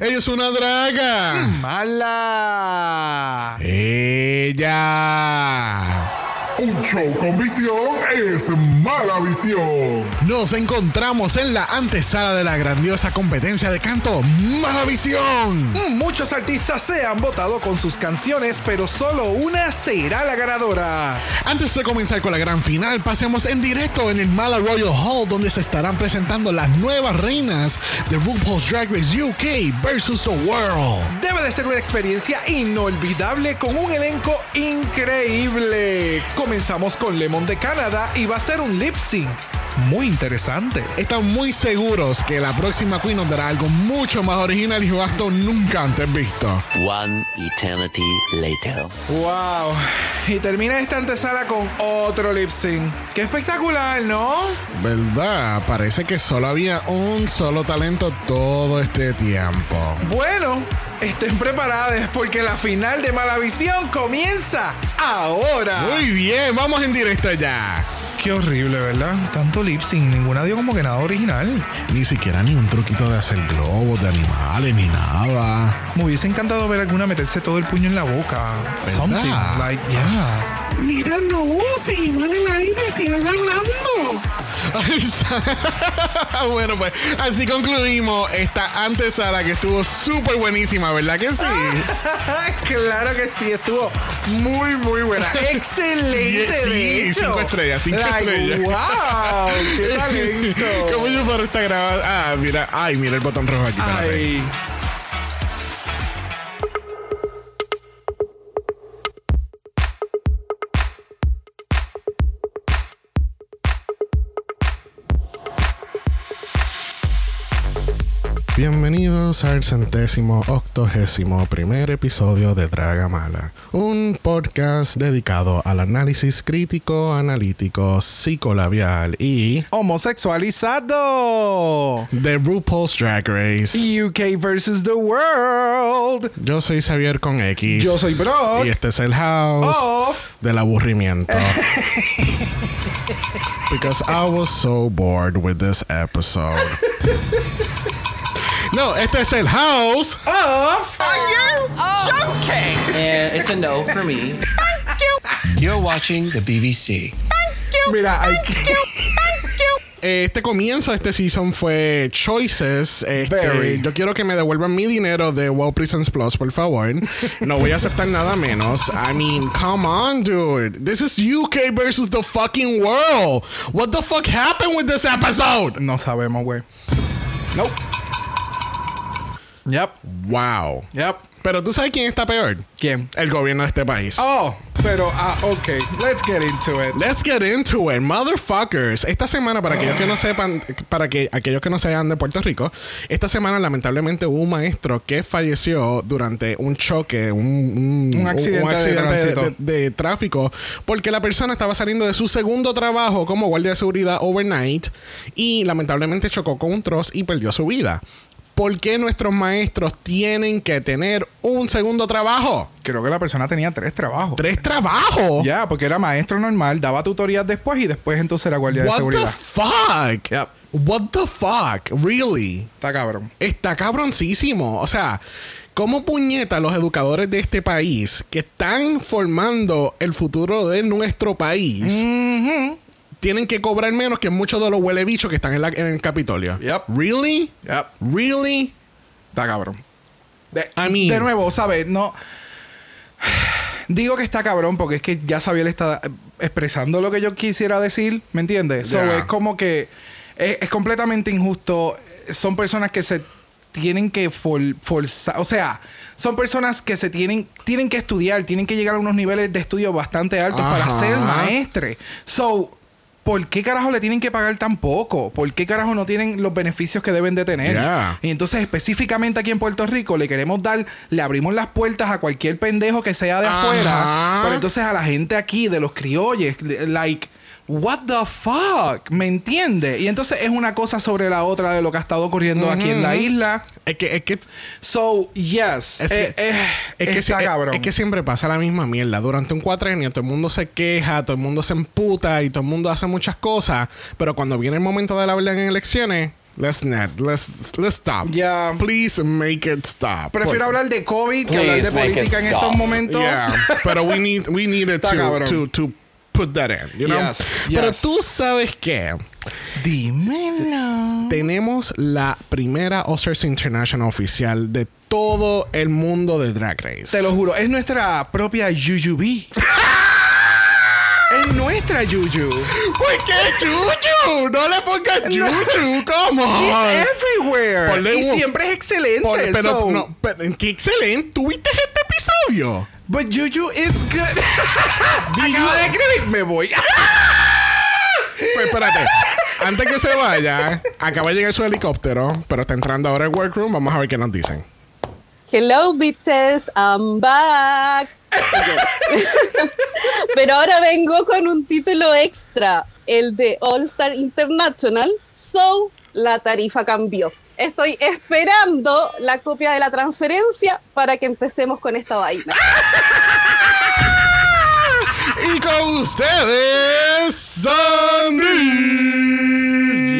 Ella es una draga. Mala. Ella. Un show con visión es mala visión. Nos encontramos en la antesala de la grandiosa competencia de canto Mala Visión. Muchos artistas se han votado con sus canciones, pero solo una será la ganadora. Antes de comenzar con la gran final, pasemos en directo en el Mala Royal Hall, donde se estarán presentando las nuevas reinas de RuPaul's Drag Race UK versus the World. Debe de ser una experiencia inolvidable con un elenco increíble. Comenzamos con Lemon de Canadá y va a ser un lip sync. Muy interesante. Están muy seguros que la próxima Queen nos dará algo mucho más original y acto nunca antes visto. One eternity later. Wow. Y termina esta antesala con otro lip sync. Qué espectacular, ¿no? ¿Verdad? Parece que solo había un solo talento todo este tiempo. Bueno, estén preparados porque la final de Malavisión comienza ahora. Muy bien, vamos en directo ya. Qué horrible, ¿verdad? Tanto lip sync, ninguna dio como que nada original. Ni siquiera ni un truquito de hacer globos de animales ni nada. Me hubiese encantado ver alguna meterse todo el puño en la boca. ¿Verdad? Something like, yeah. Mira, no, si van el aire, sigan hablando. bueno, pues así concluimos esta antesala que estuvo súper buenísima, ¿verdad que sí? claro que sí, estuvo muy, muy buena. Excelente, Die- sí, de hecho. cinco estrellas, cinco Like, estrellas. ¡Wow! ¡Qué talento! ¿Cómo yo paro esta grabada? Ah, mira, ay, mira el botón rojo aquí. Ay. Bienvenidos al centésimo octogésimo primer episodio de Draga Mala, un podcast dedicado al análisis crítico, analítico, psicolabial y Homosexualizado. de RuPaul's Drag Race. UK versus the world. Yo soy Xavier con X. Yo soy Brock. Y este es el house Off. del aburrimiento. Because I was so bored with this episode. No, este es el house. Off. And it's a no for me. You're watching the BBC. Mira, hay que. Este comienzo de este season fue Choices. Este, Very. yo quiero que me devuelvan mi dinero de Wow Presents Plus, por favor. No voy a aceptar nada menos. I mean, come on, dude. This is UK versus the fucking world. What the fuck happened with this episode? No sabemos, güey. Nope. Yep. Wow. Yep. Pero tú sabes quién está peor? ¿Quién? El gobierno de este país. Oh, pero, ah, ok. Let's get into it. Let's get into it, motherfuckers. Esta semana, para aquellos que no sepan, para que aquellos que no sean de Puerto Rico, esta semana lamentablemente hubo un maestro que falleció durante un choque, un, un- Un accidente de tránsito. de- de tráfico, porque la persona estaba saliendo de su segundo trabajo como guardia de seguridad overnight y lamentablemente chocó con un troz y perdió su vida. ¿Por qué nuestros maestros tienen que tener un segundo trabajo? Creo que la persona tenía tres trabajos. ¿Tres trabajos? Ya, porque era maestro normal, daba tutorías después y después entonces era guardia de What the seguridad. fuck? Yep. What the fuck? Really? Está cabrón. Está cabroncísimo. O sea, ¿cómo puñeta los educadores de este país que están formando el futuro de nuestro país tienen que cobrar menos que muchos de los huele bichos que están en, la- en el Capitolio? Yep. Really? Yep. Really? Está cabrón. De, I mean- de nuevo, ¿sabes? No. Digo que está cabrón porque es que ya Xavier está expresando lo que yo quisiera decir, ¿me entiendes? So, Ya. es como que es, es completamente injusto. Son personas que se tienen que for- forzar, o sea, son personas que se tienen tienen que estudiar, tienen que llegar a unos niveles de estudio bastante altos para ser maestre. So, ¿por qué carajo le tienen que pagar tan poco? ¿Por qué carajo no tienen los beneficios que deben de tener? Yeah. Y entonces, específicamente aquí en Puerto Rico, le queremos dar, le abrimos las puertas a cualquier pendejo que sea de Ajá. afuera. Pero entonces a la gente aquí, de los criolles, le- like, what the fuck? ¿Me entiende? Y entonces es una cosa sobre la otra de lo que ha estado ocurriendo aquí en la isla. Es que, es que So, yes. Es, eh, que, eh, es que está si- cabrón. es que siempre pasa la misma mierda. Durante un cuatrenio todo el mundo se queja, todo el mundo se emputa y todo el mundo hace muchas cosas. Pero cuando viene el momento de la verdad en elecciones, Let's not. Let's, let's stop. Ya. Please make it stop. Prefiero Por- hablar de COVID que Please hablar de it política en stop. estos momentos. Yeah, pero we need we needed Está to, to to put that in, you know. Yes, Pero tú sabes qué? Dímelo. Tenemos la primera Oscars International oficial de todo el mundo de Drag Race. Te lo juro, es nuestra propia Yuyubi. es nuestra Yuyu. ¿Por qué Juju? No le pongas Juju, ¿cómo? She's everywhere. Ponle y un- siempre es excelente. Por- pero so- no, pero, qué excelente. ¿Tuviste este episodio? But Juju is good. Acaba de escribir. Me voy. Pues espérate. Antes que se vaya, acaba de llegar su helicóptero, pero está entrando ahora el workroom. Vamos a ver qué nos dicen. Hello, bitches, I'm back. Pero ahora vengo con un título extra, el de All Star International. So, la tarifa cambió. Estoy esperando la copia de la transferencia para que empecemos con esta vaina. Y con ustedes, Sandy.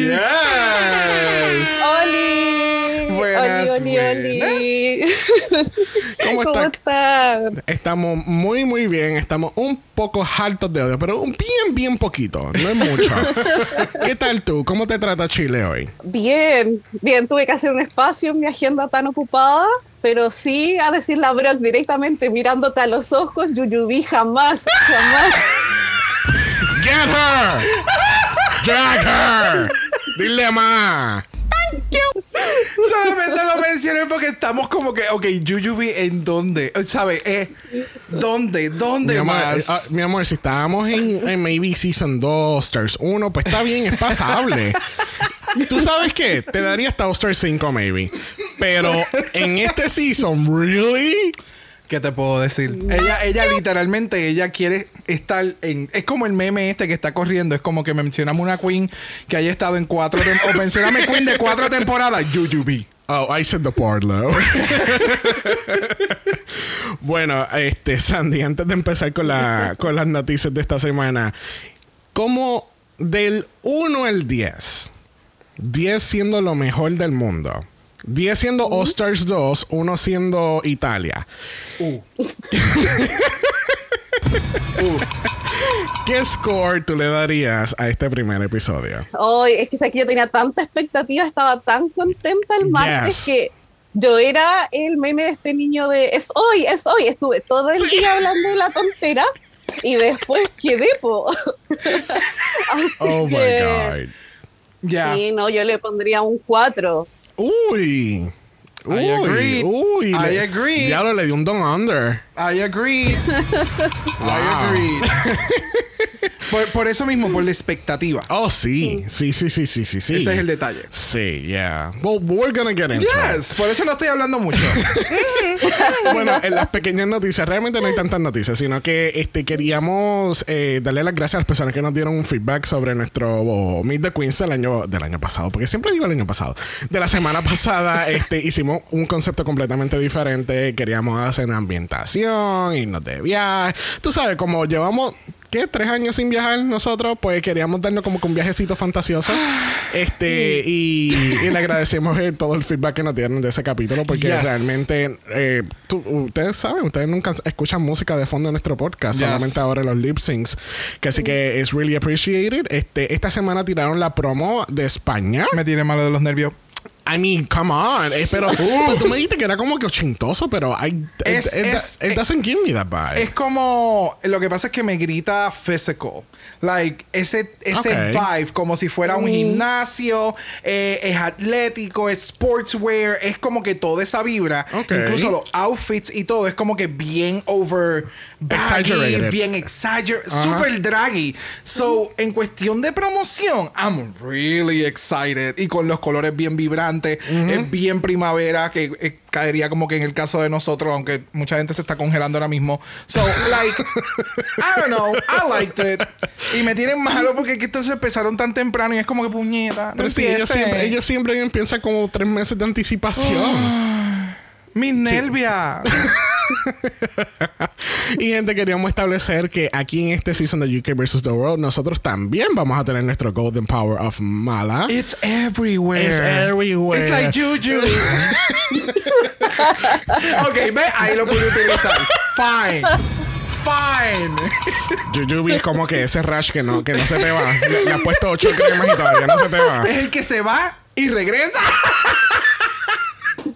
Yes. ¡Oli! Buenas, ¡Oli, oli, oli! ¿Cómo ¿Cómo está? están? Estamos muy, muy bien. Estamos un poco hartos de odio, pero un bien, bien poquito. No es mucho. ¿Qué tal tú? ¿Cómo te trata Chile hoy? Bien, bien, tuve que hacer un espacio en mi agenda tan ocupada, pero sí a decir la Brock directamente mirándote a los ojos, Yuyubi jamás, jamás. Get her! Drag her! Dile más. Solamente lo mencioné porque estamos como que, ok, Yuyubi, ¿en dónde? ¿Sabes? Eh, ¿Dónde? Mi ¿Dónde amor, más? eh, ah, mi amor, si estábamos en, en maybe Season 2, Stars 1, pues está bien, es pasable. ¿Tú sabes qué? Te daría hasta Stars 5 maybe. Pero en este season, ¿really? ¿Qué te puedo decir? Ella, ella literalmente, ella quiere estar en... Es como el meme este que está corriendo. Es como que mencionamos una queen que haya estado en cuatro... tem- o mencioname queen de cuatro temporadas. Yuyubi. Oh, I said the part low. bueno, este, Sandy, antes de empezar con, la, con las noticias de esta semana, ¿cómo del 1 al 10, 10 siendo lo mejor del mundo, 10 siendo All Stars 2, 1 siendo Italia, ¿qué score tú le darías a este primer episodio? Hoy es que sé que yo tenía tanta expectativa, estaba tan contenta el martes Yes. que yo era el meme de este niño de es hoy, es hoy. Estuve todo el día hablando de la tontera y después quedé, po. Así Oh my que- God. Ya. Sí, no, yo le pondría un 4. Uy. Uy, I agree. Uy, I le- agree. Diablo, le dio un don under. I agree. I agree. por, por eso mismo, por la expectativa. Oh, sí. Sí, sí, sí, sí, sí, sí. Ese es el detalle. Sí, yeah. Well, we're gonna get into it. Yes, por eso no estoy hablando mucho. Bueno, en las pequeñas noticias, realmente no hay tantas noticias, sino que este queríamos eh, darle las gracias a las personas que nos dieron un feedback sobre nuestro oh, Meet the Queens del año, del año pasado, porque siempre digo el año pasado. De la semana pasada, este, hicimos un concepto completamente diferente. Queríamos hacer una ambientación, irnos de viaje. Tú sabes, como llevamos. ¿Qué? ¿Tres años sin viajar nosotros? Pues queríamos darnos como que un viajecito fantasioso. Este, y, y le agradecemos eh, todo el feedback que nos dieron de ese capítulo, porque Yes. realmente eh, tú- ustedes saben, ustedes nunca escuchan música de fondo en nuestro podcast, Yes. solamente ahora los lip syncs, que así que es really appreciated. Este, esta semana tiraron la promo de España. Me tiene malo de los nervios. I mean, come on. Eh, pero tú me dijiste que era como que ochentoso, pero I, it- Es- it, es- it doesn't give me that vibe. Es como. Lo que pasa es que me grita physical. Like, ese, ese Ok. vibe, como si fuera un gimnasio, eh, es atlético, es sportswear, es como que toda esa vibra. Ok. Incluso los outfits y todo, es como que bien over. baggy, Exaggerated. bien exaggerated, super draggy. So, en cuestión de promoción, I'm really excited. Y con los colores bien vibrantes, es bien primavera, que eh, caería como que en el caso de nosotros, aunque mucha gente se está congelando ahora mismo. So, like, I don't know, I liked it. Y me tienen malo porque es que entonces empezaron tan temprano y es como que puñeta. No Pero sí, ellos siempre, ellos siempre empiezan como tres meses de anticipación. Mis nervios. y gente, queríamos establecer que aquí en este season de UK vs. The World, nosotros también vamos a tener nuestro Golden Power of Mala. It's everywhere. It's everywhere. It's like Juju. ok, ve, ahí lo pude utilizar. Fine. Fine. Jujubee es como que ese rush que no, que no se te va. Le, le has puesto ocho cremas y todavía no se te va. Es el que se va y regresa.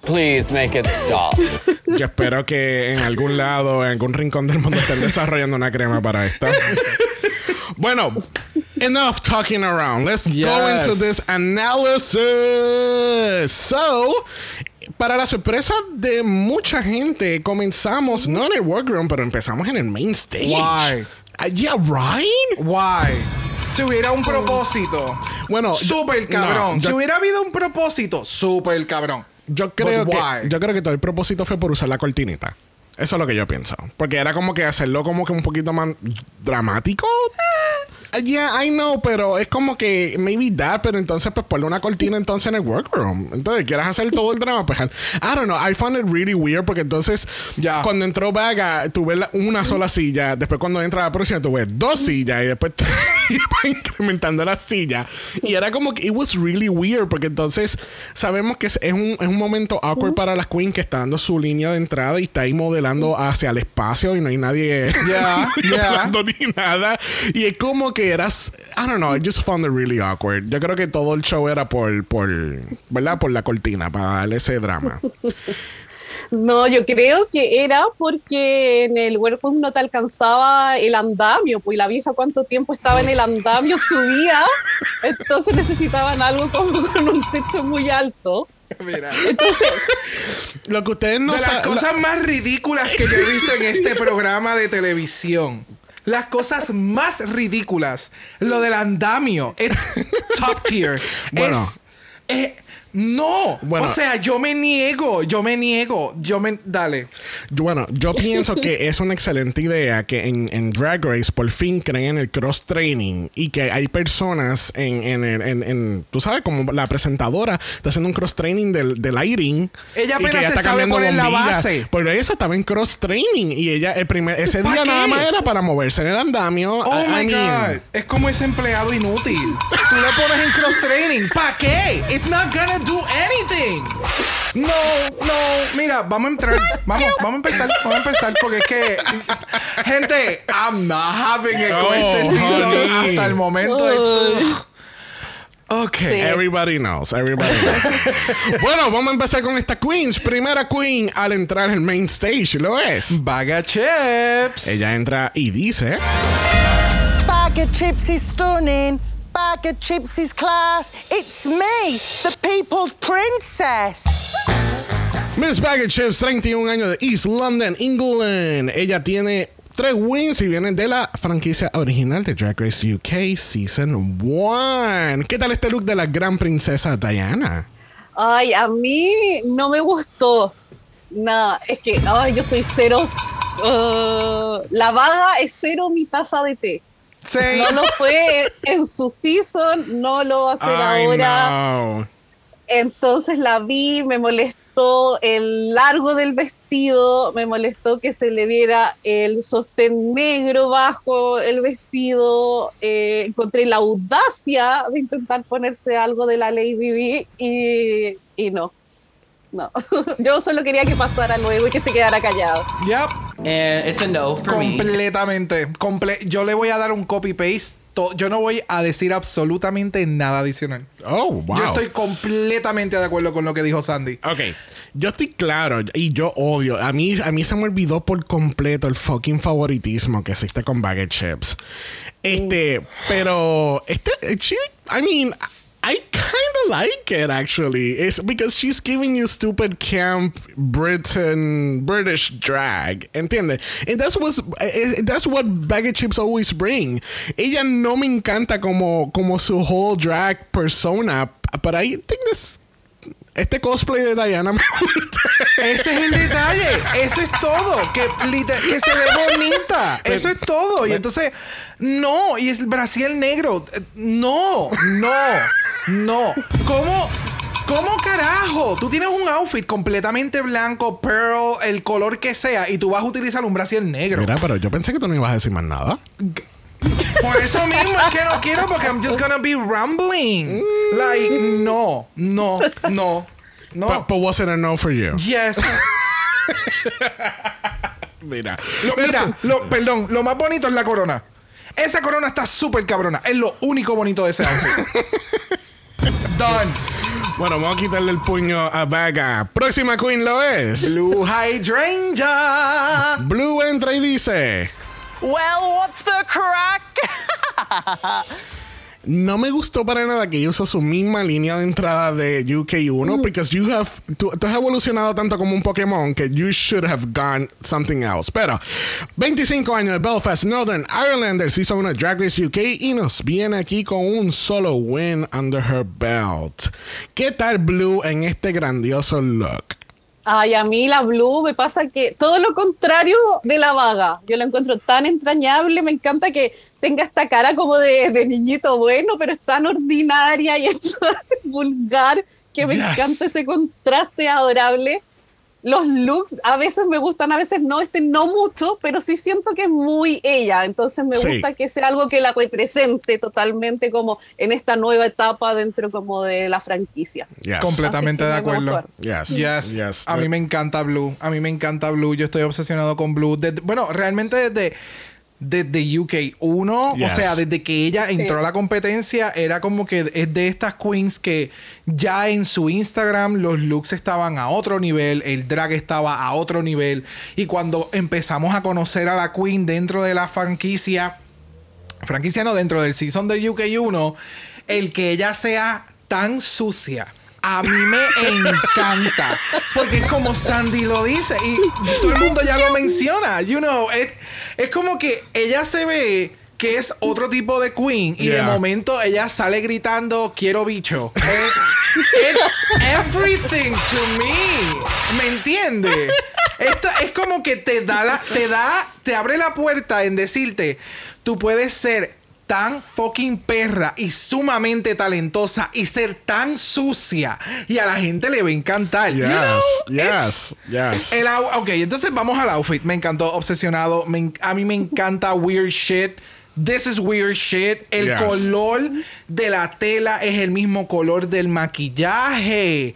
Please make it stop. Yo espero que en algún lado, en algún rincón del mundo estén desarrollando una crema para esto. bueno, enough talking around. Let's go into this analysis. So, para la sorpresa de mucha gente, comenzamos no en el workroom, pero empezamos en el main stage. Why? Uh, yeah, right? Why? Si hubiera un propósito. Bueno, Súper cabrón. no, si hubiera habido un propósito, súper cabrón. Yo creo, But que, why? yo creo que todo el propósito fue por usar la cortinita. Eso es lo que yo pienso. Porque era como que hacerlo como que un poquito más dramático. Yeah, I know, pero es como que maybe that, pero entonces pues ponle una cortina entonces en el workroom. Entonces, quieras hacer todo el drama, pues I don't know, I found it really weird porque entonces Ya. cuando entró Vaga, tuve una sola silla, después cuando entra la próxima tuve dos sillas y después iba incrementando la silla y era como que it was really weird porque entonces sabemos que es, es un, es un momento awkward para las queens que está dando su línea de entrada y está ahí modelando hacia el espacio y no hay nadie Yeah, yeah. ni nada y es como que eras I don't know I just found it really awkward yo creo que todo el show era por por verdad por la cortina para darle ese drama No, yo creo que era porque en el workroom no te alcanzaba el andamio, pues y la vieja cuánto tiempo estaba en el andamio, subía, entonces necesitaban algo como con un techo muy alto. Mira. lo que ustedes no de las cosas más ridículas que yo he visto en este programa de televisión. Las cosas más ridículas. Lo del andamio. It's top tier. Bueno. Es. eh, no. Bueno. O sea, yo me niego. Yo me niego. Yo me. Dale. Bueno, yo pienso que es una excelente idea que en, en Drag Race por fin creen el cross training y que hay personas en, en, en- en- tú sabes, como la presentadora está haciendo un cross training del, del lighting. Ella y que apenas se está sabe poner la base. Pero esa estaba en cross training y ella el primer ese ¿Pa' día qué? nada más era para moverse en el andamio. Oh I- I my mean, God. Es como ese empleado inútil. Tú lo pones en cross training. ¿Para qué? It's not gonna do anything. No, no. Mira, vamos a entrar. Vamos, vamos a empezar. Vamos a empezar porque es que. Gente, I'm not having it con Oh, este season honey. hasta el momento. It's, ugh. Ok. Sí. Everybody knows, everybody knows. bueno, vamos a empezar con esta queens. Primera queen al entrar al main stage, lo es. Baga chips. Ella entra y dice. Bag of chips is stunning. Bag of chips is class. It's me, the people's princess. Miss Bag of Chips, 31 años de East London, England. Ella tiene tres wins y viene de la franquicia original de Drag Race UK Season 1. ¿Qué tal este look de la gran princesa Diana? Ay, a mí no me gustó. Nada, es que ay, yo soy cero. uh, la vaga es cero mi taza de té. Sí. No lo fue en su season, no lo va a hacer Ay, ahora. no. Entonces la vi, me molestó el largo del vestido, me molestó que se le viera el sostén negro bajo el vestido, eh, encontré la audacia de intentar ponerse algo de la Lady D y, y no. No, yo solo quería que pasara luego y que se quedara callado. Yep. And it's a no for me. Completamente. Comple yo le voy a dar un copy paste. Yo no voy a decir absolutamente nada adicional. Oh, wow. Yo estoy completamente de acuerdo con lo que dijo Sandy. Ok, yo estoy claro y yo odio. A mí, a mí se me olvidó por completo el fucking favoritismo que existe con Bag of Chips. Este, pero este, she, I mean, I kind of like it actually. It's because she's giving you stupid camp Britain British drag, ¿entiendes? And that's what that's what Bag of Chips always bring. Ella no me encanta como como su whole drag persona, but I think this este cosplay de Diana me gusta. Ese es el detalle. Eso es todo. Que, que se ve bonita. Eso es todo. Y entonces, no. Y es Brasil negro. Eh, No, no, no. ¿Cómo? ¿Cómo carajo? Tú tienes un outfit completamente blanco, pearl, el color que sea, y tú vas a utilizar un brasier negro. Mira, pero yo pensé que tú no ibas a decir más nada. Por eso mismo es que no quiero, porque I'm just gonna be rumbling. Like, no, no, no, no. But, but was it a no for you? yes. Mira. Lo- mira, lo- perdón, lo más bonito es la corona. Esa corona está súper cabrona. Es lo único bonito de ese outfit. Done. Bueno, vamos a quitarle el puño a Vaga. Próxima queen lo es. Blue Hydrangea. Blue entra y dice: Well, what's the crack? No me gustó para nada que usa su misma línea de entrada de UK1 because you have tú, tú has evolucionado tanto como un Pokémon que you should have gone something else. Pero 25 años de Belfast, Northern Ireland 1 de Drag Race UK y nos viene aquí con un solo win under her belt. ¿Qué tal Blue en este grandioso look? Ay, a mí la Blue me pasa que todo lo contrario de la vaga. Yo la encuentro tan entrañable, me encanta que tenga esta cara como de, de niñito bueno, pero es tan ordinaria y es tan vulgar que me Yes. encanta ese contraste adorable. Los looks a veces me gustan, a veces no, este no mucho, pero sí siento que es muy ella. Entonces me Sí. gusta que sea algo que la represente totalmente como en esta nueva etapa dentro como de la franquicia. Yes. Completamente de acuerdo. Yes. Yes. Yes. A mí me encanta Blue. A mí me encanta Blue. Yo estoy obsesionado con Blue. Desde- bueno, realmente desde, desde UK 1, Yes. o sea, desde que ella entró Sí. a la competencia, era como que es de estas queens que ya en su Instagram los looks estaban a otro nivel, el drag estaba a otro nivel. Y cuando empezamos a conocer a la queen dentro de la franquicia, franquicia no, dentro del season de UK1, el que ella sea tan sucia. A mí me encanta. Porque es como Sandy lo dice. Y todo el mundo ya lo menciona. You know, es, es como que ella se ve que es otro tipo de queen. Y de momento ella sale gritando, quiero bicho. It's everything to me. ¿Me entiende? Esto es como que te da la, te da, te abre la puerta en decirte, tú puedes ser tan fucking perra y sumamente talentosa y ser tan sucia y a la gente le va a encantar. You Yes, know, yes, yes. el ok, entonces vamos al outfit. Me encantó, obsesionado. Me a mí me encanta weird shit. This is weird shit. El Yes. color de la tela es el mismo color del maquillaje.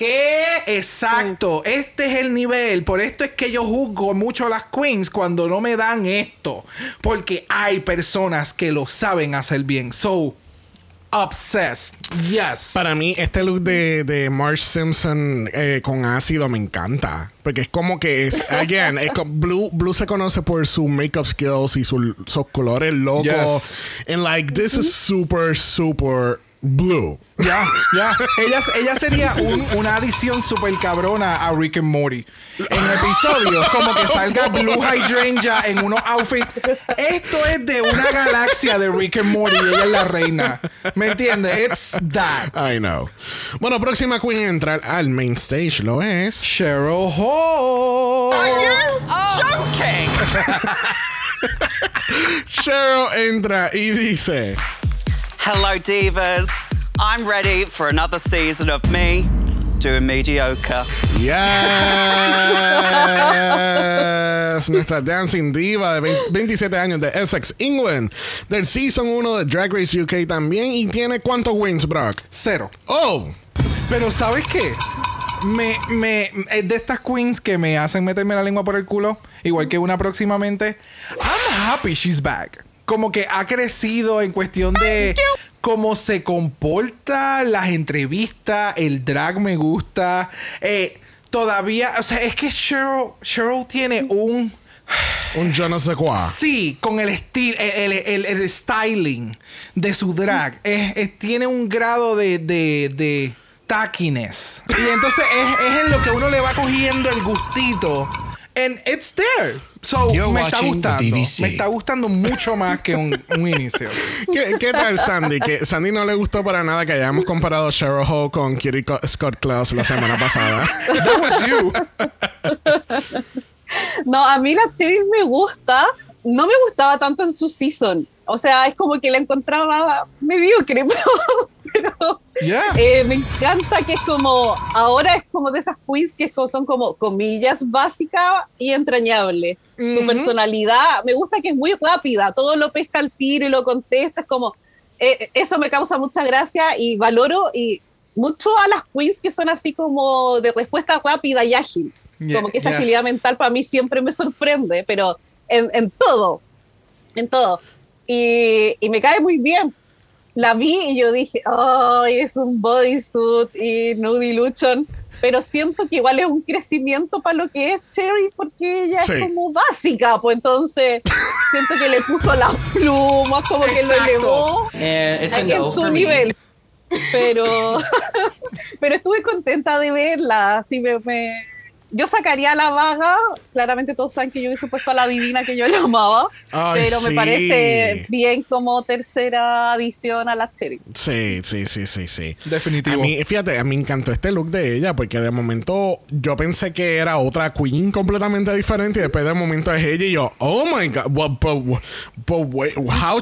¿Qué? Exacto. Este es el nivel. Por esto es que yo juzgo mucho a las queens cuando no me dan esto. Porque hay personas que lo saben hacer bien. So, obsessed. Yes. Para mí, este look de, de Marge Simpson eh, con ácido me encanta. Porque es como que es, again, es Blue, Blue se conoce por su makeup skills y su- sus colores locos. Yes. And like, this is super, super blue. Ya, ya. Ella, ella sería un- una adición super cabrona a Rick and Morty. En episodios, como que salga Blue Hydrangea en unos outfits. Esto es de una galaxia de Rick and Morty y ella es la reina. ¿Me entiendes? It's that. I know. Bueno, próxima queen en entrar al main stage lo es. Cheryl Hall. Joking! Cheryl entra y dice. Hello, divas. I'm ready for another season of me doing mediocre. Yes. Nuestra dancing diva de 20 27 años de Essex, England. Del Season 1 de Drag Race UK también. ¿Y tiene cuántos wins, Brock? Cero. Oh. Pero ¿sabes qué? Me, me, es de estas queens que me hacen meterme la lengua por el culo, igual que una próximamente. I'm happy she's back. Como que ha crecido en cuestión de cómo se comporta, las entrevistas, el drag me gusta. Eh, todavía, o sea, es que Cheryl, Cheryl tiene un... Un je ne sais quoi. Sí, con el estilo, el, el- el- el styling de su drag. Es- es- tiene un grado de, de, de tackiness. Y entonces es, es en lo que uno le va cogiendo el gustito. And it's there. So You're me está gustando. Me está gustando mucho más que un, un inicio. ¿Qué, qué tal Sandy? Que Sandy no le gustó para nada que hayamos comparado a Cheryl Hall con Kitty Co- Scott Claus la semana pasada. That was you. No, a mí la Cheryl me gusta. No me gustaba tanto en su season. O sea, es como que la encontraba mediocre. pero pero Yeah. eh, me encanta que es como, ahora es como de esas queens que son como comillas básica y entrañable. Su personalidad, me gusta que es muy rápida, todo lo pesca al tiro y lo contesta, es como, eh, eso me causa mucha gracia y valoro y mucho a las queens que son así como de respuesta rápida y ágil. Ye- Como que esa yes. agilidad mental para mí siempre me sorprende, pero en, en todo, en todo. Y, y me cae muy bien. La vi y yo dije, ay, es un bodysuit y no dilution. Pero siento que igual es un crecimiento para lo que es Cherry, porque ella Sí. es como básica, pues entonces siento que le puso las plumas, como que lo elevó a en no su me. nivel. Pero, pero estuve contenta de verla. Así me, me- yo sacaría a la vaga. Claramente todos saben que yo hubiese puesto a la divina que yo llamaba. Ay, pero sí. me parece bien como tercera adición a la Cherry. Sí, sí, sí, sí, sí. Definitivo. A mí, fíjate, a mí me encantó este look de ella porque de momento yo pensé que era otra queen completamente diferente y después de momento es ella y yo, oh my god, what, but- but wait, how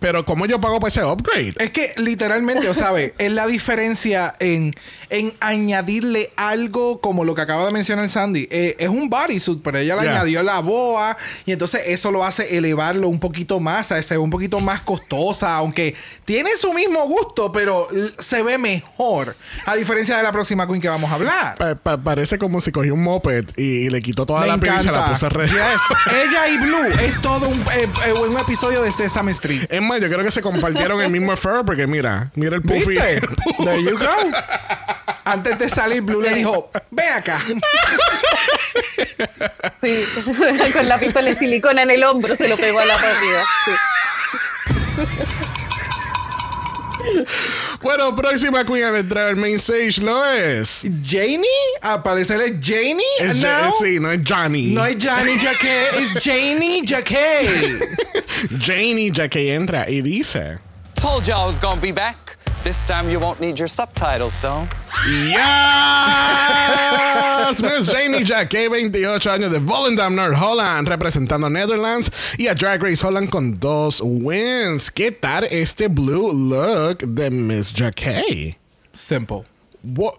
pero ¿cómo yo pago para ese upgrade? Es que literalmente, o sabes, es la diferencia en, en añadirle algo como lo que acaba de mencionar Sandy. Eh, es un bodysuit, pero ella le Yeah. añadió la boa y entonces eso lo hace elevarlo un poquito más, a ser un poquito más costosa, aunque tiene su mismo gusto, pero se ve mejor. A diferencia de la próxima queen que vamos a hablar. Pa- pa- parece como si cogió un moped y, le quitó toda la piel y se la puso re. Yes. Ella y Blue es todo un, eh, eh, un episodio de Sesame Street. Es más, yo creo que se compartieron el mismo fur porque mira, mira el puffy. ¿Viste? There you go. Antes de salir, Blue le dijo, ven acá. Sí, con la pistola de silicona en el hombro se lo pegó a la partida. Sí. Bueno, próxima queen al entrar al main stage lo es. Janie, al parecer es Janie. Es. Ja- sí, no es Johnny. No es Janie Jacquet, es Janie Jacquet. Janie ya que entra y dice. Told you I was gonna be back. This time you won't need your subtitles, though. Yes! Miss Janie Jacquet, 28 años de Volendam, North Holland, representando Netherlands y a Drag Race Holland con dos wins. ¿Qué tal este blue look de Miss Jacquet? Simple. What?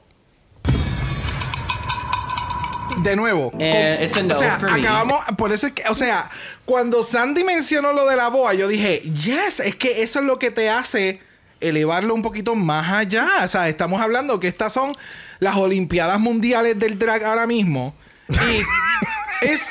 De nuevo. Eh, con- it's a no o sea, for me. acabamos. Por eso es que, o sea, cuando Sandy mencionó lo de la boa, yo dije, yes, es que eso es lo que te hace elevarlo un poquito más allá. O sea, estamos hablando que estas son las Olimpiadas Mundiales del Drag ahora mismo. Y es.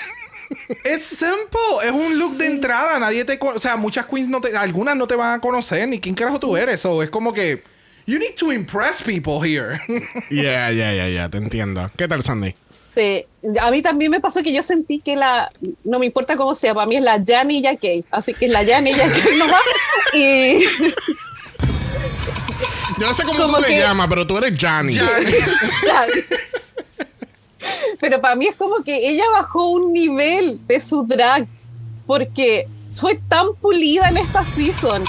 Es simple, es un look de entrada, nadie te, o sea, muchas queens no te, algunas no te van a conocer ni quién carajo tú eres, so es como que you need to impress people here. Yeah, yeah, yeah, yeah, te entiendo. ¿Qué tal, Sandy? Sí, a mí también me pasó que yo sentí que la, no me importa cómo sea, para mí es la Jani Jacquet, así que es la Jani Jacquet nomás. Y Yo no sé cómo Como tú te que- llamas, pero tú eres. Claro. Pero para mí es como que ella bajó un nivel de su drag porque fue tan pulida en esta season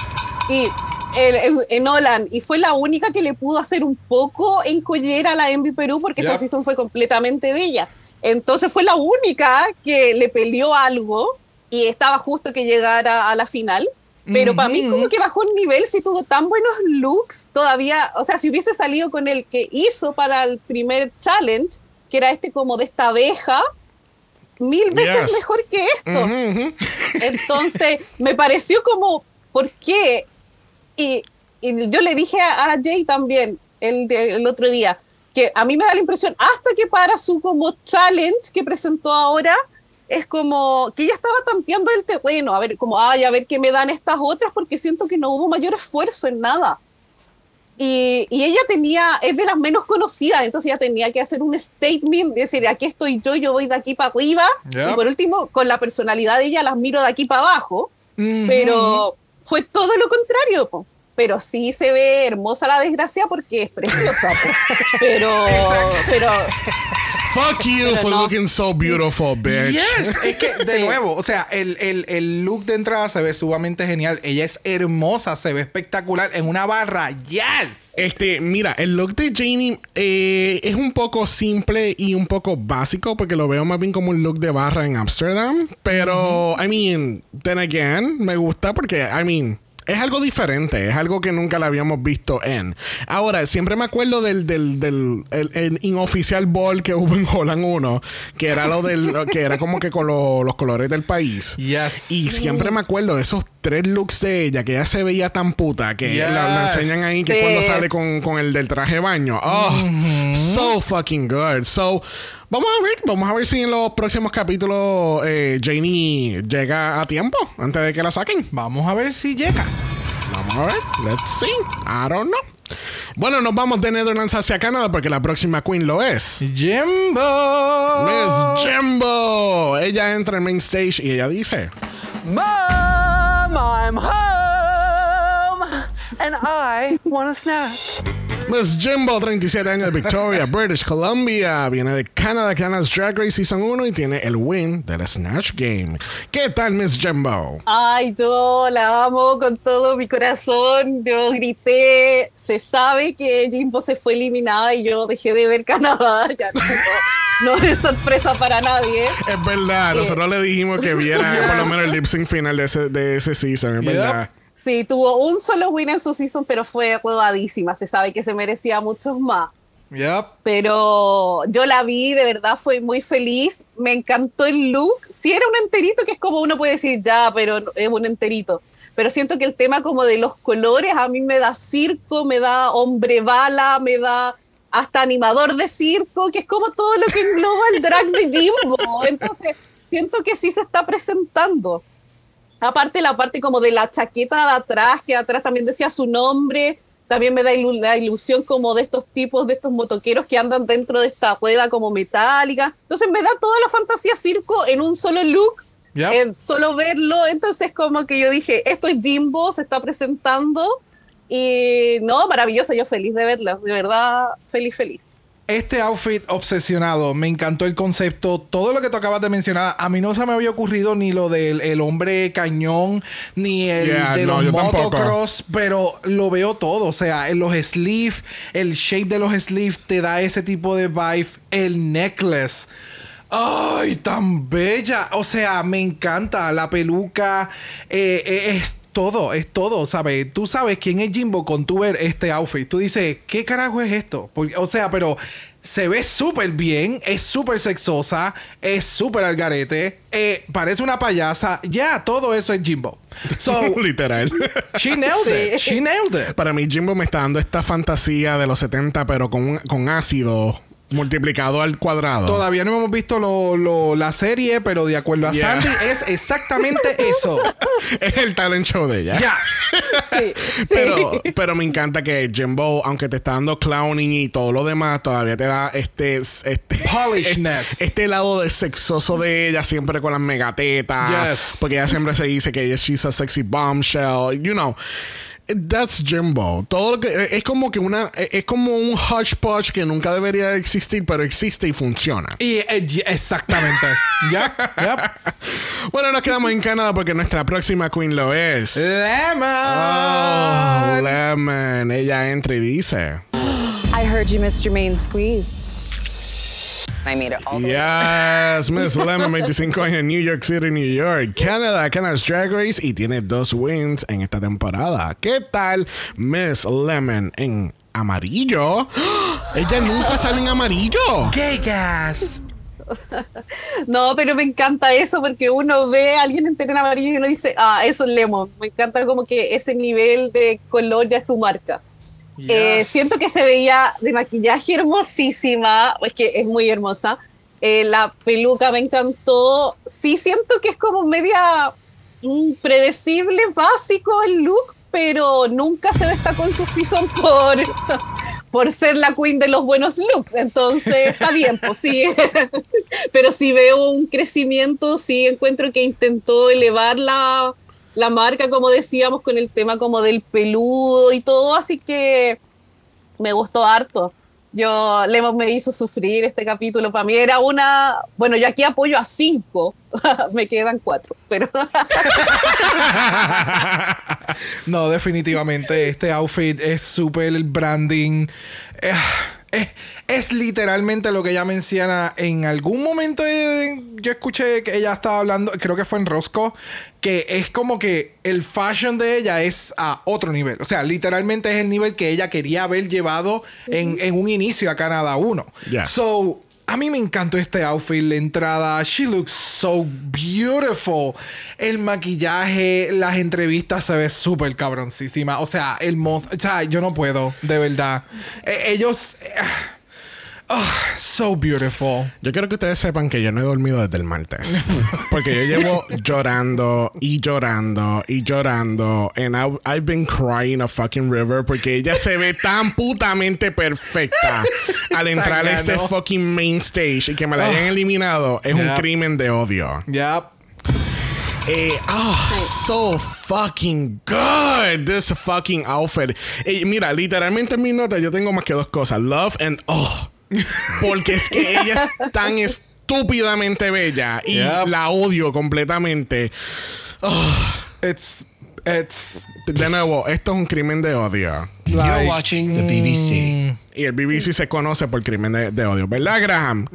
y en, en- en Holland y fue la única que le pudo hacer un poco en collera a la Envy Perú porque esa Yep. season fue completamente de ella. Entonces fue la única que le peleó algo y estaba justo que llegara a la final. Pero para mí como que bajó un nivel si tuvo tan buenos looks todavía, o sea, si hubiese salido con el que hizo para el primer challenge, que era este como de esta abeja, mil veces Yes. mejor que esto. Ujú, ujú. Entonces, me pareció como, ¿por qué? Y, y yo le dije a, a Jay también el, de- el otro día, que a mí me da la impresión, hasta que para su como challenge que presentó ahora, es como que ella estaba tanteando el terreno, a ver, como, ay, a ver qué me dan estas otras, porque siento que no hubo mayor esfuerzo en nada. Y, y ella tenía, es de las menos conocidas, entonces ella tenía que hacer un statement, decir, aquí estoy yo, yo voy de aquí para arriba, y por último, con la personalidad de ella las miro de aquí para abajo, Ujú. pero fue todo lo contrario, po. pero sí se ve hermosa la desgracia porque es preciosa, po. pero, pero Fuck you Pero for no. looking so beautiful, bitch. Yes, es que de Sí. nuevo, o sea, el, el- el look de entrada se ve sumamente genial. Ella es hermosa, se ve espectacular en una barra. Yes. Este, mira, el look de Janie eh, es un poco simple y un poco básico porque lo veo más bien como un look de barra en Amsterdam. Pero, I mean, then again, me gusta porque, I mean, Es algo diferente, es algo que nunca la habíamos visto en. Ahora, siempre me acuerdo del, del, del el, el inoficial ball que hubo en Holland 1, que era lo del, que era como que con lo- los colores del país. Yes. Y siempre me acuerdo de esos tres looks de ella, que ella se veía tan puta, que Yes. la, la enseñan ahí, que Sí. cuando sale con, con el del traje de baño. Oh, so fucking good. So, vamos a ver, vamos a ver si en los próximos capítulos eh, Janie llega a tiempo, antes de que la saquen. Vamos a ver si llega. Vamos a ver. Let's see. I don't know. Bueno, nos vamos de Netherlands hacia Canadá porque la próxima queen lo es. Jimbo. Miss Jimbo. Ella entra en main stage y ella dice: I'm home, and I want a snack. Miss Jimbo, 37 años de Victoria, British Columbia. Viene de Canada, Canada's Drag Race Season 1 y tiene el win del Snatch Game. ¿Qué tal, Miss Jimbo? Ay, yo la amo con todo mi corazón. Yo grité. Se sabe que Jimbo se fue eliminada y yo dejé de ver Canadá. Ya no, no es sorpresa para nadie. Es verdad, nosotros le dijimos que viera por lo menos el lip sync final de ese, de ese season, es Yep. verdad. Sí, tuvo un solo win en su season, pero fue rodadísima. Se sabe que se merecía muchos más. Yep. Pero yo la vi, de verdad fue muy feliz. Me encantó el look. Sí, era un enterito, que es como uno puede decir, ya, pero es un enterito. Pero siento que el tema como de los colores a mí me da circo, me da hombre bala, me da hasta animador de circo, que es como todo lo que engloba el drag de Jimbo. Entonces, siento que sí se está presentando. Aparte la parte como de la chaqueta de atrás, que atrás también decía su nombre, también me da ilu- la ilusión como de estos tipos, de estos motoqueros que andan dentro de esta rueda como metálica. Entonces me da toda la fantasía circo en un solo look, Yep. en solo verlo. Entonces como que yo dije, esto es Jimbo, se está presentando. Y no, maravilloso, yo feliz de verla, de verdad, feliz, feliz. Este outfit obsesionado, me encantó el concepto, todo lo que tú acabas de mencionar, a mí no se me había ocurrido ni lo del el hombre cañón, ni el Yeah, de no, los motocross, pero lo veo todo, o sea, en los sleeves, el shape de los sleeves te da ese tipo de vibe, el necklace. ¡Ay, tan bella! O sea, me encanta la peluca. eh, eh, es todo, es todo, ¿sabes? Tú sabes quién es Jimbo con tu ver este outfit. Tú dices, ¿qué carajo es esto? Porque, o sea, pero se ve súper bien, es súper sexosa, es súper al garete, eh, parece una payasa. Ya, todo eso es Jimbo. So, Literal. she nailed it. She nailed it. Para mí, Jimbo me está dando esta fantasía de los 70, pero con, con ácido multiplicado al cuadrado. Todavía no hemos visto lo- lo- la serie, pero de acuerdo a Yeah. Sandy, es exactamente eso. es el talent show de ella. Ya. Sí, sí. Pero, pero me encanta que Jimbo, aunque te está dando clowning y todo lo demás, todavía te da este, este Polishness. Este lado de sexoso de ella, siempre con las megatetas. Yes. Porque ella siempre se dice que ella she's a sexy bombshell. You know. That's Jimbo. Todo lo que es como que una es como un hodgepodge que nunca debería existir, pero existe y funciona. Y eh, exactamente. ya. Yep. Bueno, nos quedamos en Canadá porque nuestra próxima queen lo es. Lemon. Oh, Lemon. Ella entra y dice. I heard you missed your main squeeze. I made it all the way. Yes, Miss Lemon, 25 años en New York City, New York, Canadá, Canada's Drag Race y tiene dos wins en esta temporada. ¿Qué tal Miss Lemon en amarillo? Ella nunca sale en amarillo. Gay gas. No, pero me encanta eso porque uno ve a alguien entero en amarillo y uno dice, ah, eso es Lemon. Me encanta como que ese nivel de color ya es tu marca. Eh, Yes. siento que se veía de maquillaje hermosísima, es que es muy hermosa. Eh, la peluca me encantó. Sí, siento que es como media mm, predecible, básico el look, pero nunca se destacó en su season por, por ser la queen de los buenos looks. Entonces, está bien, pues sí. pero sí veo un crecimiento, sí encuentro que intentó elevar la, la marca, como decíamos, con el tema como del peludo y todo, así que me gustó harto. Yo, Lemon me hizo sufrir este capítulo. Para mí era una. Bueno, yo aquí apoyo a cinco. me quedan cuatro. Pero No, definitivamente este outfit es súper branding. Eh, es, es literalmente lo que ella menciona. En algún momento eh, yo escuché que ella estaba hablando, creo que fue en Roscoe, que es como que el fashion de ella es a otro nivel. O sea, literalmente es el nivel que ella quería haber llevado en, en un inicio a Canadá 1. Yes. So, a mí me encantó este outfit, la entrada. She looks so beautiful. El maquillaje, las entrevistas se ve súper cabroncísima. O sea, el O sea, yo no puedo, de verdad. Eh, ellos. eh, oh, so beautiful. Yo quiero que ustedes sepan que yo no he dormido desde el martes. Porque yo llevo llorando y llorando y llorando. And I- I've been crying a fucking river. Porque ella se ve tan putamente perfecta al entrar a ese fucking main stage y que me la hayan eliminado es un Yep. crimen de odio. Yep. Eh, ah, so fucking good. This fucking outfit. Eh, mira, literalmente en mis notas yo tengo más que dos cosas: love and oh. Porque es que ella es tan estúpidamente bella y Yep. la odio completamente. It's. It's. de nuevo, esto es un crimen de odio. You're watching the BBC. Y el BBC se conoce por crimen de, de odio, ¿verdad, Graham?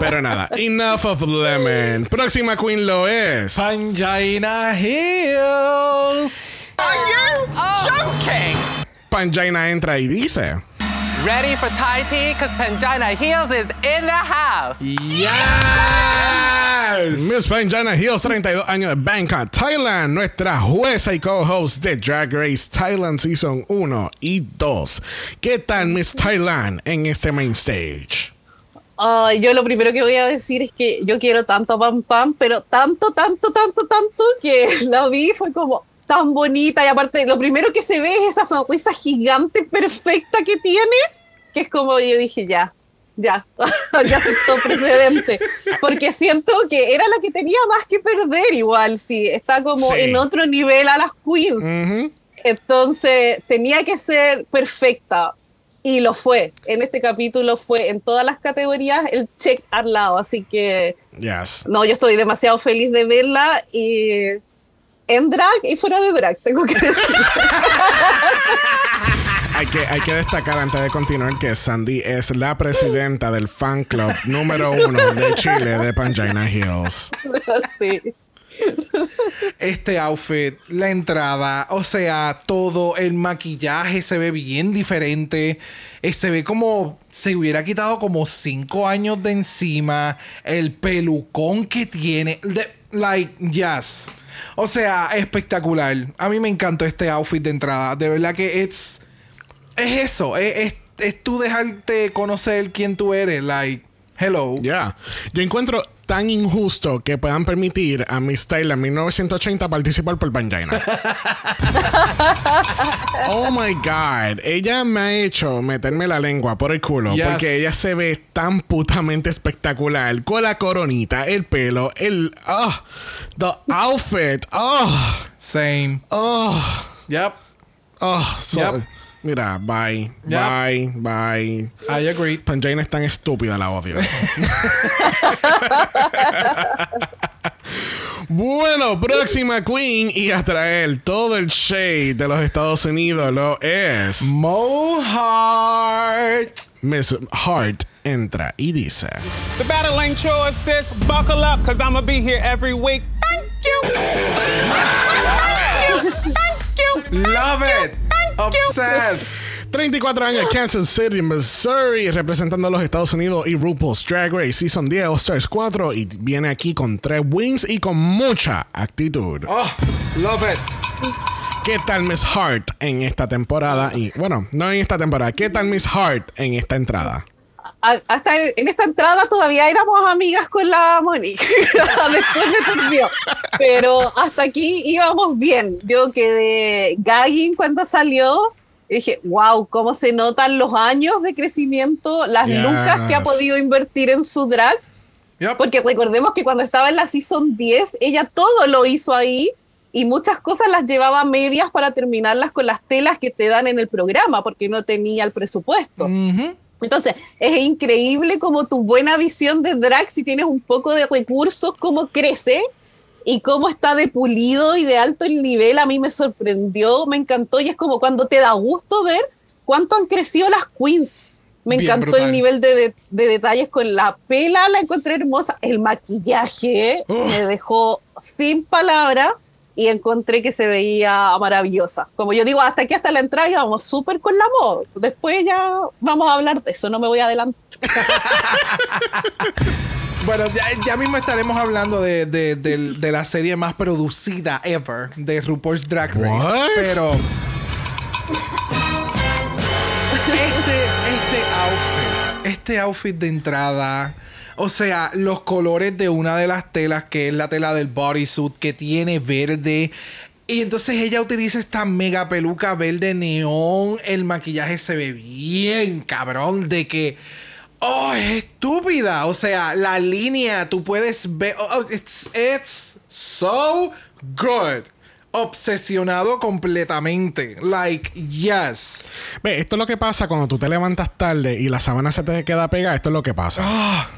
Pero nada, enough of lemon. Próxima queen lo es. Pangina Hills. Pangina entra y dice. Ready for Thai tea? Because Pangina Heels is in the house. Yes. Miss Pangina Hills, 32 años de Bangkok, Thailand, nuestra jueza y co-host de Drag Race Thailand Season 1 y 2. ¿Qué tal Miss Thailand en este main stage? Yo lo primero que voy a decir es que yo quiero tanto a Pam Pam, pero tanto, tanto, tanto, tanto que la vi fue como tan bonita y aparte lo primero que se ve es esa sonrisa gigante perfecta que tiene, que es como yo dije ya, ya, ya aceptó precedente, porque siento que era la que tenía más que perder igual, sí, está como Sí. en otro nivel a las queens. Ujú. Entonces tenía que ser perfecta y lo fue. En este capítulo fue en todas las categorías el check al lado. Así que Yes. no, yo estoy demasiado feliz de verla y en drag y fuera de drag, tengo que decir. Hay que, hay que destacar antes de continuar que Sandy es la presidenta del fan club número uno de Chile de Pangina Hills. sí. Este outfit, la entrada, o sea, todo, el maquillaje se ve bien diferente. Eh, se ve como se hubiera quitado como cinco años de encima. El pelucón que tiene. de- like, yes. O sea, espectacular. A mí me encantó este outfit de entrada. De verdad que es. Es eso. Es, es, es tú dejarte conocer quién tú eres. Like, hello. Ya. Yo encuentro tan injusto que puedan permitir a Miss Thailand 1980 participar por Pangina. oh my God. Ella me ha hecho meterme la lengua por el culo Yes. porque ella se ve tan putamente espectacular con la coronita, el pelo, el. ah, the outfit. Oh, Same. oh, Yep. oh. so- Yep. Mira, bye, Yep. bye, bye. I agree. Pangina es tan estúpida, la odio. bueno, próxima queen y a traer todo el shade de los Estados Unidos lo es Mo Hart. Miss Hart entra y dice The battle ain't yours, sis. Buckle up, because I'm going to be here every week. Thank you. Thank you. Thank you. Love it. Obsessed. 34 años, Kansas City, Missouri, representando a los Estados Unidos y RuPaul's Drag Race Season 10 All Stars 4 y viene aquí con tres wins y con mucha actitud. Oh, love it. ¿Qué tal Miss Hart en esta temporada? Y bueno, no en esta temporada. ¿Qué tal Miss Hart en esta entrada? Hasta en esta entrada todavía éramos amigas con la Monique. Después me perdió. Pero hasta aquí íbamos bien. Yo quedé gagging cuando salió. Y dije, wow, cómo se notan los años de crecimiento, las Yes. lucas que ha podido invertir en su drag. Yep. Porque recordemos que cuando estaba en la Season 10, ella todo lo hizo ahí y muchas cosas las llevaba medias para terminarlas con las telas que te dan en el programa, porque no tenía el presupuesto. Ujú. Entonces, es increíble como tu buena visión de drag, si tienes un poco de recursos, cómo crece y cómo está de pulido y de alto el nivel. A mí me sorprendió, me encantó y es como cuando te da gusto ver cuánto han crecido las queens. Me Bien encantó brutal. el nivel de, de- de detalles con la pela, la encontré hermosa. El maquillaje me dejó sin palabras y encontré que se veía maravillosa. Como yo digo, hasta aquí, hasta la entrada, íbamos súper con la moda. Después ya vamos a hablar de eso, no me voy a adelantar. Bueno, ya, ya mismo estaremos hablando de, de- de la serie más producida ever de RuPaul's Drag Race. What? Pero. Este, este outfit, este outfit de entrada. O sea, los colores de una de las telas, que es la tela del bodysuit, que tiene verde. Y entonces ella utiliza esta mega peluca verde neón. El maquillaje se ve bien cabrón de que. Oh, es estúpida. O sea, la línea, tú puedes ver. oh, oh, it's, it's so good. Obsesionado completamente. Like, yes. Ve, esto es lo que pasa cuando tú te levantas tarde y la sábana se te queda pegada. Esto es lo que pasa.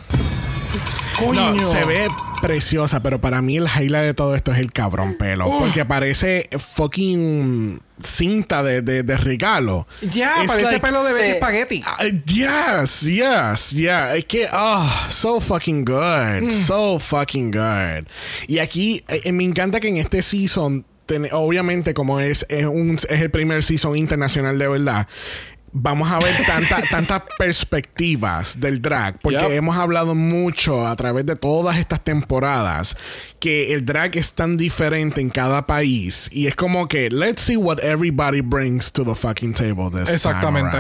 Coño. No, se ve preciosa, pero para mí el highlight de todo esto es el cabrón pelo. Porque parece fucking cinta de, de, de regalo. Ya, It's parece like- pelo de Betty. Spaghetti. Ah, yes, yes, yeah. Es que, ah, so fucking good. Mm. So fucking good. Y aquí eh, eh, me encanta que en este season, ten- obviamente, como es, es, un, es el primer season internacional de verdad. Vamos a ver tanta- tantas perspectivas del drag, porque Yep. hemos hablado mucho a través de todas estas temporadas que el drag es tan diferente en cada país y es como que let's see what everybody brings to the fucking table this time Exactamente.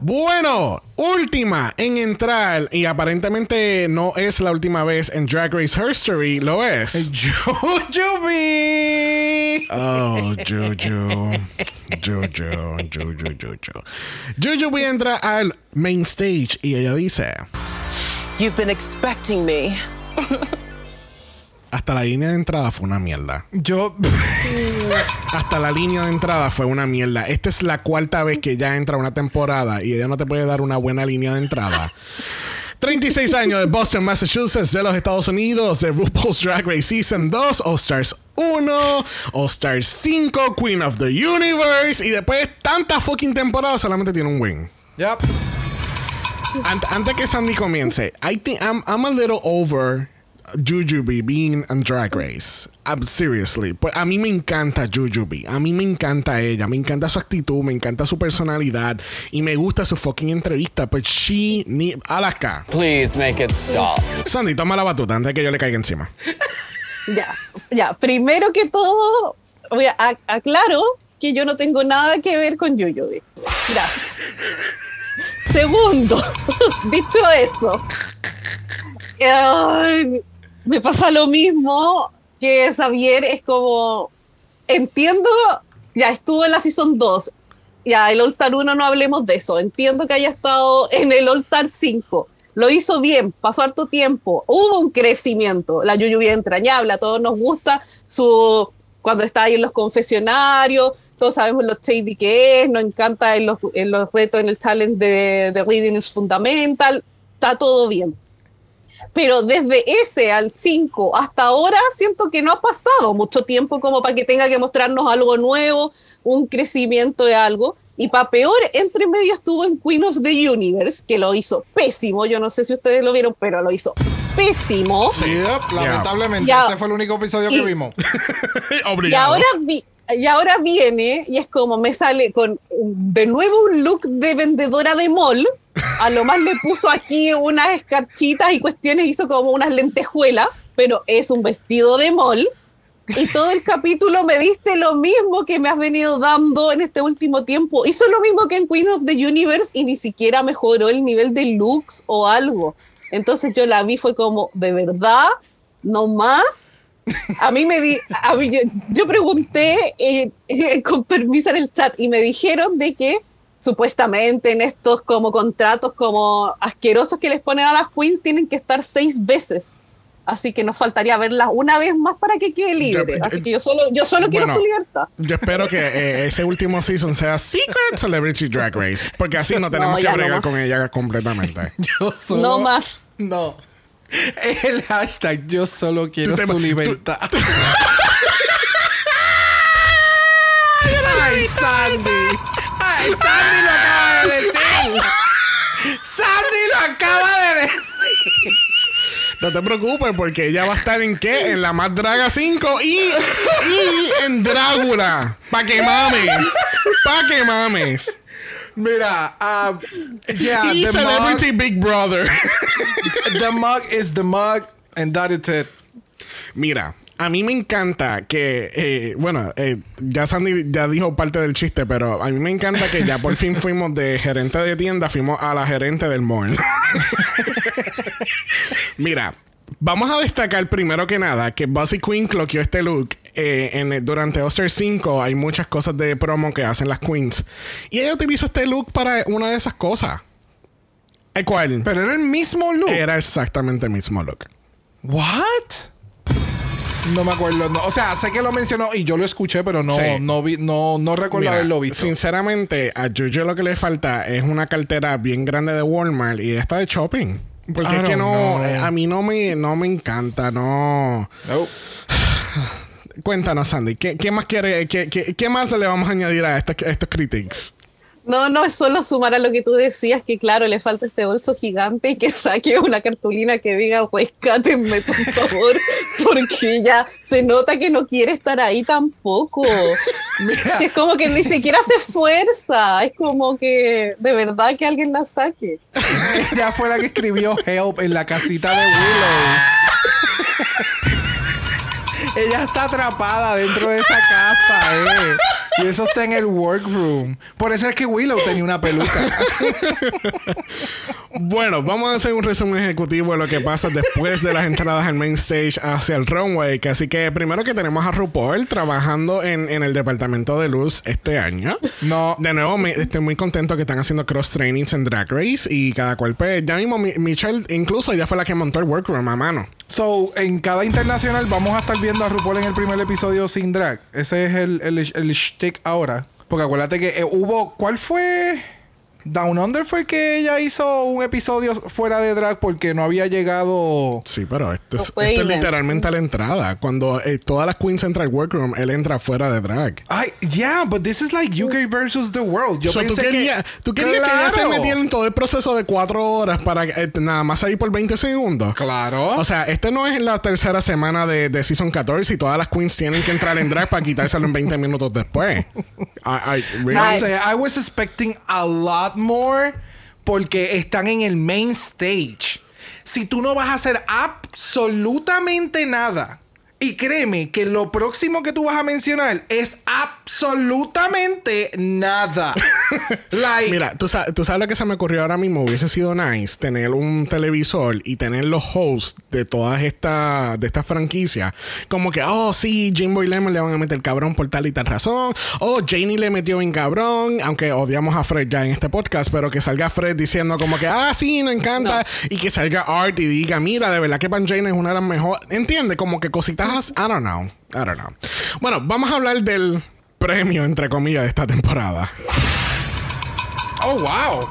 Bueno, última en entrar y aparentemente no es la última vez en Drag Race History, lo es. Jujubee. Oh, Juju. Juju, Juju, Juju. Juju entra al main stage y ella dice, You've been expecting me. Hasta la línea de entrada fue una mierda. Yo. Hasta la línea de entrada fue una mierda. Esta es la cuarta vez que ya entra una temporada y ella no te puede dar una buena línea de entrada. 36 años de Boston, Massachusetts, de los Estados Unidos, de RuPaul's Drag Race Season 2, All Stars 1, All Stars 5, Queen of the Universe, y después de tantas fucking temporadas solamente tiene un win. Yep. Ant- antes que Sandy comience, I think I'm, I'm a little over Jujubee being on Drag Race. Seriously. Pues a mí me encanta Jujubee. A mí me encanta ella. Me encanta su actitud. Me encanta su personalidad. Y me gusta su fucking entrevista. But she need... Alaska. Please make it stop. Sandy, toma la batuta antes de que yo le caiga encima. Ya, ya. Primero que todo, voy a, ac- aclaro que yo no tengo nada que ver con Yuyubi. Gracias. Segundo, dicho eso, ay, me pasa lo mismo que Xavier es como, entiendo, ya estuvo en la Season 2, ya el All Star 1 no hablemos de eso, entiendo que haya estado en el All Star 5, lo hizo bien, pasó harto tiempo, hubo un crecimiento, la Yuyu bien entrañable, a todos nos gusta su cuando está ahí en los confesionarios, todos sabemos lo shady que es, nos encanta en los, en los retos en el talent de, de Reading is Fundamental, está todo bien. Pero desde ese al 5 hasta ahora siento que no ha pasado mucho tiempo como para que tenga que mostrarnos algo nuevo, un crecimiento de algo. Y para peor, entre medio estuvo en Queen of the Universe, que lo hizo pésimo. Yo no sé si ustedes lo vieron, pero lo hizo pésimo. Sí, yep, lamentablemente. Ya. Ese fue el único episodio Y- que vimos. Y ahora, vi- y ahora viene y es como me sale con de nuevo un look de vendedora de mall. A lo más le puso aquí unas escarchitas y cuestiones, hizo como unas lentejuelas, pero es un vestido de mall. Y todo el capítulo me diste lo mismo que me has venido dando en este último tiempo. Hizo lo mismo que en Queen of the Universe y ni siquiera mejoró el nivel de looks o algo. Entonces yo la vi, fue como, ¿de verdad? ¿No más? A mí me di, a mí yo, pregunté eh, con permiso en el chat y me dijeron de que supuestamente en estos como contratos como asquerosos que les ponen a las queens tienen que estar seis veces. Así que nos faltaría verlas una vez más para que quede libre. Yo- Así que yo solo, yo solo quiero su libertad. Yo espero que eh, ese último season sea Secret Celebrity Drag Race. Porque así no tenemos No, que no bregar más. con ella completamente. Yo solo- No más. No. El hashtag yo solo quiero su tú- libertad. Ay, Sandy. Sandy lo acaba de decir. Sandy lo acaba de decir. No te preocupes porque ella va a estar en qué? En la Más Draga 5 y, y en Drácula. Pa' que mames. Pa' que mames. Mira, uh, yeah, y the Celebrity Big Brother. the mug is the mug, and that is it. Mira, a mí me encanta que, eh, bueno, eh, ya Sandy ya dijo parte del chiste, pero a mí me encanta que ya por fin fuimos de gerente de tienda, fuimos a la gerente del mall. Mira, vamos a destacar primero que nada que Buzzy Queen cloqueó este look. eh, en, durante Oster 5 hay muchas cosas de promo que hacen las queens. Y ella utilizó este look para una de esas cosas. ¿El cuál? Pero era el mismo look. Era exactamente el mismo look. What? No me acuerdo. no. O sea, sé que lo mencionó y yo lo escuché, pero no, Sí. no, vi, no, no recuerdo Mira, haberlo visto. Sinceramente, a Juju lo que le falta es una cartera bien grande de Walmart y esta de shopping. Porque I es que no, know. eh, a mí no me, no me encanta, no. Cuéntanos, Sandy, ¿qué, qué más quiere, qué, qué- qué más le vamos a añadir a estos, a estos critics? No, no, es solo sumar a lo que tú decías, que claro, le falta este bolso gigante y que saque una cartulina que diga, rescátenme, por favor, porque ya se nota que no quiere estar ahí tampoco. Mira, Es como que ni siquiera se esfuerza, es como que de verdad que alguien la saque. ella fue la que escribió Help en la casita de Willow. ella está atrapada dentro de esa casa, eh. Y eso está en el workroom. Por eso es que Willow tenía una peluca. Bueno, vamos a hacer un resumen ejecutivo de lo que pasa después de las entradas al main stage hacia el runway. Así que primero que tenemos a RuPaul trabajando en, en el departamento de luz este año. No. De nuevo, me- estoy muy contento que están haciendo cross trainings en Drag Race y cada cual, pues, ya mismo Mi- Michelle, incluso ella fue la que montó el workroom a mano. So, en cada internacional vamos a estar viendo a RuPaul en el primer episodio sin drag. Ese es el, el, el shtick ahora. Porque acuérdate que eh, hubo. ¿Cuál fue? Down Under fue que ella hizo un episodio fuera de drag porque no había llegado. Sí, pero esto, No es, fue esto es even. literalmente a la entrada. Cuando eh, todas las queens entran al workroom, él entra fuera de drag. Ay, yeah, but this is like UK versus the world. Yo So, tú pensé querías, que. tú querías que ella se metiera en todo el proceso de cuatro horas para eh, nada más salir por 20 segundos. Claro. O sea, este no es la tercera semana de, de Season 14 y todas las queens tienen que entrar en drag para quitárselo en 20 minutos después. I- I- really? No sé, I was expecting a lot more porque están en el main stage. Si tú no vas a hacer absolutamente nada, y créeme que lo próximo que tú vas a mencionar es absolutamente nada. like, Mira, ¿tú sabes, tú sabes lo que se me ocurrió ahora mismo. Hubiese sido nice tener un televisor y tener los hosts de todas estas de estas franquicias. Como que, oh, sí, Jimbo y Lemon le van a meter cabrón por tal y tal razón. Oh, Janie le metió en cabrón. Aunque odiamos a Fred ya en este podcast, pero que salga Fred diciendo como que, ah, sí, me encanta. Y que salga Art y diga, mira, de verdad que Pan Jane es una de las mejores. ¿Entiendes? Como que cositas, I don't know. I don't know. Bueno, vamos a hablar del premio, entre comillas, de esta temporada. oh, wow.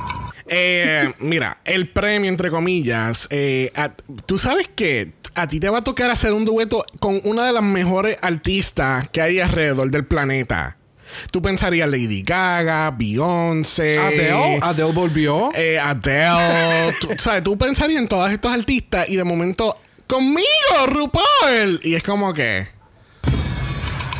Eh, mira, el premio, entre comillas, eh, a- tú sabes que a ti te va a tocar hacer un dueto con una de las mejores artistas que hay alrededor del planeta. Tú pensarías Lady Gaga, Beyoncé. Adele, Adele volvió. eh, Adele. tú, ¿sabes? Tú pensarías en todos estos artistas y de momento, conmigo, RuPaul. Y es como que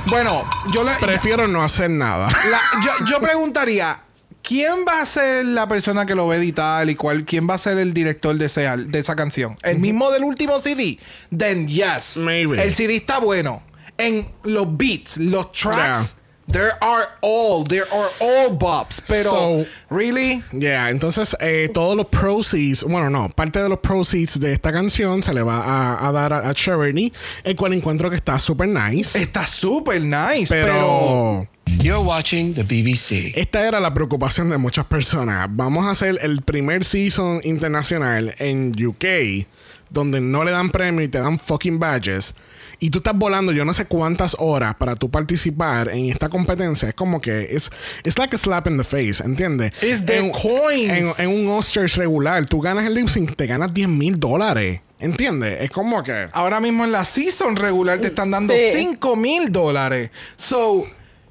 Bueno, yo le. prefiero no hacer nada. la- yo, yo preguntaría. ¿Quién va a ser la persona que lo va a editar y cuál, quién va a ser el director de, ese de esa canción? ¿El mismo del último CD? Then yes. Maybe. El CD está bueno. En los beats, los tracks, there are all, there are all bops. Pero, So- really? Yeah, entonces eh, todos los proceeds, bueno, no, parte de los proceeds de esta canción se le va a, a dar a, a Charity, el cual encuentro que está súper nice. Está súper nice, pero... pero You're watching the BBC. esta era la preocupación de muchas personas. Vamos a hacer el primer season internacional en UK, donde no le dan premio y te dan fucking badges. Y tú estás volando yo no sé cuántas horas para tú participar en esta competencia. Es como que es it's like a slap in the face, ¿entiendes? It's the en, coins. En, en un Oscars regular, tú ganas el lip sync, te ganas 10 mil dólares. ¿Entiendes? Es como que... Ahora mismo en la season regular te están dando Sí. 5 mil dólares. So,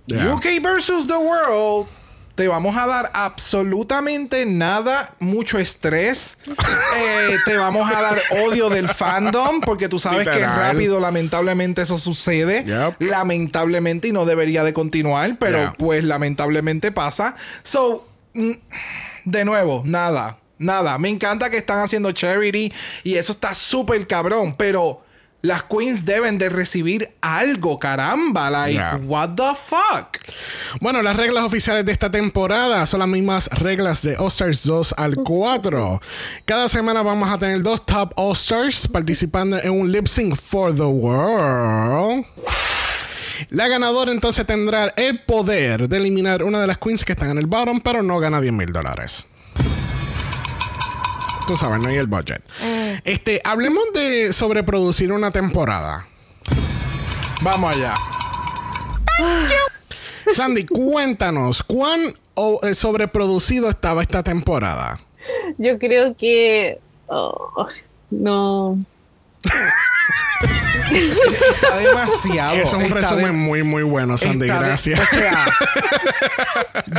Yeah. UK versus the world. Te vamos a dar absolutamente nada, mucho estrés. Eh, te vamos a dar odio del fandom, porque tú sabes que rápido, lamentablemente, eso sucede. Yep. Lamentablemente, y no debería de continuar, pero Yeah. pues lamentablemente pasa. So, mm, de nuevo, nada, nada. Me encanta que están haciendo charity y eso está súper cabrón, pero las queens deben de recibir algo, caramba. Like, Yeah. what the fuck? Bueno, las reglas oficiales de esta temporada son las mismas reglas de All Stars 2 al 4. Cada semana vamos a tener dos Top All Stars participando en un lip sync for the world. La ganadora entonces tendrá el poder de eliminar una de las queens que están en el bottom, pero no gana 10 mil dólares. Tú sabes, no hay el budget. Este, hablemos de sobreproducir una temporada. Vamos allá. Sandy, cuéntanos, ¿cuán eh, sobreproducido estaba esta temporada? Yo creo que. oh, no. Está demasiado. Eso es un Está resumen de- muy, muy bueno, Sandy. está de- Gracias. o sea,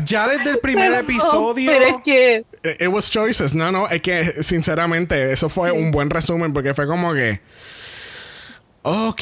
ya desde el primer Pero- episodio. Pero es que. It was choices. No, no, es que sinceramente eso fue un buen resumen porque fue como que. Ok,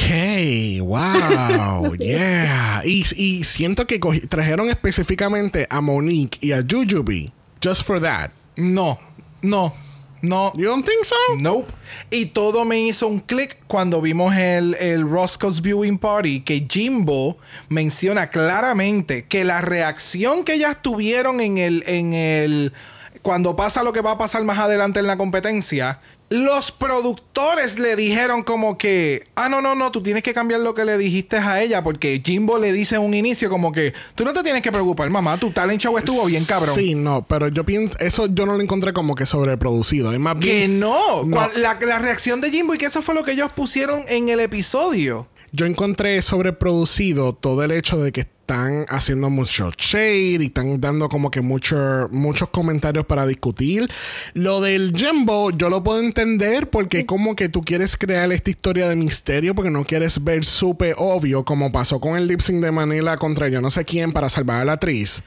wow, yeah. Y, y siento que trajeron específicamente a Monique y a Jujubee just for that. No, no, no. You don't think so? Nope. Y todo me hizo un clic cuando vimos el, el Roscoe's Viewing Party que Jimbo menciona claramente que la reacción que ellas tuvieron en el, en el cuando pasa lo que va a pasar más adelante en la competencia, los productores le dijeron como que, ah, no, no, no, tú tienes que cambiar lo que le dijiste a ella porque Jimbo le dice en un inicio como que, tú no te tienes que preocupar, mamá, tu talent show estuvo bien cabrón. Sí, no, pero yo pienso, eso yo no lo encontré como que sobreproducido. Es más Que bien. no. No. La, la reacción de Jimbo y que eso fue lo que ellos pusieron en el episodio. Yo encontré sobreproducido todo el hecho de que están haciendo mucho shade y están dando como que mucho, muchos comentarios para discutir. Lo del Jumbo yo lo puedo entender porque como que tú quieres crear esta historia de misterio porque no quieres ver súper obvio como pasó con el lip sync de Manila contra yo no sé quién para salvar a la actriz.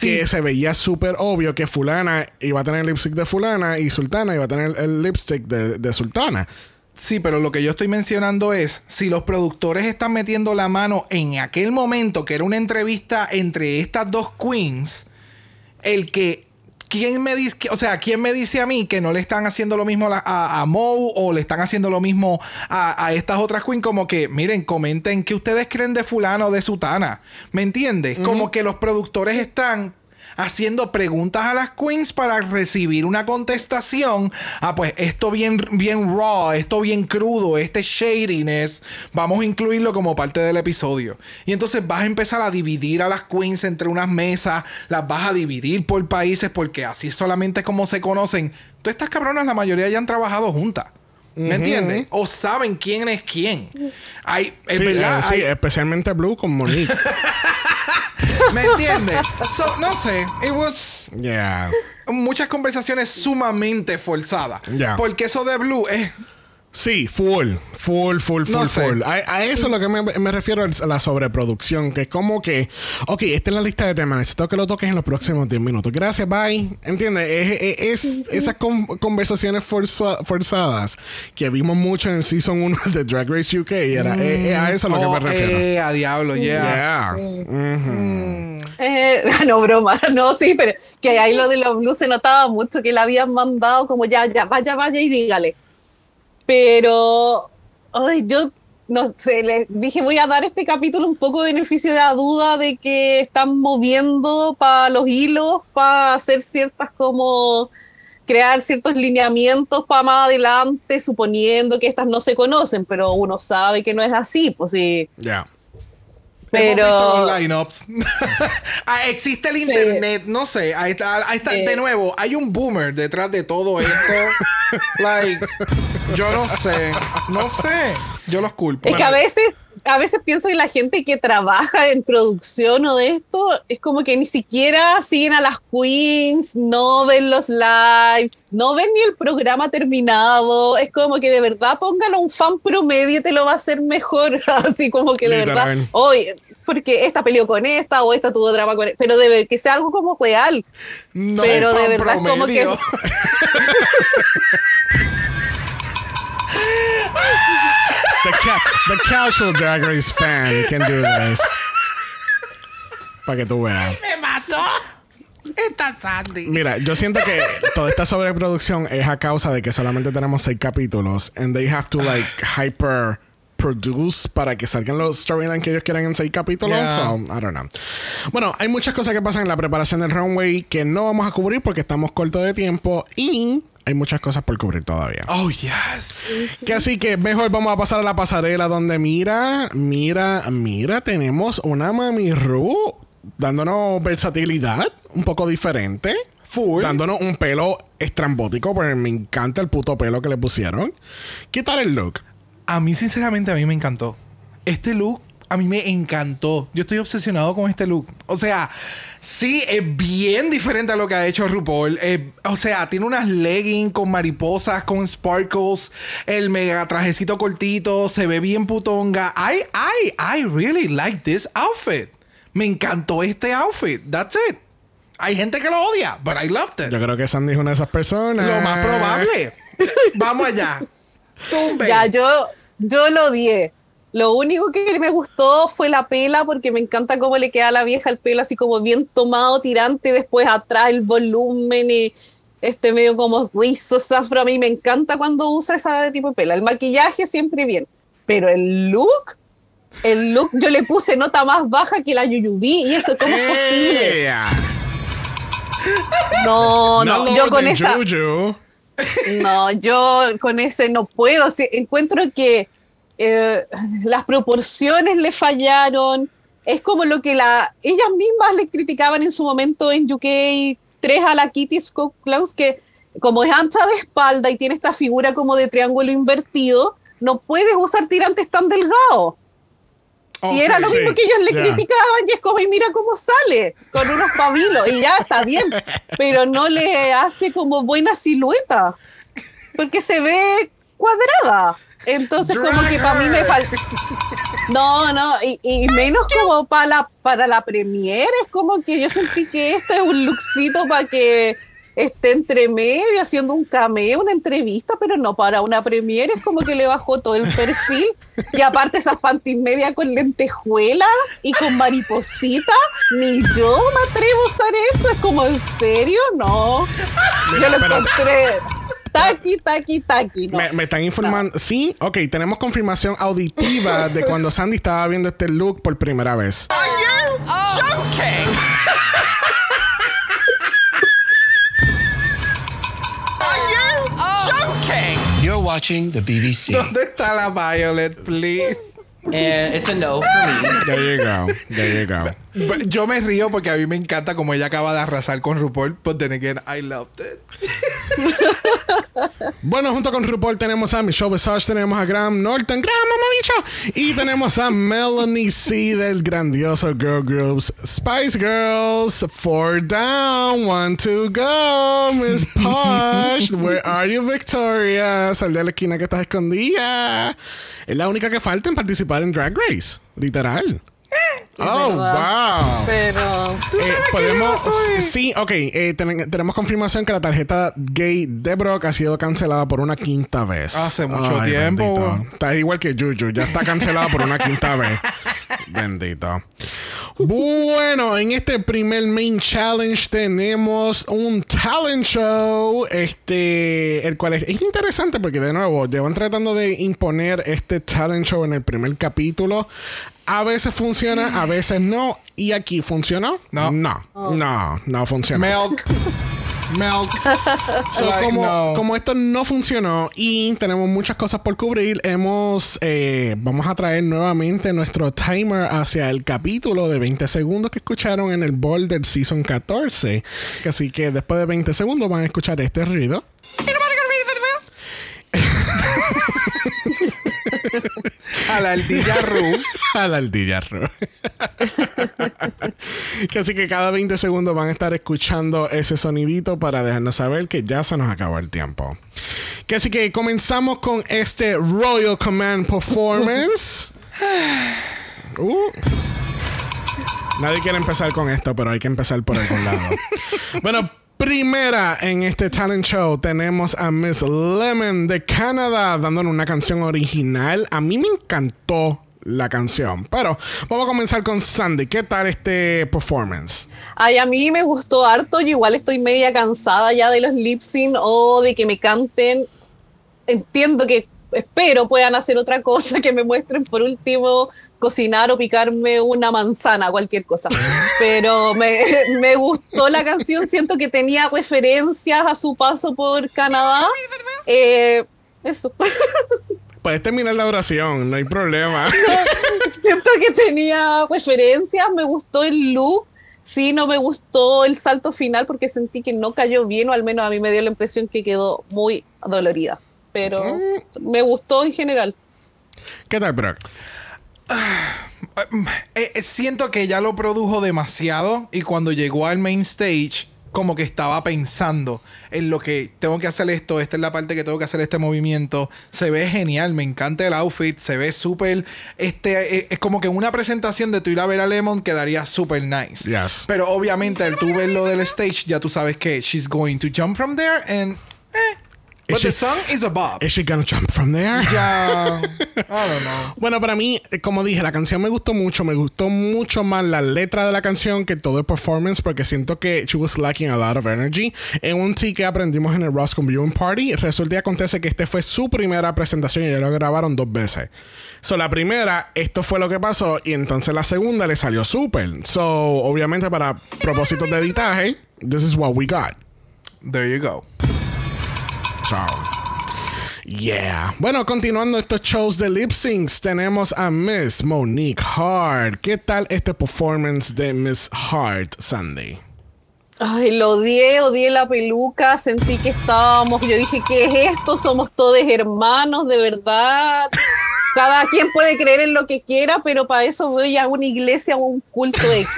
Que se veía súper obvio que fulana iba a tener el lip sync de fulana y sultana iba a tener el lipstick de, de sultana. Sí, pero lo que yo estoy mencionando es, si los productores están metiendo la mano en aquel momento, que era una entrevista entre estas dos queens, el que... ¿Quién me dice, o sea, quién me dice a mí que no le están haciendo lo mismo a, a, a Moe o le están haciendo lo mismo a, a estas otras queens? Como que, miren, comenten qué ustedes creen de fulano o de sutana. ¿Me entiendes? Como que los productores están haciendo preguntas a las queens para recibir una contestación. Ah, pues esto bien, bien raw, esto bien crudo, este shadiness, vamos a incluirlo como parte del episodio. Y entonces vas a empezar a dividir a las queens entre unas mesas, las vas a dividir por países, porque así solamente es como se conocen. Todas estas cabronas, la mayoría ya han trabajado juntas. ¿Me entiendes? O saben quién es quién. Hay, es Sí, verdad. eh, sí, hay- especialmente Blue con Monique. ¿Me entiendes? So, no sé. It was yeah. muchas conversaciones sumamente forzadas. Ya. Porque eso de Blue es. Sí, full, full, full, full, No sé. full. A, a eso es lo que me, me refiero a la sobreproducción, que es como que, ok, esta es la lista de temas, necesito que lo toques en los próximos 10 minutos. Gracias, bye. ¿Entiendes? Es, es- es esas con- conversaciones forza- forzadas que vimos mucho en el Season 1 de Drag Race UK. Era, es- es a eso es lo Oh, que me refiero. eh, a diablo, yeah. Yeah. Ujú. Eh, no, broma, no, sí, pero que ahí lo de los blues se notaba mucho, que le habían mandado como ya, ya, vaya, vaya y dígale. Pero, ay, yo no sé, le dije, voy a dar este capítulo un poco de beneficio de la duda de que están moviendo para los hilos, para hacer ciertas como crear ciertos lineamientos para más adelante, suponiendo que estas no se conocen, pero uno sabe que no es así, pues sí. Yeah. Pero- Hemos visto los lineups. Ah, existe el internet, no sé. Ahí está, ahí está. Sí. De nuevo, hay un boomer detrás de todo esto. like, yo no sé. No sé. Yo los culpo. Es que a veces, a veces pienso que la gente que trabaja en producción o de esto es como que ni siquiera siguen a las queens, no ven los live, no ven ni el programa terminado. Es como que de verdad póngalo a un fan promedio y te lo va a hacer mejor. Así como que de verdad, hoy, porque esta peleó con esta o esta tuvo drama con esta, pero de ver- que sea algo como real. No, pero de fan verdad es como que promedio. The, ca- the casual Drag Race fan can do this. Para que tú veas. Me mató. Esta Sandy. Mira, yo siento que toda esta sobreproducción es a causa de que solamente tenemos seis capítulos and they have to like hyper produce para que salgan los storylines que ellos quieran en seis capítulos. Yeah. So, I don't know. Bueno, hay muchas cosas que pasan en la preparación del runway que no vamos a cubrir porque estamos cortos de tiempo y hay muchas cosas por cubrir todavía. Oh, yes. Que así que mejor vamos a pasar a la pasarela donde mira, mira, mira, tenemos una Mami Ru dándonos versatilidad un poco diferente. Full. Dándonos un pelo estrambótico, porque me encanta el puto pelo que le pusieron. ¿Qué tal el look? A mí, sinceramente, a mí me encantó. Este look a mí me encantó. Yo estoy obsesionado con este look. O sea, sí, es bien diferente a lo que ha hecho RuPaul. Eh, o sea, tiene unas leggings con mariposas, con sparkles, el mega trajecito cortito, se ve bien putonga. I, I, I really like this outfit. Me encantó este outfit. That's it. Hay gente que lo odia, but I loved it. Yo creo que Sandy es una de esas personas. Lo más probable. Vamos allá. Tumbe. Ya, yo, yo lo odié. Lo único que me gustó fue la pela, porque me encanta cómo le queda a la vieja el pelo así como bien tomado, tirante, después atrás el volumen y este medio como rizo, zafro. A mí me encanta cuando usa esa tipo de pela. El maquillaje siempre bien, pero el look, el look, yo le puse nota más baja que la Yuyubi y eso, ¿cómo es posible? No, No no, yo con esa... Juju. No, yo con ese no puedo. Sí, encuentro que eh, las proporciones le fallaron. Es como lo que la, ellas mismas le criticaban en su momento en UK 3 a la Kitty Scott Klaus, que como es ancha de espalda y tiene esta figura como de triángulo invertido, no puedes usar tirantes tan delgados. Y era lo sí, mismo que ellos le criticaban y es como, y mira cómo sale, con unos pabilos, y ya está bien, pero no le hace como buena silueta, porque se ve cuadrada. Entonces como que para mí me falta... No, no, y, y menos como para la, para la premiere, es como que yo sentí que esto es un luxito para que esté entre medio haciendo un cameo, una entrevista, pero no para una premiere, es como que le bajó todo el perfil. Y aparte esas panties media con lentejuela y con mariposita, ni yo me atrevo a usar eso, es como, ¿en serio? No. Mira, yo lo encontré taqui, taqui, taqui, no. Me, me están informando. Sí, ok, tenemos confirmación auditiva de cuando Sandy estaba viendo este look por primera vez. Joking! Are you joking? You're watching the BBC. ¿Dónde está la Violet, please? And it's a no for me. There you go. There you go. But Yo me río porque a mí me encanta como ella acaba de arrasar con RuPaul, but then again, I loved it. Bueno, junto con RuPaul tenemos a Michelle Visage, tenemos a Graham Norton, Graham Mamabicho, y tenemos a Melanie C del grandioso girl groups Spice Girls. Four down, one to go, Miss Posh. Where are you, Victoria? Sal de la esquina que estás escondida. Es la única que falta en participar en Drag Race, literal. Oh, wow. Pero... Eh, podemos. Sí, ok. eh, ten- tenemos confirmación que la tarjeta gay de Brock ha sido cancelada por una quinta vez. Hace mucho tiempo. bendito. Está igual que Juju. Ya está cancelada por una quinta vez. Bendito. Bueno, en este primer main challenge tenemos un talent show. Este. El cual es, es interesante porque, de nuevo, llevan tratando de imponer este talent show en el primer capítulo. A veces funciona, a veces no. ¿Y aquí funcionó? No. No, no, no funcionó. Milk. Milk. So, Like, como, no. como esto no funcionó y tenemos muchas cosas por cubrir, hemos eh, vamos a traer nuevamente nuestro timer hacia el capítulo de 20 segundos que escucharon en el ball del season 14. Así que después de 20 segundos van a escuchar este ruido. A la ardilla Ru. a la ardilla Ru. que así que cada 20 segundos van a estar escuchando ese sonidito para dejarnos saber que ya se nos acabó el tiempo. Que así que comenzamos con este Royal Command Performance. Uh. Nadie quiere empezar con esto, pero hay que empezar por algún lado. bueno, primera en este talent show tenemos a Miss Lemon de Canadá dándonos una canción original. A mí me encantó la canción, pero vamos a comenzar con Sandy. ¿Qué tal este performance? Ay, a mí me gustó harto. Yo igual estoy media cansada ya de los lip sync o de que me canten. Entiendo que espero puedan hacer otra cosa, que me muestren por último cocinar o picarme una manzana, cualquier cosa. Pero me, me gustó la canción, siento que tenía referencias a su paso por Canadá. Eh, eso. Puedes terminar la oración, no hay problema. siento que tenía referencias, me gustó el look. Sí, no me gustó el salto final porque sentí que no cayó bien, o al menos a mí me dio la impresión que quedó muy dolorida pero me gustó en general. ¿Qué tal, Brock? Eh, eh, siento que ya lo produjo demasiado y cuando llegó al main stage como que estaba pensando en lo que tengo que hacer esto, esta es la parte que tengo que hacer este movimiento. Se ve genial, me encanta el outfit, se ve súper. Este eh, es como que una presentación de tu ir a ver a Lemon quedaría súper nice. Yes. Pero obviamente al tú verlo del stage, ya tú sabes que she's going to jump from there and. But she- the song is a bob. Is she gonna jump from there? Ya. I don't know. Bueno, para mí, eh, como dije, la canción me gustó mucho. Me gustó mucho más la letra de la canción que todo el performance porque siento que she was lacking a lot of energy. En un tea que aprendimos en el Roscoe Viewing Party, resulta y acontece que este fue su primera presentación y ya lo grabaron dos veces. So, la primera, esto fue lo que pasó y entonces la segunda le salió súper. So, obviamente para propósitos de editaje, this is what we got. There you go. Chao. Yeah. Bueno, continuando estos shows de lip syncs, tenemos a Miss Monique Hart. ¿Qué tal este performance de Miss Hart Sunday? Ay, lo odié, odié la peluca, sentí que estábamos, yo dije, ¿qué es esto? Somos todos hermanos, de verdad. Cada quien puede creer en lo que quiera, pero para eso voy a una iglesia o un culto X.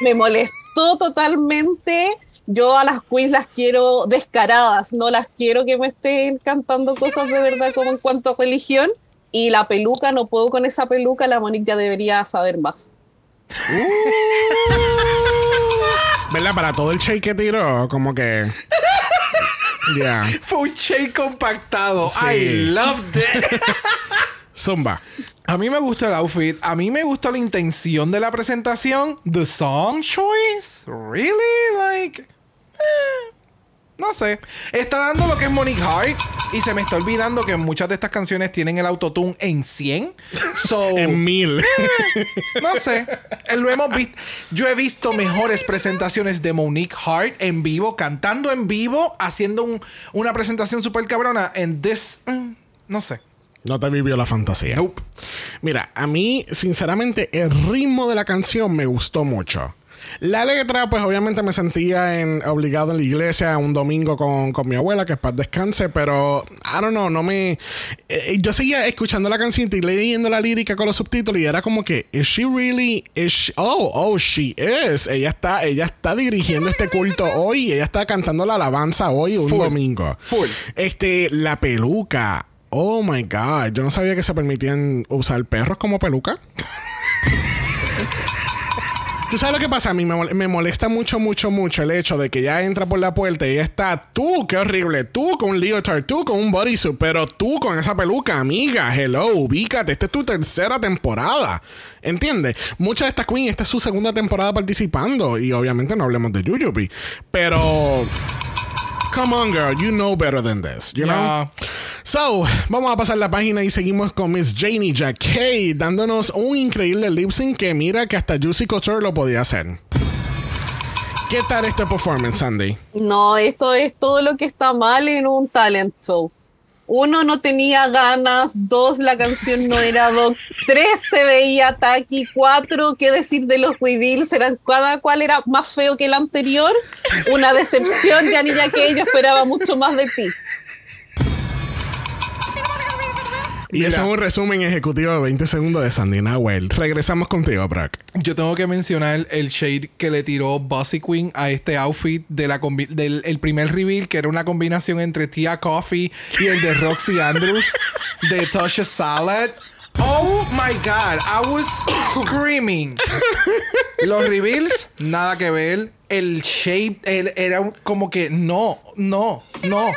Me molestó totalmente. Yo a las queens las quiero descaradas, no las quiero que me estén cantando cosas de verdad como en cuanto a religión. Y la peluca, no puedo con esa peluca, la Monique ya debería saber más. ¿Verdad? Para todo el shake que tiró, como que. Yeah. Fue un shake compactado. Sí. I loved it. Zumba. A mí me gustó el outfit. A mí me gustó la intención de la presentación. The song choice. Really? Like. Eh, no sé. Está dando lo que es Monique Hart. Y se me está olvidando que muchas de estas canciones tienen el autotune en 100. So. En mil. No sé. Eh, Lo hemos visto. Yo he visto mejores presentaciones de Monique Hart en vivo, cantando en vivo, haciendo un- una presentación súper cabrona. En this. mm, no sé. No te vivió la fantasía. Nope. Mira, a mí, sinceramente, el ritmo de la canción me gustó mucho. La letra, pues obviamente me sentía en, obligado en la iglesia un domingo con, con mi abuela, que es paz descanse, pero I don't know, no me. eh, yo seguía escuchando la canción y leyendo la lírica con los subtítulos y era como que, ¿is she really? Is she- oh, oh, she is. Ella está, ella está dirigiendo este culto hoy, ella está cantando la alabanza hoy, un Full. domingo. Full. Este, la peluca. Oh my god, yo no sabía que se permitían usar perros como peluca. ¿Tú sabes lo que pasa? A mí me, mol- me molesta mucho, mucho, mucho el hecho de que ya entra por la puerta y está tú, qué horrible, tú con un leotard, tú con un bodysuit, pero tú con esa peluca, amiga, hello, ubícate, esta es tu tercera temporada. ¿Entiendes? Muchas de estas queens, esta es su segunda temporada participando y obviamente no hablemos de Yuyubi, pero... Come on, girl, you know better than this, you know? So, vamos a pasar la página y seguimos con Miss Janie Jacquet dándonos un increíble lip sync que mira que hasta Juicy Couture lo podía hacer. ¿Qué tal este performance, Sandy? No, esto es todo lo que está mal en un talent show. Uno, no tenía ganas. Dos, la canción no era doc. Tres, se veía tacky. Cuatro, qué decir de los reveals. Eran, cada cual era más feo que el anterior. Una decepción, ya ni que yo esperaba mucho más de ti. Y Mira. eso es un resumen ejecutivo de 20 segundos de Sandy Nahuel. Regresamos contigo, Brock. Yo tengo que mencionar el shade que le tiró Bossy Queen a este outfit de la del el primer reveal, que era una combinación entre Tia Coffee y el de Roxy Andrews de Tasha Salad. Oh my god, I was screaming. Los reveals, nada que ver. El shape el- era como que no, no, no,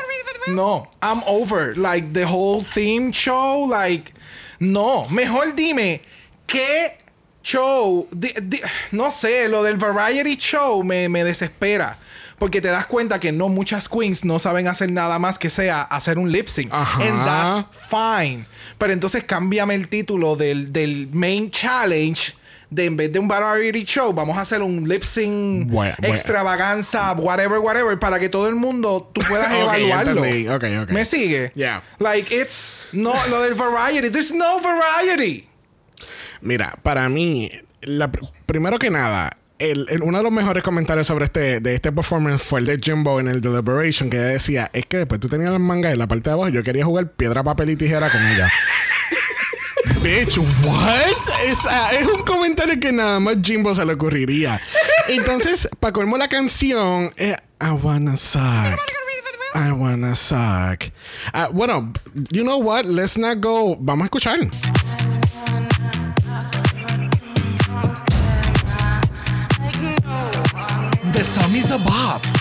no. I'm over. Like the whole theme show, like no. Mejor dime qué show. di- di- no sé, lo del variety show me, me desespera. Porque te das cuenta que no muchas queens no saben hacer nada más que sea hacer un lip sync. Ajá. And that's fine. Pero entonces cámbiame el título del, del main challenge. De en vez de un variety show, vamos a hacer un lip sync Bueno, bueno. extravaganza, whatever, whatever, para que todo el mundo tú puedas Ok, evaluarlo. entendí. Ok, ok. ¿Me sigue? Yeah. Like, it's no lo del variety. There's no variety. Mira, para mí, la pr- primero que nada, el, el- uno de los mejores comentarios sobre este, de este performance fue el de Jimbo en el Deliberation, que decía, es que después tú tenías las mangas en la parte de abajo, yo quería jugar piedra, papel y tijera con ella. Bitch, what? Es, ah, es un comentario que nada más Jimbo se le ocurriría. Entonces, para colmo la canción, eh, I wanna suck. I wanna suck. Ah, bueno, you know what? Let's not go. Vamos a escuchar. The song is a bop.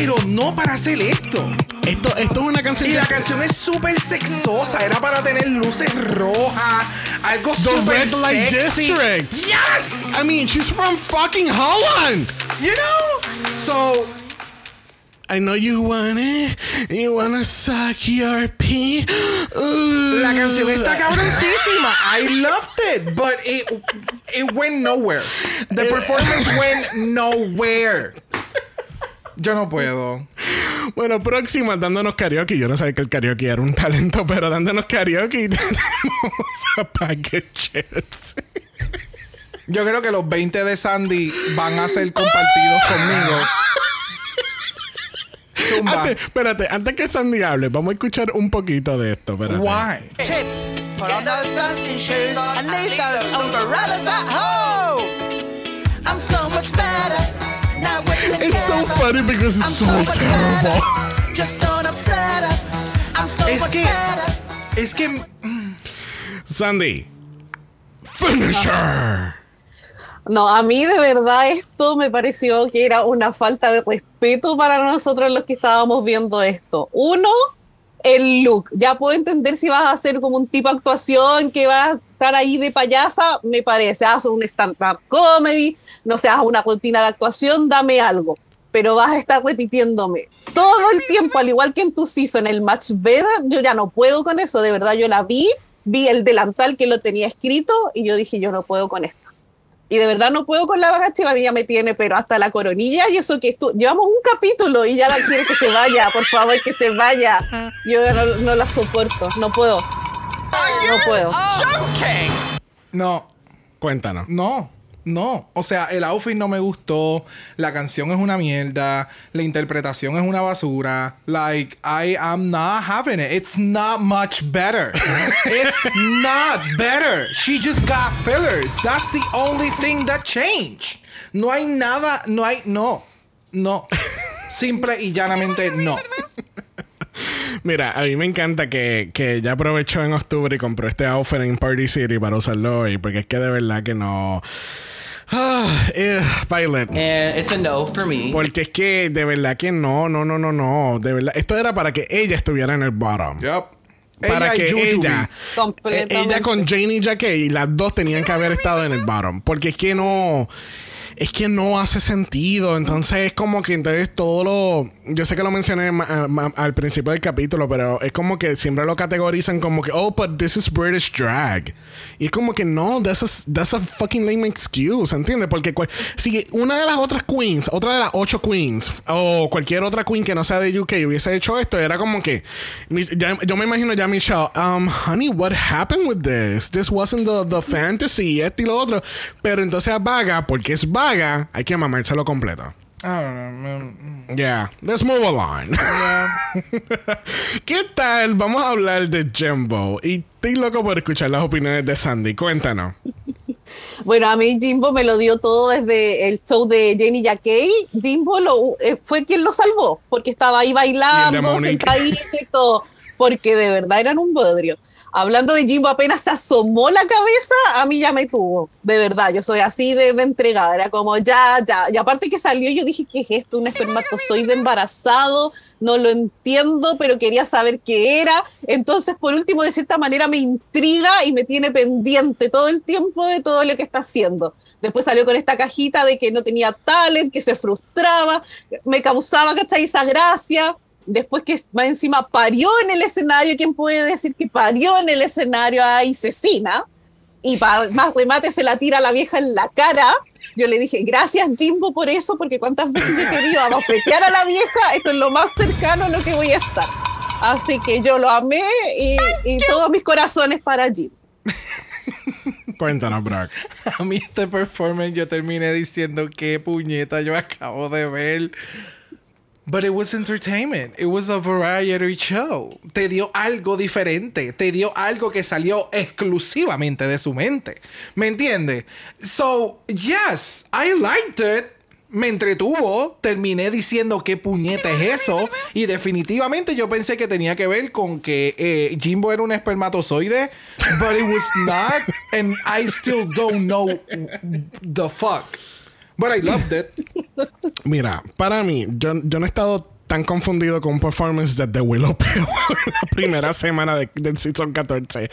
Pero no para hacer esto. Esto, esto es una canción. Y la canción es súper sexosa. Era para tener luces rojas. Algo súper Red Light sexy. District. Yes! I mean, she's from fucking Holland. You know? So, I know you want it. You wanna suck your pee. Ooh. la canción está cabroncísima. I loved it. But it, it went nowhere. The performance went nowhere. Yo no puedo. Bueno, próxima, dándonos karaoke. Yo no sabía que el karaoke era un talento, pero dándonos karaoke tenemos a Packet Chips. Yo creo que los 20 de Sandy van a ser compartidos conmigo. Zumba. Antes, espérate, antes que Sandy hable, vamos a escuchar un poquito de esto. Espérate. Why? Chips, put on those dancing shoes and leave those umbrellas at home. I'm so much better. It's so funny because it's so, terrible. better. Just don't upset her. I'm so Es much que- better. Es que Sandy, finisher. No, a mí de verdad esto me pareció que era una falta de respeto para nosotros los que estábamos viendo esto. Uno, el look. Ya puedo entender si vas a hacer como un tipo de actuación que vas a estar ahí de payasa, me parece. Haz un stand-up comedy, no seas una rutina de actuación, dame algo. Pero vas a estar repitiéndome todo el tiempo, al igual que en tu season, el match better. Yo ya no puedo con eso, de verdad. Yo la vi, vi el delantal que lo tenía escrito y yo dije, yo no puedo con esto. Y de verdad no puedo con la baja chiva, a mí ya me tiene, pero hasta la coronilla y eso que estu- llevamos un capítulo y ya la quiero que se vaya, por favor, que se vaya. Yo no, no la soporto, no puedo. No puedo. no, Cuéntanos. no, no. O sea, el outfit no me gustó. La canción es una mierda. La interpretación es una basura. Like, I am not having it. It's not much better. It's not better. She just got fillers. That's the only thing that changed. No hay nada, no hay, no, no. Simple y llanamente no. Mira, a mí me encanta que, que ya aprovechó en octubre y compró este outfit en Party City para usarlo hoy, porque es que de verdad que no. Ah, eh, Violet. And it's a no for me. Porque es que de verdad que no, no, no, no, no. De verdad, esto era para que ella estuviera en el bottom. Yup. Para Ella que ella, eh, ella con Jane y Jackie, las dos tenían que haber estado en el bottom. Porque es que no. Es que no hace sentido. Entonces es como que entonces todo lo. Yo sé que lo mencioné al principio del capítulo, pero es como que siempre lo categorizan como que, oh, but this is British drag. Y es como que no, that's a, that's a fucking lame excuse, ¿entiendes? Porque si una de las otras queens, otra de las ocho queens, o cualquier otra queen que no sea de UK hubiese hecho esto, era como que. yo me imagino ya Michelle, um, honey, what happened with this? This wasn't the, the fantasy, esto y lo otro. Pero entonces a Vaga, porque es Vaga, hay que mamárselo completo. Yeah, let's move along. ¿Qué tal? Vamos a hablar de Jumbo. Y estoy loco por escuchar las opiniones de Sandy. Cuéntanos. Bueno, a mí Jimbo me lo dio todo desde el show de Jenny Jacquet. Jimbo lo, eh, fue quien lo salvó, porque estaba ahí bailando, sentadito y todo, porque de verdad eran un bodrio hablando de Jimbo, apenas se asomó la cabeza, a mí ya me tuvo. De verdad, yo soy así de, entregada. Era como ya, ya. Y aparte que salió, yo dije, ¿qué es esto? Un espermatozoide embarazado. No lo entiendo, pero quería saber qué era. Entonces, por último, de cierta manera me intriga y me tiene pendiente todo el tiempo de todo lo que está haciendo. Después salió con esta cajita de que no tenía talent, que se frustraba, me causaba, ¿cachai? Esa gracia después que más encima parió en el escenario, ¿quién puede decir que parió en el escenario a Isesina? Y más remate se la tira a la vieja en la cara. Yo le dije, gracias Jimbo por eso, porque cuántas veces he querido abofetear a la vieja, esto es lo más cercano a lo que voy a estar. Así que yo lo amé y, todos mis corazones para Jimbo. Cuéntanos, Brock. A mí este performance yo terminé diciendo qué puñeta yo acabo de ver. But it was entertainment. It was a variety show. Te dio algo diferente. Te dio algo que salió exclusivamente de su mente. ¿Me entiendes? So, yes, I liked it. Me entretuvo. Terminé diciendo qué puñeta es eso. Y definitivamente yo pensé que tenía que ver con que eh, Jimbo era un espermatozoide. But it was not. And I still don't know the fuck. But I loved it. Mira, para mí, yo, yo no he estado tan confundido con un performance de The Willow en la primera semana del season 14.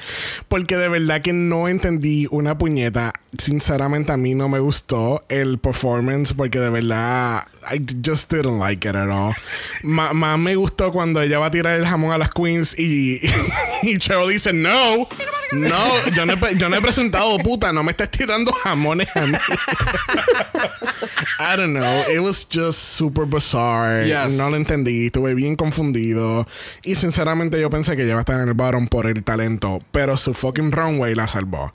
Porque de verdad que no entendí una puñeta. Sinceramente, a mí no me gustó el performance porque de verdad, I just didn't like it at all. Más me gustó cuando ella va a tirar el jamón a las queens y, y Cheryl dice: No, no, yo no, he, yo no he presentado puta, no me estés tirando jamones a mí. I don't know. It was just super bizarre. No lo entendí. Estuve bien confundido. Y sinceramente yo pensé que ella iba a estar en el bottom por el talento. Pero su fucking runway la salvó.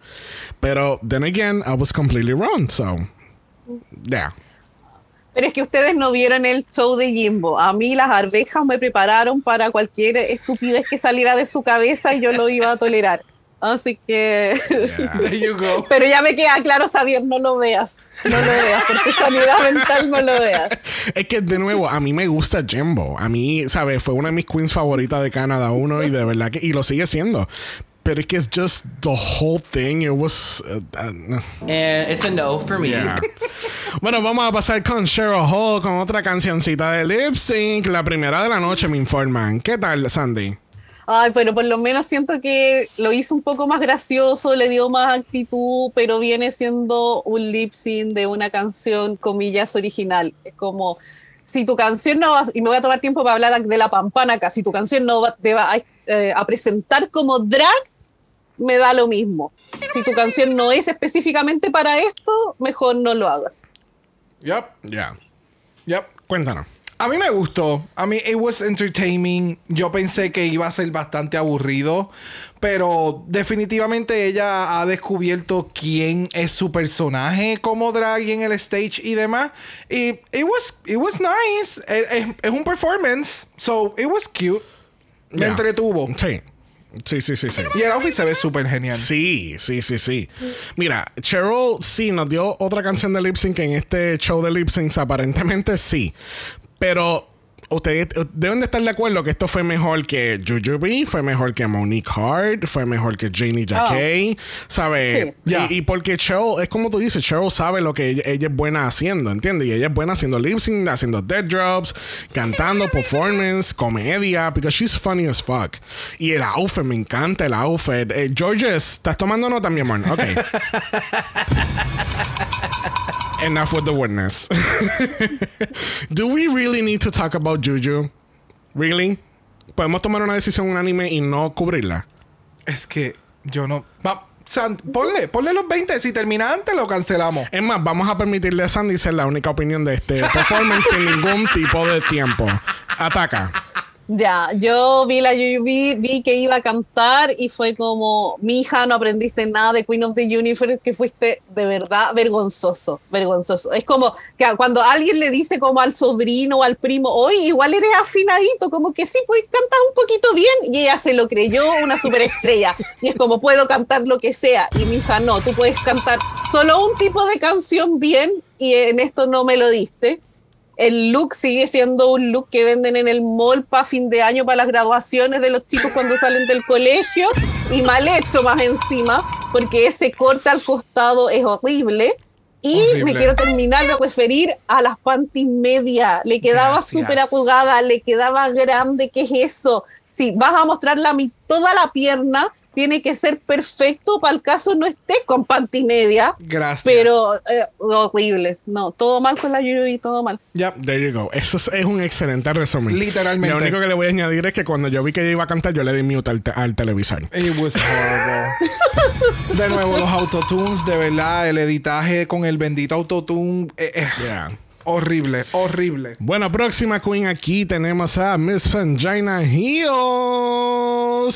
Pero then again, I was completely wrong. So, yeah. Pero es que ustedes no vieron el show de Jimbo. A mí las arvejas me prepararon para cualquier estupidez que saliera de su cabeza y yo lo iba a tolerar. Así que. There you go. Pero ya me queda claro, Xavier, no lo veas. No lo veas, porque sanidad mental no lo veas. Es que, de nuevo, a mí me gusta Jimbo. A mí, ¿sabes? Fue una de mis queens favoritas de Canadá 1 y de verdad que. Y lo sigue siendo. Pero es que es just the whole thing. It was. Uh, uh, And it's a no for me. bueno, vamos a pasar con Cheryl Hall con otra cancioncita de lip sync. La primera de la noche, me informan. ¿Qué tal, Sandy? Ay, pero por lo menos siento que lo hizo un poco más gracioso, le dio más actitud, pero viene siendo un lip sync de una canción, comillas, original. Es como, si tu canción no va, y me voy a tomar tiempo para hablar de la pampana acá, si tu canción no te va eh, a, presentar como drag, me da lo mismo. Si tu canción no es específicamente para esto, mejor no lo hagas. Yep. Ya. Yep. Cuéntanos. A mí me gustó. A mí, it was entertaining. Yo pensé que iba a ser bastante aburrido. Pero definitivamente ella ha descubierto quién es su personaje como drag en el stage y demás. Y it was, it was nice. Es, un performance. So it was cute. Me entretuvo. Sí. Sí, sí, sí, sí. Y el outfit se ve súper genial. Sí, sí, sí, sí. Mira, Cheryl sí nos dio otra canción de lip sync en este show de lip syncs. Aparentemente sí. Pero ustedes deben de estar de acuerdo que esto fue mejor que Jujubee, fue mejor que Monique Hart, fue mejor que Janie Jacquet, ¿sabes? Y, porque Cheryl, es como tú dices, Cheryl sabe lo que ella, es buena haciendo, ¿entiendes? Y ella es buena haciendo lip sync, haciendo dead drops, cantando, performance, comedia, because she's funny as fuck. Y el outfit, me encanta el outfit. Eh, Georges, ¿estás tomando nota, mi amor? Ok. enough with the witness. Do we really need to talk about Juju? Really? ¿Podemos tomar una decisión unánime y no cubrirla? Es que yo no. Va, ponle, ponle los 20. Si termina antes, lo cancelamos. Es más, vamos a permitirle a Sandy ser la única opinión de este performance sin ningún tipo de tiempo. Ataca. Ya, yo vi la vi, vi que iba a cantar y fue como, mi hija, no aprendiste nada de Queen of the Universe, que fuiste de verdad vergonzoso, vergonzoso. Es como que cuando alguien le dice como al sobrino o al primo, hoy igual eres afinadito, como que sí, pues cantas un poquito bien, y ella se lo creyó una superestrella. Y es como, puedo cantar lo que sea, y mi hija, no, tú puedes cantar solo un tipo de canción bien, y en esto no me lo diste el look sigue siendo un look que venden en el mall para fin de año, para las graduaciones de los chicos cuando salen del colegio, y mal hecho más encima, porque ese corte al costado es horrible. Y me quiero terminar de referir a las panties media. Le quedaba súper apugada, le quedaba grande. ¿Qué es eso? Si vas a mostrar la, toda la pierna, tiene que ser perfecto para el caso no esté con panty media. Gracias. Pero eh, horrible. No, todo mal con la Yuri, todo mal. Ya, there you go. Eso es, un excelente resumen. Literalmente. Lo único que le voy a añadir es que cuando yo vi que ella iba a cantar, yo le di mute al, televisor. It was horrible. de nuevo, los autotunes, de verdad, el editaje con el bendito autotune. Eh, eh. Horrible, horrible. Bueno, próxima queen aquí tenemos a Miss Pangina Heels.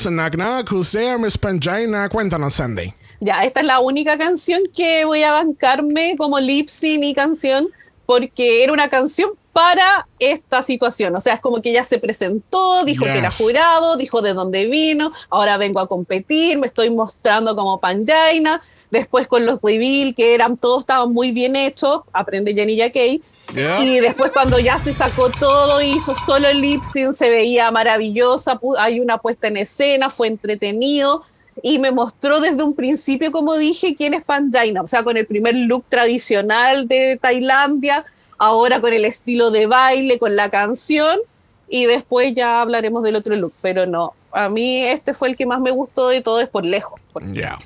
Knock knock, who's there, Miss Pangina? Cuéntanos, Sandy. Ya, esta es la única canción que voy a bancarme como lip sync y canción porque era una canción para esta situación. O sea, es como que ella se presentó, dijo que era jurado, dijo de dónde vino, ahora vengo a competir, me estoy mostrando como Panjaina. Después con los reveal, que eran todos estaban muy bien hechos, aprende Jenny Kay. Y después cuando ya se sacó todo, hizo solo el lip sync, se veía maravillosa, hay una puesta en escena, fue entretenido y me mostró desde un principio, como dije, quién es Panjaina, o sea, con el primer look tradicional de Tailandia, ahora con el estilo de baile, con la canción, y después ya hablaremos del otro look, pero no, a mí este fue el que más me gustó de todo, es por lejos. Ya.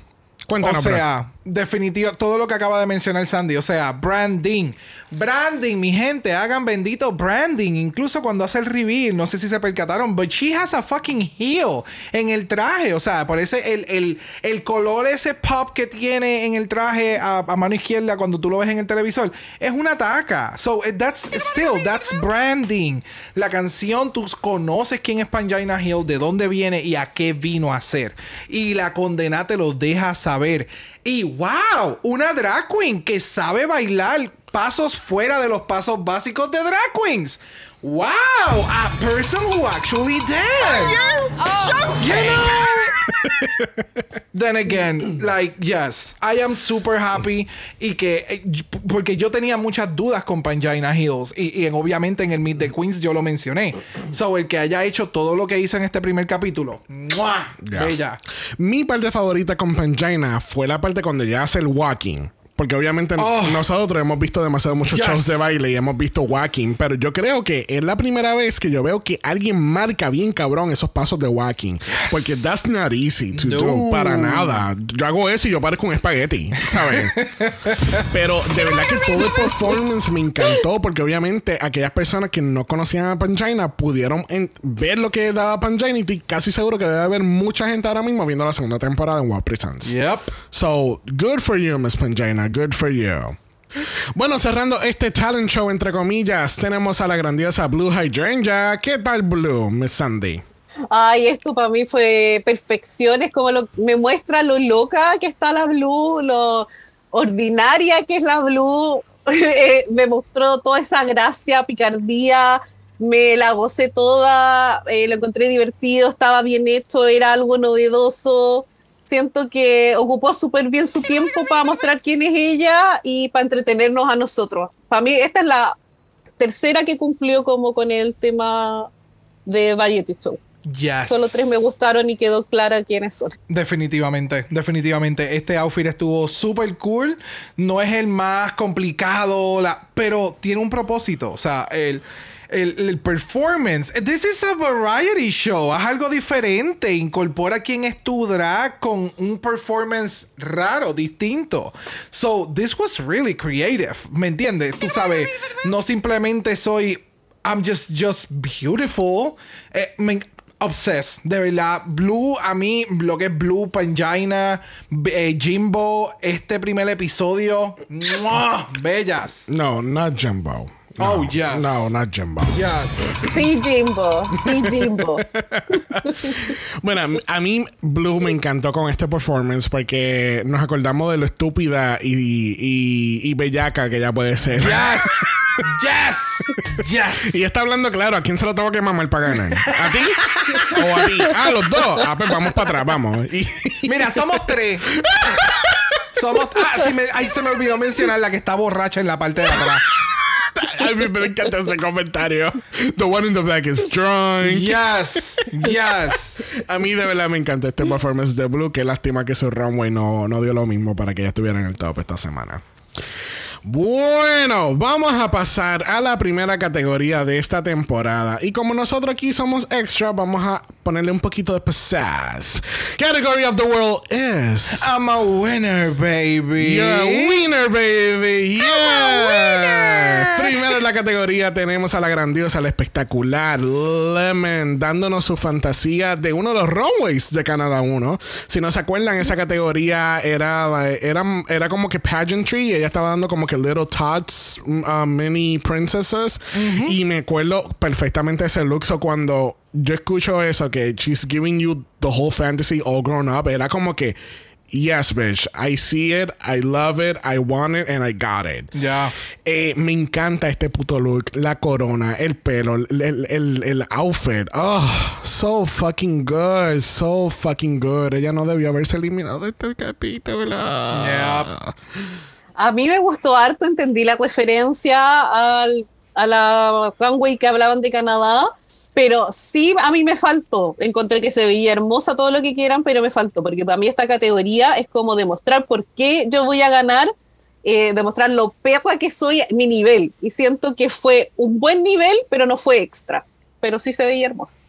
O sea, definitiva, todo lo que acaba de mencionar Sandy. O sea, branding. Branding, mi gente. Hagan bendito branding. Incluso cuando hace el reveal. No sé si se percataron. But she has a fucking heel en el traje. O sea, parece el, el, el color ese pop que tiene en el traje a, mano izquierda cuando tú lo ves en el televisor. Es una taca. So, eh, that's still, that's branding. La canción, tú conoces quién es Pangina Hill, de dónde viene y a qué vino a ser. Y la condena te lo deja saber. Y wow, una drag queen que sabe bailar pasos fuera de los pasos básicos de drag queens. Wow, a person who actually dance. Oh, you know? Then again, like, yes, I am super happy. Y que, eh, porque yo tenía muchas dudas con Pangina Hills. Y, y obviamente en el Meet the Queens yo lo mencioné. So, el que haya hecho todo lo que hizo en este primer capítulo, ¡mua! Bella. Mi parte favorita con Pangina fue la parte cuando ya hace el walking. Porque obviamente Oh. nosotros hemos visto demasiado muchos Yes. shows de baile y hemos visto walking. Pero yo creo que es la primera vez que yo veo que alguien marca bien cabrón esos pasos de walking. Porque that's not easy to do. Para nada. Yo hago eso y yo parezco un espagueti, ¿sabes? Pero de verdad que todo el performance me encantó. Porque obviamente aquellas personas que no conocían a Pangina pudieron ver lo que daba Pangina. Y estoy casi seguro que debe haber mucha gente ahora mismo viendo la segunda temporada en Wild Presents. Yep. So, good for you, Miss Pangina. Good for you. Bueno, cerrando este talent show, entre comillas, tenemos a la grandiosa Blue Hydrangea. ¿Qué tal, Blue, Miss Sandy? Ay, esto para mí fue perfección, es como lo, me muestra lo loca que está la Blue, lo ordinaria que es la Blue, Eh, me mostró toda esa gracia, picardía, me la gocé toda, eh, lo encontré divertido, estaba bien hecho, era algo novedoso. Siento que ocupó súper bien su tiempo para mostrar quién es ella y para entretenernos a nosotros. Para mí, esta es la tercera que cumplió como con el tema de Variety Show. Yes. Solo tres me gustaron y quedó clara quiénes son. Definitivamente, definitivamente. Este outfit estuvo súper cool. No es el más complicado, la, pero tiene un propósito. O sea, el, el, el performance. This is a variety show. Haz algo diferente. Incorpora quién es tu drag con un performance raro, distinto. So, this was really creative. ¿Me entiendes? Tú sabes, no simplemente soy. I'm just, just beautiful. Eh, me, Obsessed, de verdad. Blue, a mí, lo que es Blue, Pangina, eh, Jimbo, este primer episodio, ¡mua! bellas. No, not Oh, yes. No, not Jimbo. Yes. Sí, Jimbo. Sí, Jimbo. Bueno, a mí- a mí Blue me encantó con este performance porque nos acordamos de lo estúpida y, y, y bellaca que ella puede ser. Yes. yes. Yes. Y está hablando claro, ¿a quién se lo tengo que mamar para ganar? ¿A ti? ¿O a ti? Ah, los dos. Ah, pues vamos para atrás, vamos. Y, Mira, somos tres. Somos. Ah, sí, me, ahí se me olvidó mencionar la que está borracha en la parte de atrás. A mí me encanta ese comentario. The one in the back is drunk. Yes. Yes. A mí de verdad me encanta este performance de Blue. Qué lástima que su runway no, no dio lo mismo para que ella estuviera en el top esta semana. Bueno, vamos a pasar a la primera categoría de esta temporada. Y como nosotros aquí somos extra, vamos a ponerle un poquito de pizzazz. Category of the world is. I'm a winner, baby. You're a winner, baby. Yeah. Primero en la categoría tenemos a la grandiosa, la espectacular Lemon, dándonos su fantasía de uno de los runways de Canadá 1. Si no se acuerdan, esa categoría era, era, era como que pageantry. Y ella estaba dando como que little tots, uh, mini princesses. Y me acuerdo perfectamente ese look. So cuando yo escucho eso, que she's giving you the whole fantasy all grown up, era como que. Yes, bitch. I see it, I love it, I want it, and I got it. Ya. Eh, me encanta este puto look, la corona, el pelo, el, el, el- el outfit. Oh, so fucking good, so fucking good. Ella no debió haberse eliminado de este capítulo. Yep. A mí me gustó harto, entendí la referencia al, a la runway que hablaban de Canadá, pero sí a mí me faltó. Encontré que se veía hermosa todo lo que quieran, pero me faltó, porque para mí esta categoría es como demostrar por qué yo voy a ganar, eh, demostrar lo perra que soy, mi nivel. Y siento que fue un buen nivel, pero no fue extra. Pero sí se veía hermosa.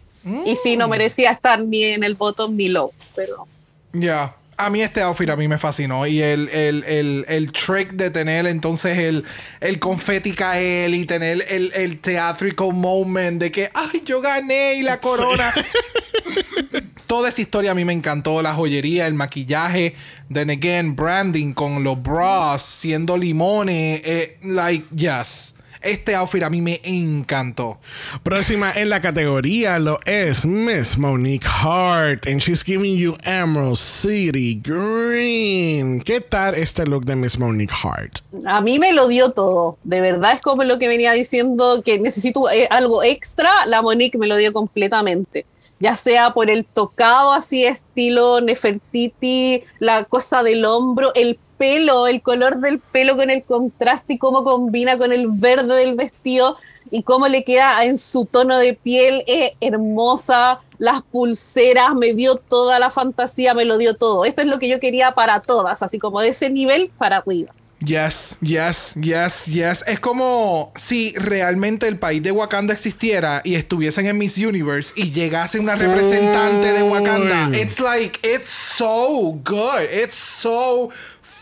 Y sí, no merecía estar ni en el bottom ni low, pero... Ya. A mí este outfit a mí me fascinó. Y el, el, el, el trick de tener entonces el, el confeti caer y tener el, el theatrical moment de que, ay, yo gané y la corona. Toda esa historia a mí me encantó. La joyería, el maquillaje, then again, branding con los bras, siendo limones. eh, like, yes. Este outfit a mí me encantó. Próxima en la categoría lo es Miss Monique Hart. And she's giving you Emerald City Green. ¿Qué tal este look de Miss Monique Hart? A mí me lo dio todo. De verdad es como lo que venía diciendo que necesito eh, algo extra. La Monique me lo dio completamente. Ya sea por el tocado así estilo Nefertiti, la cosa del hombro, el pelo, el color del pelo con el contraste y cómo combina con el verde del vestido y cómo le queda en su tono de piel es hermosa. Las pulseras, me dio toda la fantasía, me lo dio todo. Esto es lo que yo quería para todas, así como de ese nivel para arriba. Yes, yes, yes, yes. Es como si realmente el país de Wakanda existiera y estuviesen en Miss Universe y llegase una representante de Wakanda. It's like, it's so good. It's so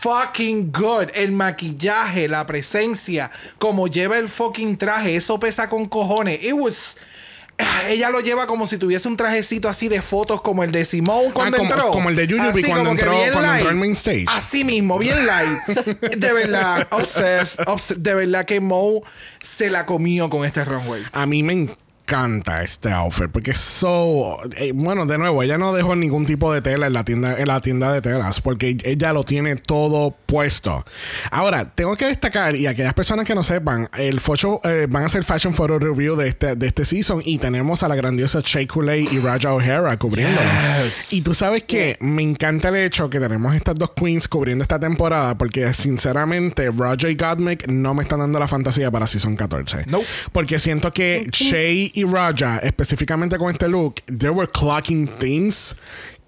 fucking good. El maquillaje, la presencia, como lleva el fucking traje, eso pesa con cojones. It was. Ella lo lleva como si tuviese un trajecito así de fotos como el de Simone cuando Ah, como- entró. como el de Yuyubi cuando entró- cuando entró al main stage. Así mismo, bien light. De verdad, obsessed, obs- De verdad que Mo se la comió con este runway. A mí me encanta este outfit porque es so eh, bueno de nuevo ella no dejó ningún tipo de tela en la tienda en la tienda de telas porque ella lo tiene todo puesto. Ahora tengo que destacar y aquellas personas que no sepan el focho eh, van a hacer fashion photo review de este de este season y tenemos a la grandiosa Shea Coulee y Raja O'Hara cubriéndolo Yes. y tú sabes que me encanta el hecho que tenemos estas dos queens cubriendo esta temporada porque sinceramente Raja y Gottmik no me están dando la fantasía para season 14 Nope. porque siento que Shay y Raja, específicamente con este look, they were clocking things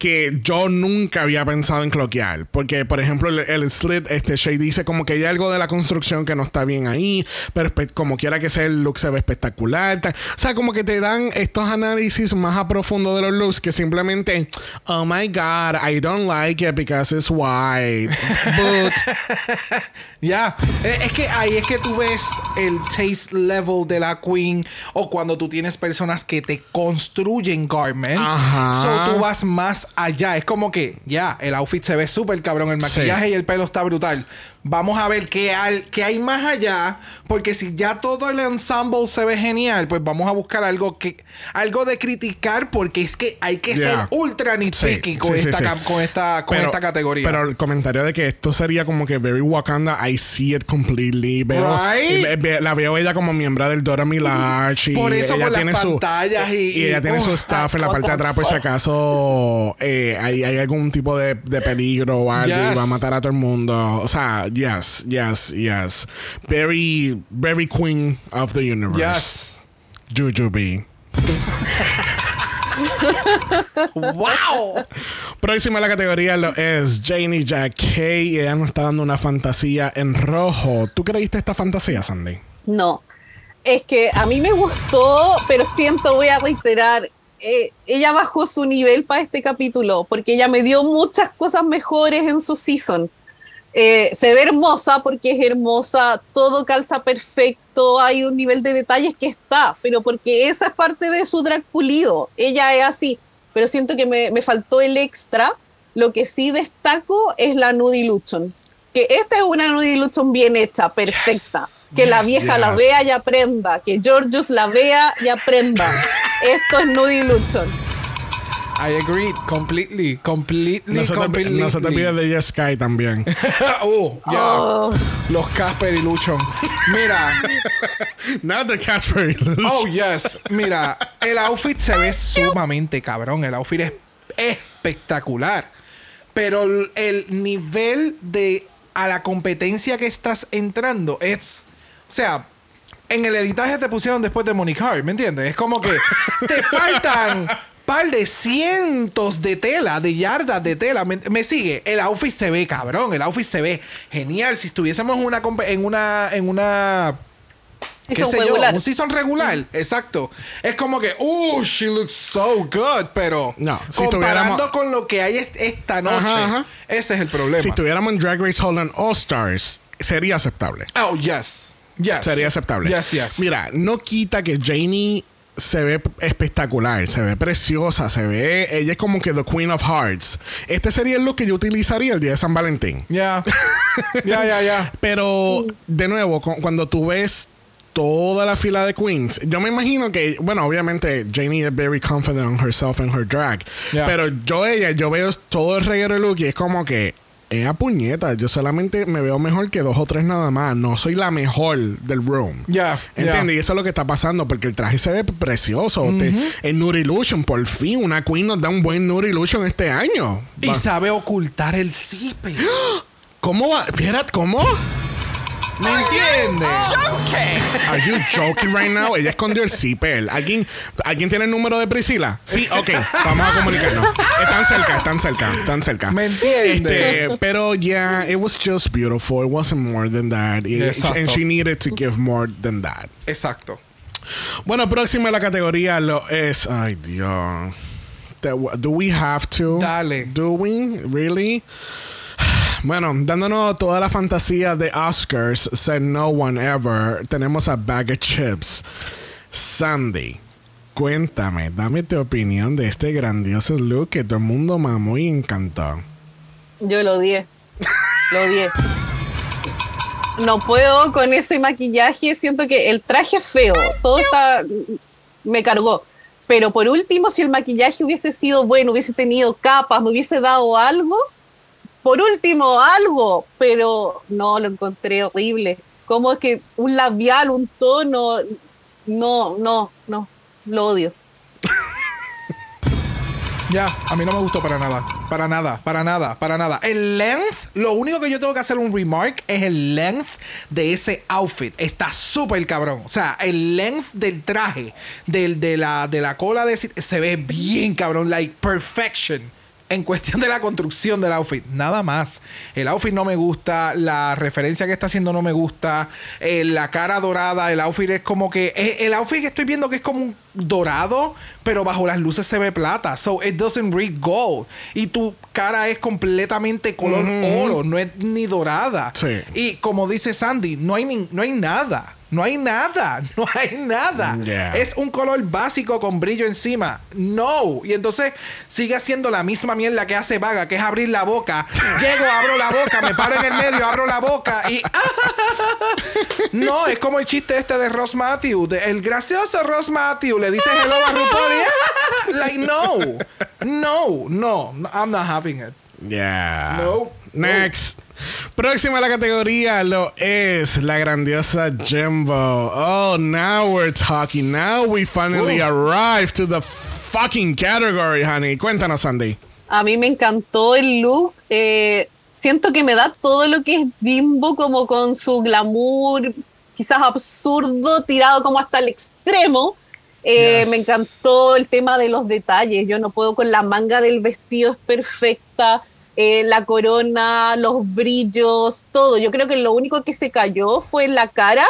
que yo nunca había pensado en cloquear. Porque, por ejemplo, el, el slit, este Shay dice como que hay algo de la construcción que no está bien ahí, pero como quiera que sea, el look se ve espectacular. ta- O sea, como que te dan estos análisis más a profundo de los looks que simplemente, oh my god, I don't like it because it's white. But Ya, Eh, es que ahí es que tú ves el taste level de la queen o cuando tú tienes personas que te construyen garments. Ajá. So tú vas más allá. Es como que, ya, el outfit se ve súper cabrón, el maquillaje y el pelo está brutal. Vamos a ver qué hay, qué hay más allá. Porque si ya todo el ensemble se ve genial, pues vamos a buscar algo que algo de criticar. Porque es que hay que Yeah. ser ultra nitpicky Sí, con, sí, esta, sí. con esta con Pero- esta categoría. Pero el comentario de que esto sería como que very Wakanda, I see it completely. Veo, Right? ve- ve- la veo ella como miembro del Dora Milaje. y Por eso ella con las tiene su pantallas y- y ella y- tiene su uh, staff en la parte de atrás por si acaso eh, hay, hay algún tipo de, de peligro o algo y va a matar a todo el mundo. O sea, yes, yes, yes. Very, very queen of the universe. Yes. Jujubee. ¡Wow! Próxima a la categoría lo es Janie Jack y ella nos está dando una fantasía en rojo. ¿Tú creíste esta fantasía, Sandy? No. Es que a mí me gustó, pero siento, voy a reiterar, eh, ella bajó su nivel para este capítulo, porque ella me dio muchas cosas mejores en su season. Eh, se ve hermosa porque es hermosa, todo calza perfecto, hay un nivel de detalles que está, pero porque esa es parte de su drag pulido. Ella es así, pero siento que me, me faltó el extra. Lo que sí destaco es la Nudie Luchon. Que esta es una Nudie Luchon bien hecha, perfecta. que la yes, vieja la vea y aprenda. Que Georgios la vea y aprenda. Esto es Nudie Luchon. I agree completely, completely, No se, te, completely. no se te olvide de Yes Sky también. oh, ya. Oh. Los Casper y Luchon. Mira. Not the Casper. Oh, yes. Mira, el outfit se ve sumamente cabrón. El outfit es espectacular. Pero el, el nivel de a la competencia que estás entrando es. O sea, en el editaje te pusieron después de Monique Hart, ¿me entiendes? Es como que te faltan par de cientos de tela, de yardas de tela. ¿Me, me sigue? El outfit se ve cabrón. El outfit se ve genial. Si estuviésemos en una en una en una qué Season sé regular. yo, un season regular, exacto. Es como que, uh, she looks so good, pero No, si comparando tuviéramos- con lo que hay est- esta noche, Ajá, ajá. ese es el problema. si estuviéramos en Drag Race Holland All Stars, sería aceptable. oh, yes. Yes. Sería aceptable. Yes, yes. Mira, no quita que Janie se ve espectacular, se ve preciosa, se ve. Ella es como que the Queen of Hearts. Este sería el look que yo utilizaría el día de San Valentín. Ya. Ya, ya, ya. Pero, de nuevo, cu- cuando tú ves toda la fila de queens, yo me imagino que, bueno, obviamente Janie is very confident on herself and her drag. Yeah. Pero yo, ella, yo veo todo el reguero de look y es como que. A puñeta. Yo solamente me veo mejor que dos o tres nada más. No soy la mejor del room. Ya, ¿Entiendes? ya. Y eso es lo que está pasando porque el traje se ve precioso. Te- el Nude Illusion, por fin, una queen nos da un buen Nude Illusion este año. Y Va- sabe ocultar el zipe. ¿Cómo va? ¿cómo? ¿Me entiendes? Are you joking right now? Ella escondió el zipper. ¿Alguien, ¿Alguien tiene el número de Priscila? Sí, ok. Vamos a comunicarnos. Están cerca, están cerca, están cerca. ¿Me entiendes? Este, pero yeah, it was just beautiful. It wasn't more than that. Exacto. And she needed to give more than that. Exacto. Bueno, próxima a la categoría lo es. Ay, Dios. Do we have to? Dale. Do we? Really? Bueno, dándonos toda la fantasía de Oscars, said no one ever, tenemos a Bag of Chips. Sandy, cuéntame, dame tu opinión de este grandioso look que todo el mundo mamó y encantó. Yo lo odié. Lo odié. No puedo con ese maquillaje. Siento que el traje es feo. Todo está. Me cargó. Pero por último, si el maquillaje hubiese sido bueno, hubiese tenido capas, me hubiese dado algo. Por último, algo. Pero no, lo encontré horrible. Como es que un labial, un tono. No, no, no. Lo odio. Ya, a mí no me gustó para nada. Para nada, para nada, para nada. El length, lo único que yo tengo que hacer un remark es el length de ese outfit. Está súper cabrón. O sea, el length del traje, del, de, la, de la cola de... Se ve bien cabrón, like perfection. En cuestión de la construcción del outfit, nada más. El outfit no me gusta, la referencia que está haciendo no me gusta, eh, la cara dorada, el outfit es como que. eh, el outfit que estoy viendo que es como un dorado, pero bajo las luces se ve plata. So it doesn't read gold. Y tu cara es completamente color oro, no es ni dorada. Sí. Y como dice Sandy, no hay, ni- no hay nada. No hay nada. No hay nada. Yeah. Es un color básico con brillo encima. No. Y entonces sigue haciendo la misma mierda que hace Vaga, que es abrir la boca. Llego, abro la boca, me paro en el medio, abro la boca y. No, es como el chiste este de Ross Matthew. de- el gracioso Ross Matthew le dice hello a RuPaul y, like, no. No, no. I'm not having it. Yeah. No. Next. Próxima a la categoría lo es la grandiosa Jimbo. Oh, now we're talking. Now we finally arrived to the fucking category, honey. Cuéntanos, Sandy. A mí me encantó el look. eh, siento que me da todo lo que es Jimbo, como con su glamour, quizás absurdo, tirado como hasta el extremo. Eh, Yes. Me encantó el tema de los detalles. Yo no puedo con la manga del vestido, es perfecta. Eh, la corona, los brillos, todo. Yo creo que lo único que se cayó fue la cara,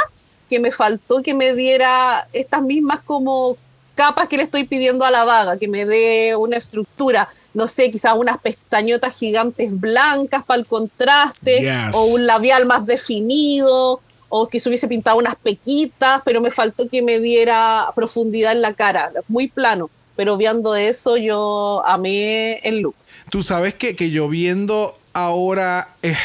que me faltó que me diera estas mismas como capas que le estoy pidiendo a la vaga, que me dé una estructura, no sé, quizás unas pestañotas gigantes blancas para el contraste, Yes. o un labial más definido, o que se hubiese pintado unas pequitas, pero me faltó que me diera profundidad en la cara, muy plano. Pero viendo eso, yo amé el look. Tú sabes que, que yo viendo ahora, eh,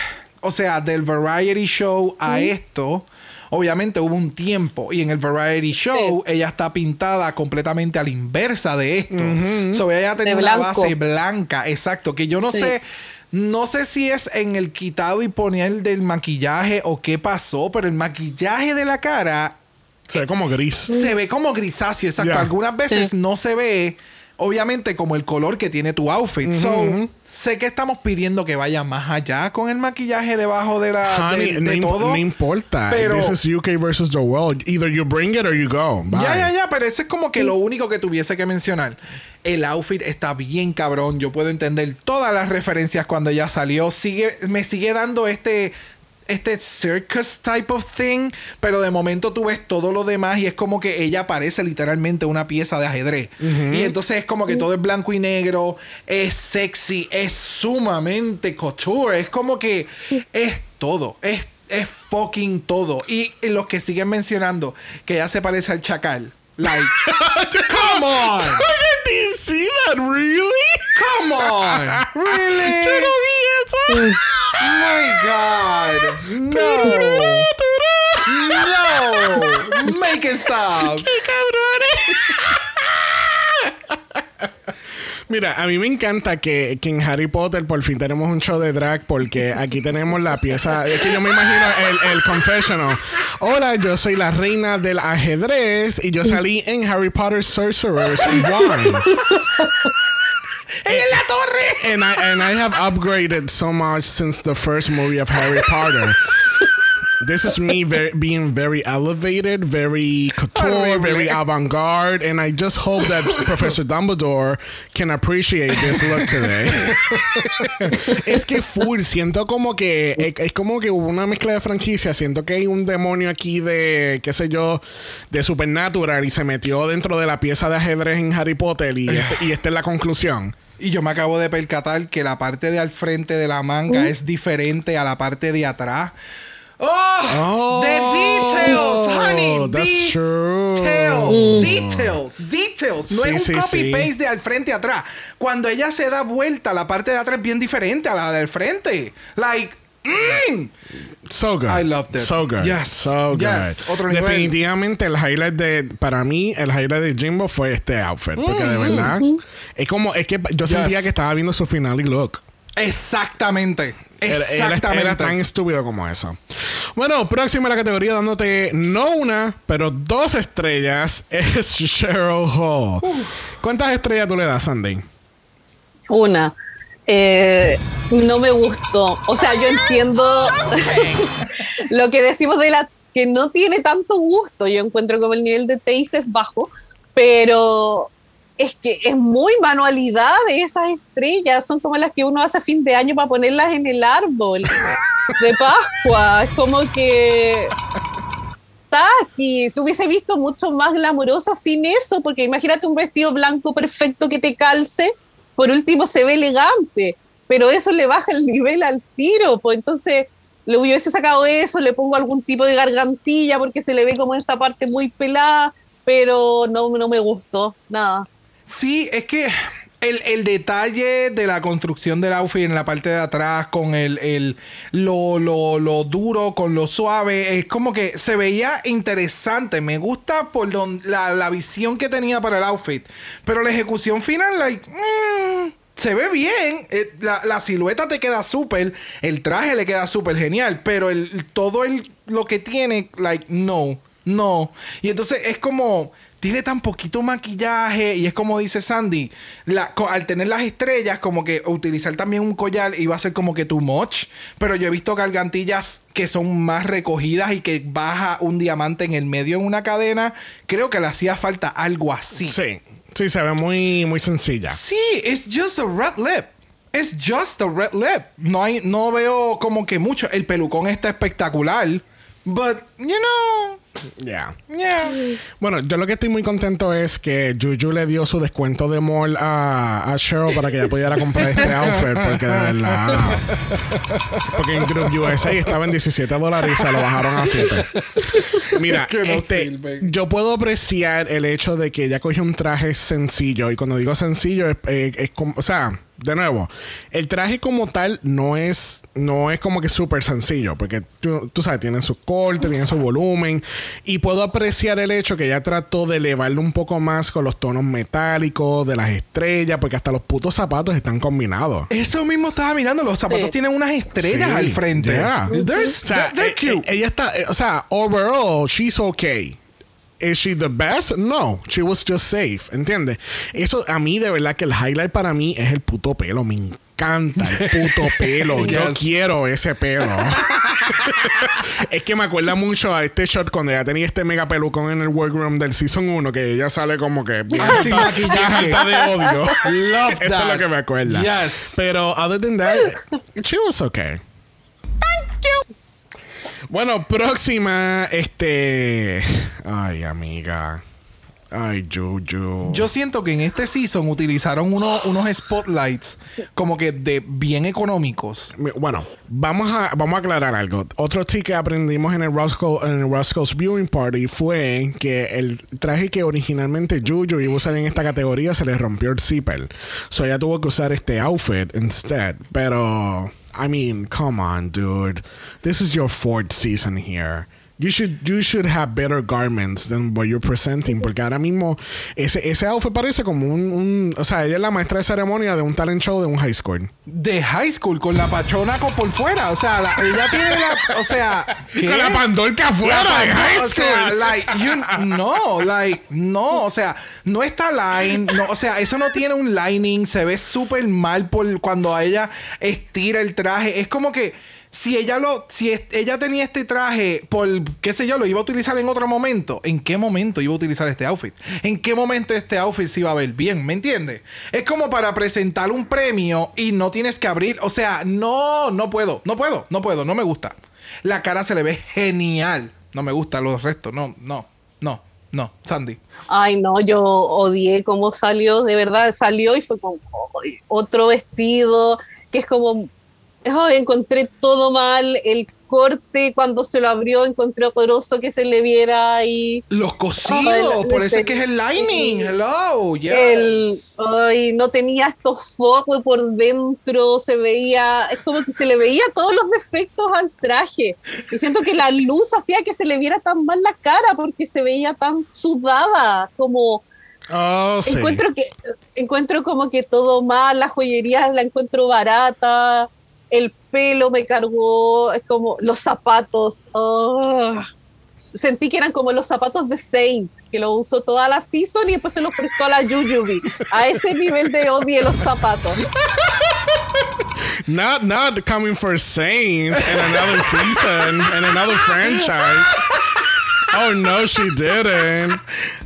o sea, del variety show a esto, obviamente hubo un tiempo y en el variety show ella está pintada completamente a la inversa de esto. So ella tenía una base blanca, exacto, que yo no Sí. sé. No sé si es en el quitado y poner del maquillaje o qué pasó, pero el maquillaje de la cara Se ve como gris. se ve como grisáceo, exacto. Yeah. Algunas veces Sí. no se ve, obviamente, como el color que tiene tu outfit. So, sé que estamos pidiendo que vaya más allá con el maquillaje debajo de la Honey, de, no, de todo. no importa. Pero- This is UK versus the world. Either you bring it or you go. Bye. Ya, ya, ya, pero ese es como que lo único que tuviese que mencionar. El outfit está bien cabrón. Yo puedo entender todas las referencias cuando ya salió. Sigue, me sigue dando este. Este circus type of thing, pero de momento tú ves todo lo demás y es como que ella parece literalmente una pieza de ajedrez. Y entonces es como que todo es blanco y negro, es sexy, es sumamente couture, es como que es todo, es, es fucking todo. Y, y los que siguen mencionando que ya se parece al chacal. Like, come on! You see that? Really? Come on! Really? My God! No! No! Make it stop! Mira, a mí me encanta que, que en Harry Potter por fin tenemos un show de drag porque aquí tenemos la pieza. Es que yo me imagino el, el confessional. Hola, yo soy la reina del ajedrez y yo salí en Harry Potter Sorcerer's Wine. ¡En eh, la torre! And I, and I have upgraded so much since the first movie of Harry Potter. This is me very, being very elevated, very couture, very avant-garde, and I just hope that Professor Dumbledore can appreciate this look today. es que full, siento como que es, es como que hubo una mezcla de franquicia, siento que hay un demonio aquí de, qué sé yo, de Supernatural y se metió dentro de la pieza de ajedrez en Harry Potter y, este- y esta es la conclusión. Y yo me acabo de percatar que la parte de al frente de la manga Mm. es diferente a la parte de atrás. ¡Oh! Oh, the details, honey. that's true. Details, details, details. No Sí, es sí, un copy sí. paste de al frente a atrás. Cuando ella se da vuelta, la parte de atrás es bien diferente a la del frente. Like, mm. So good. I loved it. So good. Yes. So good. Yes. Otro nivel. Definitivamente el highlight de, para mí, el highlight de Jimbo fue este outfit. Porque de Mm, verdad, mm. es como, es que yo sentía Yes. que estaba viendo su final y look. Exactamente. Era- Era, Exactamente. era tan estúpido como eso. Bueno, próxima a la categoría dándote no una, pero dos estrellas es Cheryl Hall. ¿Cuántas estrellas tú le das, Sandy? Una. Eh, no me gustó. O sea, yo entiendo lo que decimos de la que no tiene tanto gusto. Yo encuentro como el nivel de taste es bajo, pero es que es muy manualidad esas estrellas. Son como las que uno hace a fin de año para ponerlas en el árbol de Pascua. Es como que aquí. Se hubiese visto mucho más glamurosa sin eso, porque imagínate un vestido blanco perfecto que te calce, por último se ve elegante, pero eso le baja el nivel al tiro, pues entonces le hubiese sacado eso, le pongo algún tipo de gargantilla porque se le ve como esta parte muy pelada, pero no, no me gustó, nada. Sí, es que el, el detalle de la construcción del outfit en la parte de atrás, con el, el lo, lo, lo duro, con lo suave, es como que se veía interesante. Me gusta por don- la, la visión que tenía para el outfit. Pero la ejecución final, like, mm, se ve bien. Eh, la, la silueta te queda súper. El traje le queda súper genial. Pero el, todo el, lo que tiene, like, no. No. Y entonces es como. Tiene tan poquito maquillaje. Y es como dice Sandy. la- al tener las estrellas, como que utilizar también un collar iba a ser como que too much. Pero yo he visto gargantillas que son más recogidas y que baja un diamante en el medio en una cadena. Creo que le hacía falta algo así. Sí, sí, se ve muy, muy sencilla. Sí, it's just a red lip. It's just a red lip. No hay, no veo como que mucho. El pelucón está espectacular. But, you know. Yeah. Yeah. Bueno, yo lo que estoy muy contento es que Juju le dio su descuento de mall a, a Cheryl para que ella pudiera comprar este outfit, porque de verdad. Porque en Group USA estaba en 17 dólares y se lo bajaron a 7. Mira, no este, yo puedo apreciar el hecho de que ella cogió un traje sencillo. Y cuando digo sencillo, es, eh, es como. O sea, de nuevo, el traje como tal no es, no es como que súper sencillo. Porque tú, tú sabes, tiene su corte, tiene su volumen. Y puedo apreciar el hecho que ella trató de elevarlo un poco más con los tonos metálicos de las estrellas. Porque hasta los putos zapatos están combinados. Eso mismo estaba mirando. Los zapatos Sí. tienen unas estrellas Sí, al frente. yeah. There's- O sea, they're eh, cute. eh, ella está, eh, o sea, overall, she's okay. Is she the best? No, she was just safe, ¿entiendes? Eso a mí de verdad que el highlight para mí es el puto pelo, me encanta el puto pelo, yo Yes. quiero ese pelo. es que me acuerda mucho a este shot cuando ella tenía este mega pelucón en el workroom del season 1 que ella sale como que bien Ah, sin maquillaje. de odio. Love Eso es lo que me acuerda. Yes. Pero other than that, she was okay. Bueno, próxima, este. Ay, amiga. Ay, Juju. Yo siento que en este season utilizaron uno- unos spotlights como que de bien económicos. Mi- Bueno, vamos a, vamos a aclarar algo. Otro tip que aprendimos en el, Roscoe, en el Roscoe's Viewing Party fue que el traje que originalmente Juju iba a usar en esta categoría se le rompió el zipper. So ella tuvo que usar este outfit instead. Pero, I mean, come on, dude. This is your fourth season here. You should, you should have better garments than what you're presenting. Porque ahora mismo ese, ese outfit parece como un, un- O sea, ella es la maestra de ceremonia de un talent show de un high school. De high school, con la pachona con por fuera. O sea, la- ella tiene la. O sea. ¿qué? Con la pandorca afuera La de high O sea, school. like, you- no, like, no. O sea, no está line. No, o sea, eso no tiene un lining. Se ve súper mal por cuando a ella estira el traje. Es como que. Si ella lo, si ella tenía este traje por, qué sé yo, lo iba a utilizar en otro momento, ¿en qué momento iba a utilizar este outfit? ¿En qué momento este outfit se iba a ver bien? ¿Me entiendes? Es como para presentar un premio y no tienes que abrir, o sea, no, no puedo, no puedo, no puedo, no me gusta. La cara se le ve genial, no me gusta los restos, no, no, no, no, Sandy. Ay, no, yo odié cómo salió, de verdad, salió y fue con otro vestido, que es como, ay, encontré todo mal, el corte cuando se lo abrió, encontré horroroso que se le viera ahí. Los cosidos, la- por eso es que es el lining, hello, yes. El, ay, no tenía estos focos por dentro, se veía, es como que se le veía todos los defectos al traje. Y siento que la luz hacía que se le viera tan mal la cara porque se veía tan sudada, como Oh, sí. encuentro que encuentro como que todo mal, la joyería la encuentro barata, el pelo me cargó, es como los zapatos. ah. Sentí que eran como los zapatos de Saint, que lo usó toda la season y después se los prestó a la Yuyubi. A ese nivel de odie los zapatos. Not not coming for Saint in another season in another franchise. Oh no, she didn't.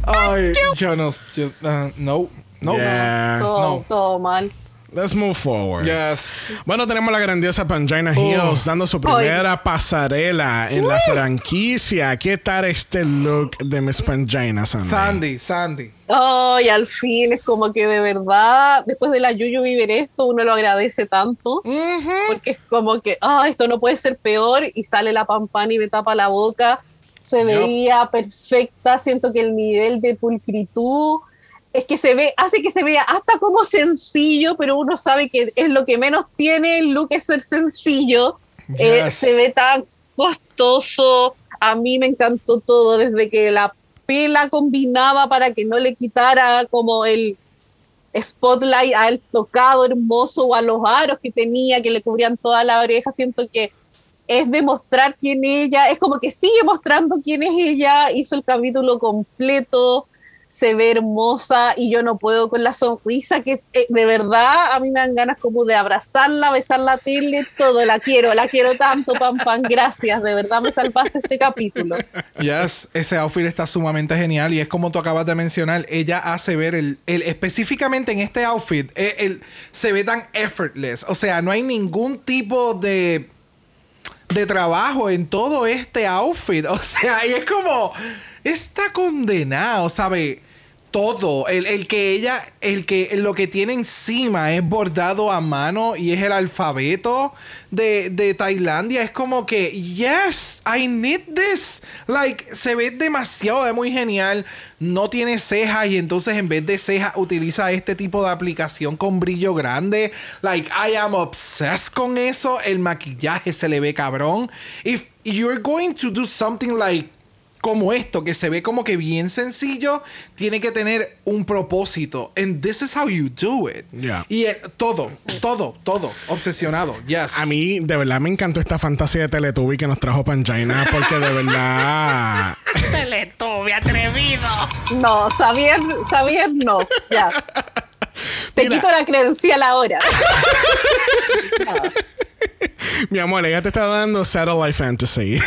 Ay, yo no, yo, uh, no, no, Yeah. no, Todo, no. todo mal. Let's move forward. Yes. Bueno, tenemos la grandiosa Pangina Hills dando su primera pasarela en la franquicia. ¿Qué tal este look de Miss Pangina, Sandy? Sandy, Sandy. Ay, al fin es como que de verdad, después de la Yuyu vivir esto, uno lo agradece tanto. Porque es como que, ah, esto no puede ser peor. Y sale la pampana y me tapa la boca. Se veía perfecta. Siento que el nivel de pulcritud es que se ve, hace que se vea hasta como sencillo, pero uno sabe que es lo que menos tiene el look es ser sencillo. Eh, Yes. se ve tan costoso. A mí me encantó todo, desde que la pela combinaba para que no le quitara como el spotlight al tocado hermoso o a los aros que tenía que le cubrían toda la oreja. Siento que es demostrar quién ella, es como que sigue mostrando quién es ella, hizo el capítulo completo, se ve hermosa y yo no puedo con la sonrisa que eh, de verdad a mí me dan ganas como de abrazarla, besar la tele, todo, la quiero, la quiero tanto, Pam Pam, gracias, de verdad me salvaste este capítulo. Yes, ese outfit está sumamente genial y es como tú acabas de mencionar, ella hace ver el, el específicamente en este outfit, eh, el- se ve tan effortless, o sea, no hay ningún tipo de de trabajo en todo este outfit, o sea, y es como está condenado, ¿sabe? Todo, el, el que ella, el que lo que tiene encima es bordado a mano y es el alfabeto de, de Tailandia. Es como que, yes, I need this. Like, se ve demasiado, es muy genial. No tiene cejas y entonces en vez de cejas utiliza este tipo de aplicación con brillo grande. Like, I am obsessed con eso. El maquillaje se le ve cabrón. If you're going to do something like como esto, que se ve como que bien sencillo, tiene que tener un propósito. And this is how you do it. Yeah. Y eh, todo, todo, todo. Obsesionado. Yes. A mí, de verdad, me encantó esta fantasía de Teletubby que nos trajo Pangina, porque de verdad. Teletubby atrevido. No, Xavier, Xavier no, ya. Te quito la credencial ahora. Mi amor, ella te está dando Satellite Fantasy.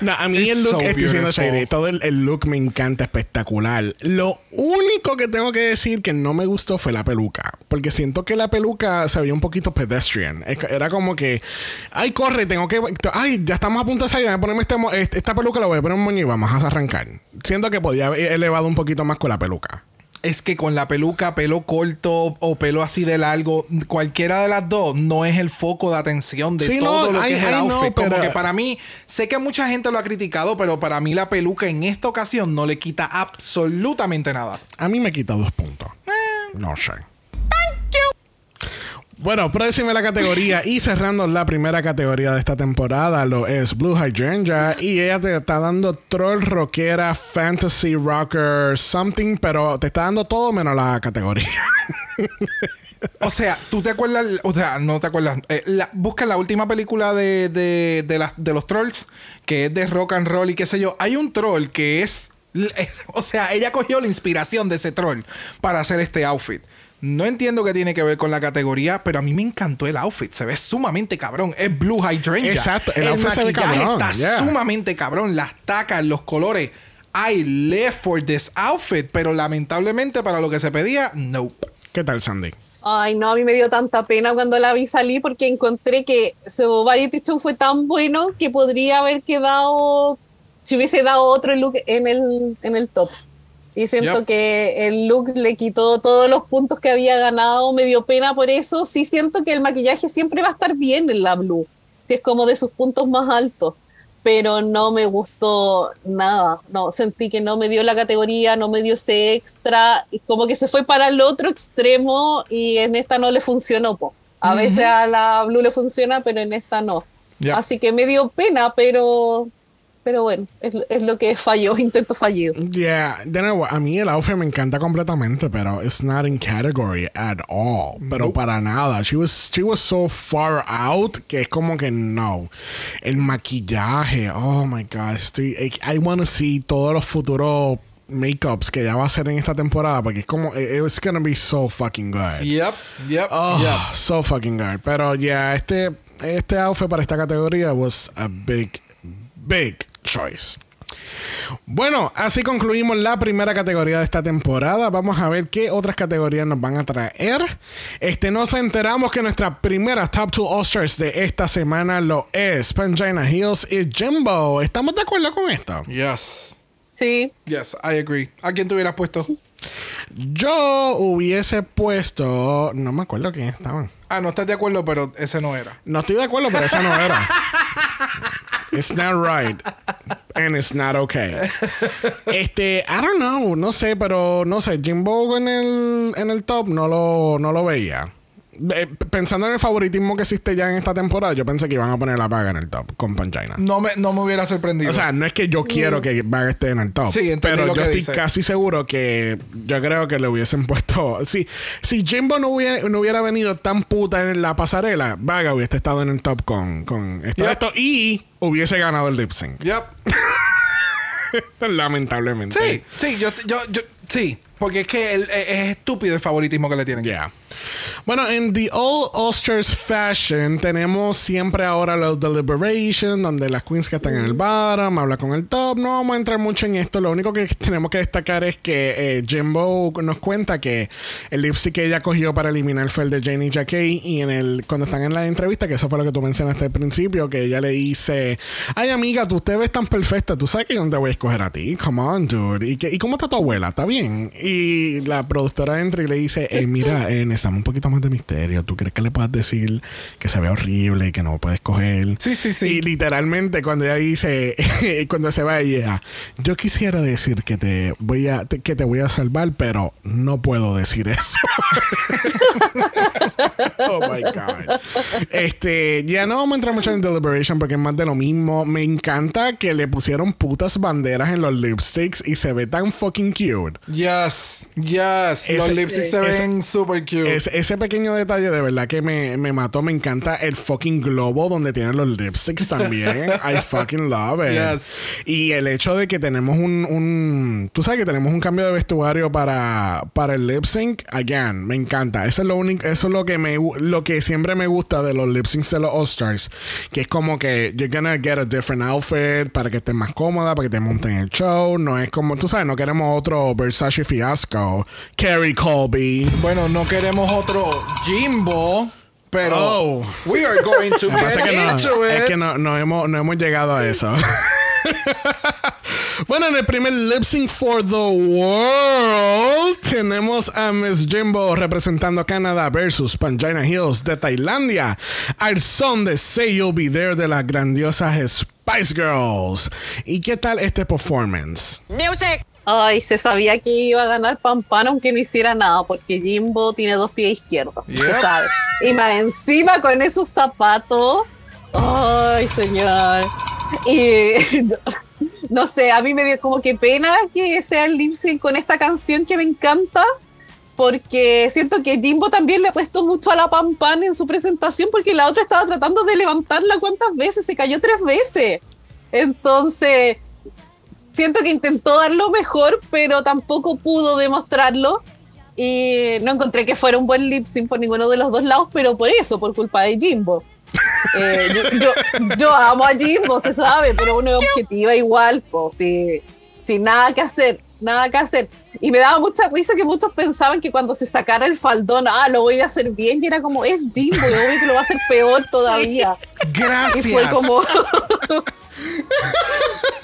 No, a mí el look, so estoy siendo beautiful. shady, todo el, el look me encanta, espectacular. Lo único que tengo que decir que no me gustó fue la peluca, porque siento que la peluca se veía un poquito pedestrian. Era como que, ay, corre, tengo que, ay, ya estamos a punto de salir, voy a ponerme este este- esta peluca, la voy a poner un moño y vamos a arrancar. Siento que podía haber elevado un poquito más con la peluca. Es que con la peluca, pelo corto o pelo así de largo, cualquiera de las dos no es el foco de atención de Sí, todo no, lo que I- es el I know, outfit. Como pero- que para mí, sé que mucha gente lo ha criticado, pero para mí la peluca en esta ocasión no le quita absolutamente nada. A mí me quita dos puntos. No sé. Bueno, próxima la categoría y cerrando la primera categoría de esta temporada lo es Blue Hydrangea y ella te está dando troll rockera, fantasy rocker, something, pero te está dando todo menos la categoría. O sea, tú te acuerdas, o sea, no te acuerdas. eh, la- busca la última película de, de, de, los trolls, que es de rock and roll y qué sé yo. Hay un troll que es, es- O sea, ella cogió la inspiración de ese troll para hacer este outfit. No entiendo qué tiene que ver con la categoría, pero a mí me encantó el outfit. Se ve sumamente cabrón. Es Blue Hydrangea. Exacto, el outfit se ve maquillaje cabrón, está yeah. sumamente cabrón. Las tacas, los colores. I live for this outfit, pero lamentablemente para lo que se pedía, nope. ¿Qué tal, Sandy? Ay, no, a mí me dio tanta pena cuando la vi salir porque encontré que su variety show fue tan bueno que podría haber quedado, si hubiese dado otro look en el, en el top. Y siento Yep. que el look le quitó todos los puntos que había ganado, me dio pena por eso. Sí siento que el maquillaje siempre va a estar bien en la Blue, si es como de sus puntos más altos. Pero no me gustó nada, no, sentí que no me dio la categoría, no me dio ese extra, y como que se fue para el otro extremo y en esta no le funcionó. Po. A veces a la Blue le funciona, pero en esta no. Yep. Así que me dio pena, pero, pero bueno, es, es lo que falló, intento fallido. Yeah, de nuevo, a mí el outfit me encanta completamente, pero it's not in category at all. Pero para nada. She was, she was so far out que es como que no. El maquillaje, oh my god, estoy, I, I want to see todos los futuros makeups que ella va a hacer en esta temporada porque es como, it- it's gonna be so fucking good. Yep, yep, Oh, yep. so fucking good. Pero ya, este, este outfit para esta categoría was a big, big choice. Bueno, así concluimos la primera categoría de esta temporada. Vamos a ver qué otras categorías nos van a traer. Este, nos enteramos que nuestra primera Top 2 All-Stars de esta semana lo es Pangina Hills y Jimbo. ¿Estamos de acuerdo con esto? Yes. Sí. Yes, I agree. ¿A quién te hubieras puesto? Yo hubiese puesto. No me acuerdo quién estaban. Ah, no estás de acuerdo, pero ese no era. No estoy de acuerdo, pero esa no era. It's not right. And it's not okay. Este, I don't know, no sé, pero no sé, Jimbo en el, en el top no lo, no lo veía. Eh, pensando en el favoritismo que existe ya en esta temporada, yo pensé que iban a poner la paga en el top con Pangina. No me, no me hubiera sorprendido. O sea, no es que yo quiero que Vaga esté en el top. Sí, entendí pero lo yo que estoy dice. casi seguro que yo creo que le hubiesen puesto. Si, si Jimbo no hubiera, no hubiera venido tan puta en la pasarela, Vaga hubiese estado en el top con, con esto, Yep. esto y hubiese ganado el lip sync. Yep. Lamentablemente. Sí, sí, yo, yo, yo, sí. Porque es que el- es estúpido el favoritismo que le tienen. Yeah. Bueno, en The All Ulsters Fashion tenemos siempre ahora los Deliberation, donde las queens que están en el bottom habla con el top. No vamos a entrar mucho en esto. Lo único que tenemos que destacar es que eh, Jimbo nos cuenta que el lip sync que ella cogió para eliminar fue el de Janie Jacquet. Y en el, cuando están en la entrevista, que eso fue lo que tú mencionaste al principio, que ella le dice: Ay, amiga, tú te ves tan perfecta. Tú sabes que yo no te voy a escoger a ti. Come on, dude. ¿Y, que, ¿Y cómo está tu abuela? ¿Está bien? Y la productora entra y le dice: eh, Mira, eh, necesitamos un poquito más de misterio. ¿Tú crees que le puedas decir que se ve horrible y que no puedes coger? Sí, sí, sí. Y literalmente, cuando ella dice, cuando se va ella, yo quisiera decir que te voy a, que te voy a salvar, pero no puedo decir eso. oh my God. Este, ya no vamos a entrar mucho en Deliberation porque es más de lo mismo. Me encanta que le pusieron putas banderas en los lipsticks y se ve tan fucking cute. Yes, yes. Los lipsticks se ven super cute. Es- ese pequeño detalle de verdad que me, me mató. Me encanta el fucking globo donde tienen los lipsticks también. I fucking love it. Yes. Y el hecho de que tenemos un, un- Tú sabes que tenemos un cambio de vestuario para, para el lip sync. Again, me encanta. Eso es lo único. Eso es lo que me lo que siempre me gusta de los lip syncs de los All-Stars. Que es como que you're gonna get a different outfit para que estés más cómoda, para que te monten el show. No es como. Tú sabes, no queremos otro Versace fiasco. Carrie Colby. Bueno, no queremos otro Jimbo, pero Oh. we are going to que get es que, no, into es it. que no, no hemos, no hemos llegado a eso. bueno, en el primer lip sync for the world tenemos a Miss Jimbo representando Canadá versus Pangina Hills de Tailandia al son de Say You'll Be There de las grandiosas Spice Girls. ¿Y qué tal este performance? Music. Ay, se sabía que iba a ganar Pampana aunque no hiciera nada, porque Jimbo tiene dos pies izquierdos. Yep. se sabe. Y más encima con esos zapatos. Ay, señor. Y no sé, a mí me dio como que pena que sea el lip sync con esta canción que me encanta. Porque siento que Jimbo también le puesto mucho a la Pampana en su presentación, porque la otra estaba tratando de levantarla cuántas veces, se cayó tres veces. Entonces, siento que intentó dar lo mejor, pero tampoco pudo demostrarlo. Y no encontré que fuera un buen lip sync por ninguno de los dos lados, pero por eso, por culpa de Jimbo. Eh, yo, yo- yo amo a Jimbo, se sabe, pero uno es objetiva igual, pues, sin nada que hacer, nada que hacer. Y me daba mucha risa que muchos pensaban que cuando se sacara el faldón, ah, lo voy a hacer bien, y era como, es Jimbo, y obvio que lo va a hacer peor todavía. Gracias. Y fue como.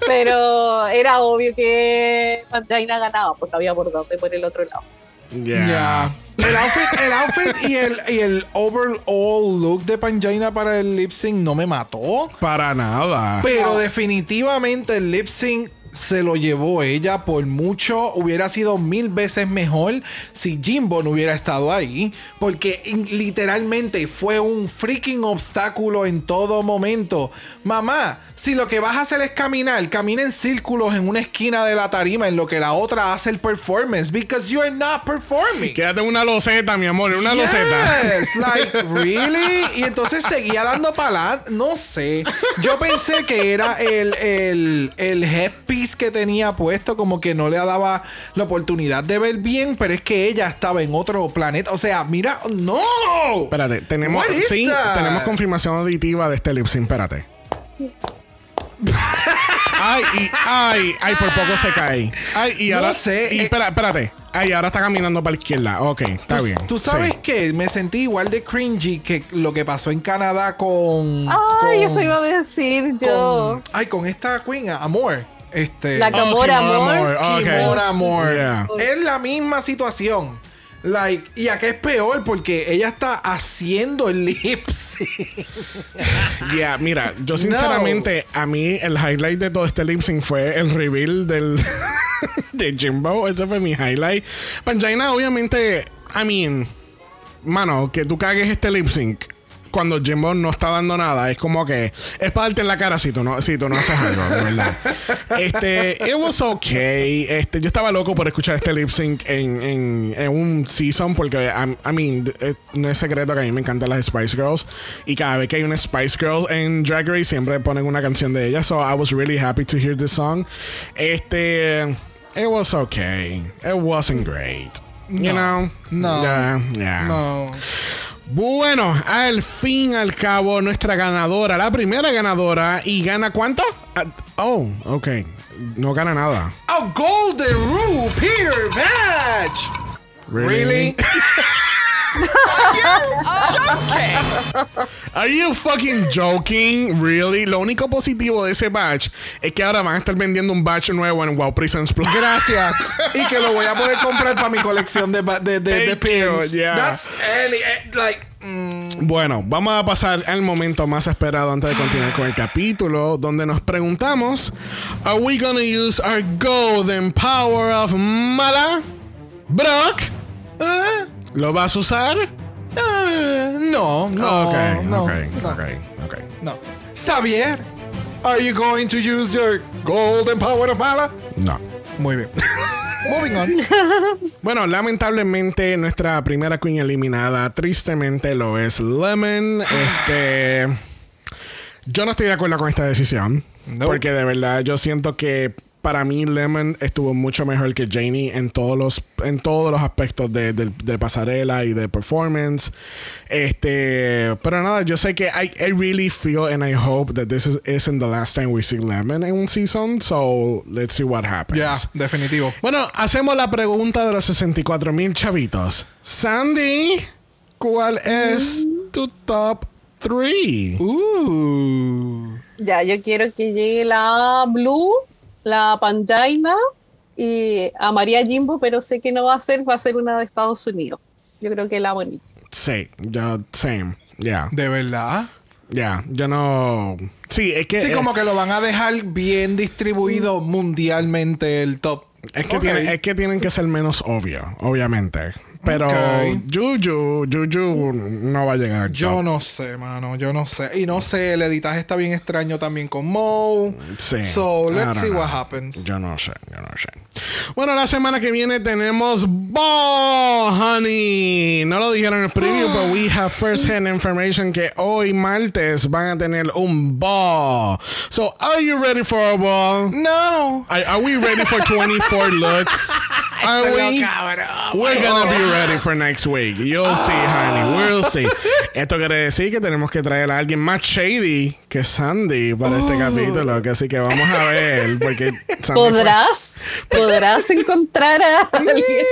Pero era obvio que Pangina ganaba, porque había por dónde por el otro lado. Ya. El outfit, el outfit y el, y el overall look de Pangina para el lip sync no me mató. Para nada. Pero definitivamente el lip sync se lo llevó ella por mucho. Hubiera sido mil veces mejor si Jimbo no hubiera estado ahí. Porque literalmente fue un freaking obstáculo en todo momento. Mamá, si lo que vas a hacer es caminar, camina en círculos en una esquina de la tarima en lo que la otra hace el performance. Because you're not performing. Quédate en una loseta, mi amor, en una loseta. Yes, like, really? Y entonces seguía dando palat. No sé. Yo pensé que era el, el, el headpiece que tenía puesto, como que no le daba la oportunidad de ver bien, pero es que ella estaba en otro planeta. O sea, mira, no. Espérate, tenemos, sí, tenemos confirmación auditiva de este lip sync. Espérate. Ay, y, ay, ay, por poco se cae. Ay, y No ahora. sé, Y eh. espera, espérate. Ay, ahora está caminando para la izquierda. Ok, está ¿Tú, bien. tú sabes Sí. que me sentí igual de cringy que lo que pasó en Canadá con. Ay, con- eso iba a decir yo. con- ay, con esta queen, Amor. Este, La Gamora Amor. Ok. Kimora Amor. Yeah. Es la misma situación. Like, y acá es peor porque ella está haciendo el lip sync. Yeah, mira, yo sinceramente, a mí el highlight de todo este lip sync fue el reveal del de Jimbo. Ese fue mi highlight. Pangina, obviamente, I mean, mano, que tú cagues este lip sync cuando Jimbo no está dando nada, es como que es para darte en la cara si tú no, si tú no haces algo, de verdad. Este, it was okay. Este, yo estaba loco por escuchar este lip sync en, en, en un season porque, I, I mean, eh, no es secreto que a mí me encantan las Spice Girls y cada vez que hay una Spice Girls en Drag Race siempre ponen una canción de ellas. So I was really happy to hear this song. Este, it was okay. It wasn't great. You know? No. Yeah, yeah. No. Bueno, al fin al cabo, nuestra ganadora, la primera ganadora, y gana cuánto? Ah, oh, ok. No gana nada. A Golden Rule Peter Badge. Really? Are you fucking joking? Really? Lo único positivo de ese batch es que ahora van a estar vendiendo un batch nuevo en Wow Prisons Plus. Gracias. y que lo voy a poder comprar para mi colección de, de, de, de Thank you, pins. yeah. That's any, eh, like. mm, Bueno, vamos a pasar al momento más esperado antes de continuar con el capítulo, donde nos preguntamos: ¿Are we gonna use our golden power of Mala? Brock, eh, ¿lo vas a usar? eh, no, no, ok, no, ok, no, ok, ok. no. Xavier, are you going to use your golden power of Mala? No. Muy bien. Moving on. Bueno, lamentablemente nuestra primera queen eliminada, tristemente lo es Lemon. Este. Yo no estoy de acuerdo con esta decisión. No. Porque de verdad yo siento que para mí Lemon estuvo mucho mejor que Janie en todos los, en todos los aspectos de, de- de pasarela y de performance. Este, pero nada, yo sé que I, I really feel and I hope that this is, isn't the last time we see Lemon en un season. So let's see what happens. Ya, definitivo. Bueno, hacemos la pregunta de los 64 mil chavitos. Sandy, ¿cuál es tu top 3? Uh. Ya, yo quiero que llegue la Blue, la Panjaina y a María Jimbo, pero sé que no va a ser, va a ser una de Estados Unidos. Yo creo que la bonita. Sí, yo, same. Ya, ¿De verdad? ya, yo no. Sí, es que. Sí, eh, como que lo van a dejar bien distribuido mundialmente el top. Es que, Ok. tiene- es que tienen que ser menos obvio, obviamente. Pero Ok. Juju, Juju no va a llegar. Yo no sé, mano. Yo no sé. Y no sé, el editaje está bien extraño también con Mo. Sí. So, let's see know. what happens. Yo no sé, yo no sé. Bueno, la semana que viene tenemos Ball, honey. No lo dijeron en el preview, but we have first hand information que hoy martes van a tener un ball. So, are you ready for a ball? No. Are, are we ready for 24 looks? Are we? We're gonna be ready for next week. You'll see, honey. We'll see. Esto quiere decir que tenemos que traer a alguien más shady que Sandy para este capítulo. Que así que vamos a ver. Porque Sandy fue- ¿Podrás? ¿Podrás encontrar a alguien?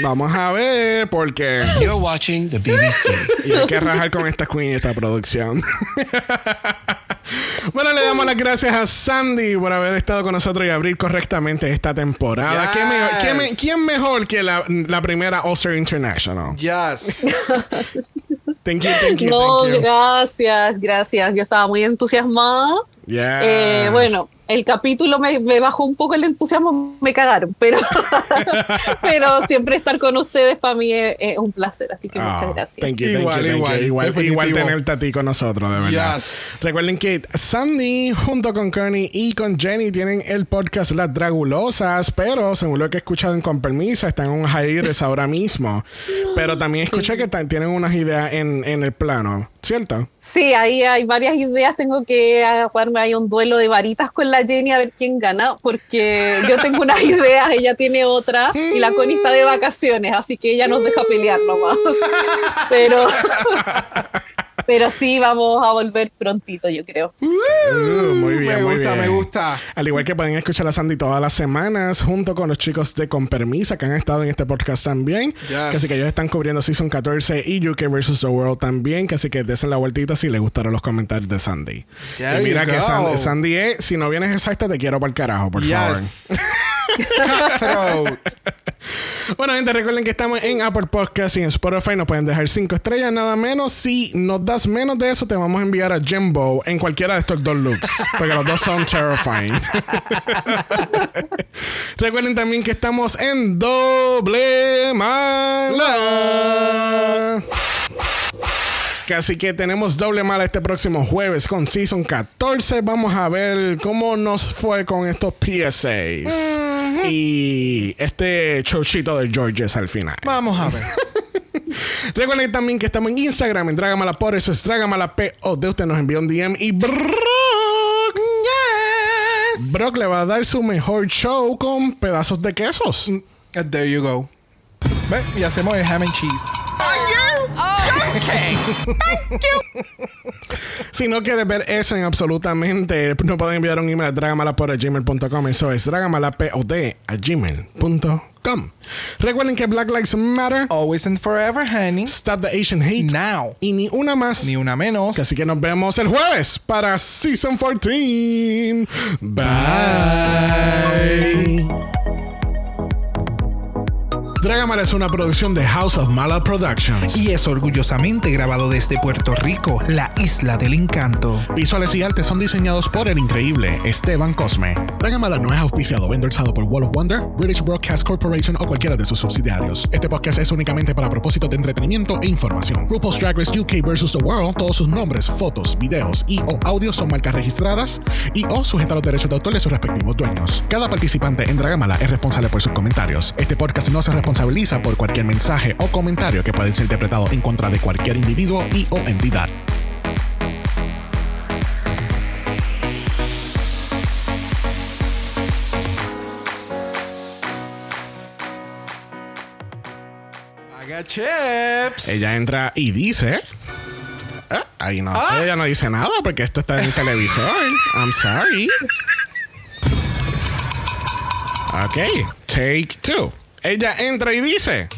Vamos a ver porque You're watching the BBC. y hay que rajar con esta queen y esta producción. bueno, le damos las gracias a Sandy por haber estado con nosotros y abrir correctamente esta temporada. ¿Qué mejor- qué me- Yes. ¿Quién mejor que la, la primera All-Star International? Yes. Thank you, thank you, No, thank you. gracias, gracias. Yo estaba muy entusiasmada. Yes. Eh, bueno, el capítulo me, me bajó un poco el entusiasmo, me cagaron, pero, pero siempre estar con ustedes para mí es, es un placer, así que Ah, muchas gracias. Thank you, thank Igual, you, thank igual, you. Igual, igual tenerte a ti con nosotros, de verdad. Yes. Recuerden que Sandy junto con Kearney y con Jenny tienen el podcast Las Dragulosas, pero según lo que he escuchado en Con Permiso, están en un hiatus ahora mismo. Pero también escuché que tienen unas ideas en, en el plano, ¿cierto? Sí, ahí hay varias ideas. Tengo que agarrarme ahí un duelo de varitas con la Jenny a ver quién gana, porque yo tengo unas ideas, ella tiene otra y la Connie está de vacaciones, así que ella nos deja pelear nomás. Pero, Pero sí, vamos a volver prontito, yo creo. Uh, muy bien, me muy gusta, bien. me gusta. Al igual que pueden escuchar a Sandy todas las semanas junto con los chicos de Con Permisa que han estado en este podcast también. Yes. Que así que ellos están cubriendo Season 14 y UK vs. The World también. Que así que desen la vueltita si les gustaron los comentarios de Sandy. There y mira que. Sandy, Sandy es, si no vienes exacta, te quiero para el carajo, por favor. Yes. Bueno, gente, recuerden que estamos en Apple Podcast y en Spotify. Nos pueden dejar 5 estrellas, nada menos. Si nos das menos de eso, te vamos a enviar a Jimbo en cualquiera de estos dos looks. Porque los dos son terrifying. recuerden también que estamos en Doble Mala. Así que tenemos doble mala este próximo jueves con Season 14. Vamos a ver cómo nos fue con estos PSAs. Y este chochito de Georges al final. Vamos a ver. Recuerden también que estamos en Instagram, en Dragamala por eso es Dragamala POD. Usted nos envió un DM y Brock. Brock le va a dar su mejor show con pedazos de quesos. There you go. Ve, Y hacemos el ham and cheese. Si no quieres ver eso en absolutamente, no pueden enviar un email a dragamalapod.gmail.com. Eso es dragamalapod a gmail.com. Recuerden que Black Lives Matter. Always and forever, honey. Stop the Asian Hate. Now. Y ni una más. Ni una menos. Así que nos vemos el jueves para Season 14. Bye. Dragamala es una producción de House of Mala Productions. Y es orgullosamente grabado desde Puerto Rico, la isla del encanto. Visuales y artes son diseñados por el increíble Esteban Cosme. Dragamala no es auspiciado o endorsado por Wall of Wonder, British Broadcast Corporation o cualquiera de sus subsidiarios. Este podcast es únicamente para propósitos de entretenimiento e información. RuPaul's Drag Race UK vs. The World, todos sus nombres, fotos, videos y o audios son marcas registradas y o sujetas a los derechos de autor de sus respectivos dueños. Cada participante en Dragamala es responsable por sus comentarios. Este podcast no se responsabiliza por cualquier mensaje o comentario que pueda ser interpretado en contra de cualquier individuo y o entidad. Chips. Ella entra y dice. Ah, ahí no. Ella no dice nada porque esto está en el televisor. I'm sorry. Ok, take two. Ella entra y dice.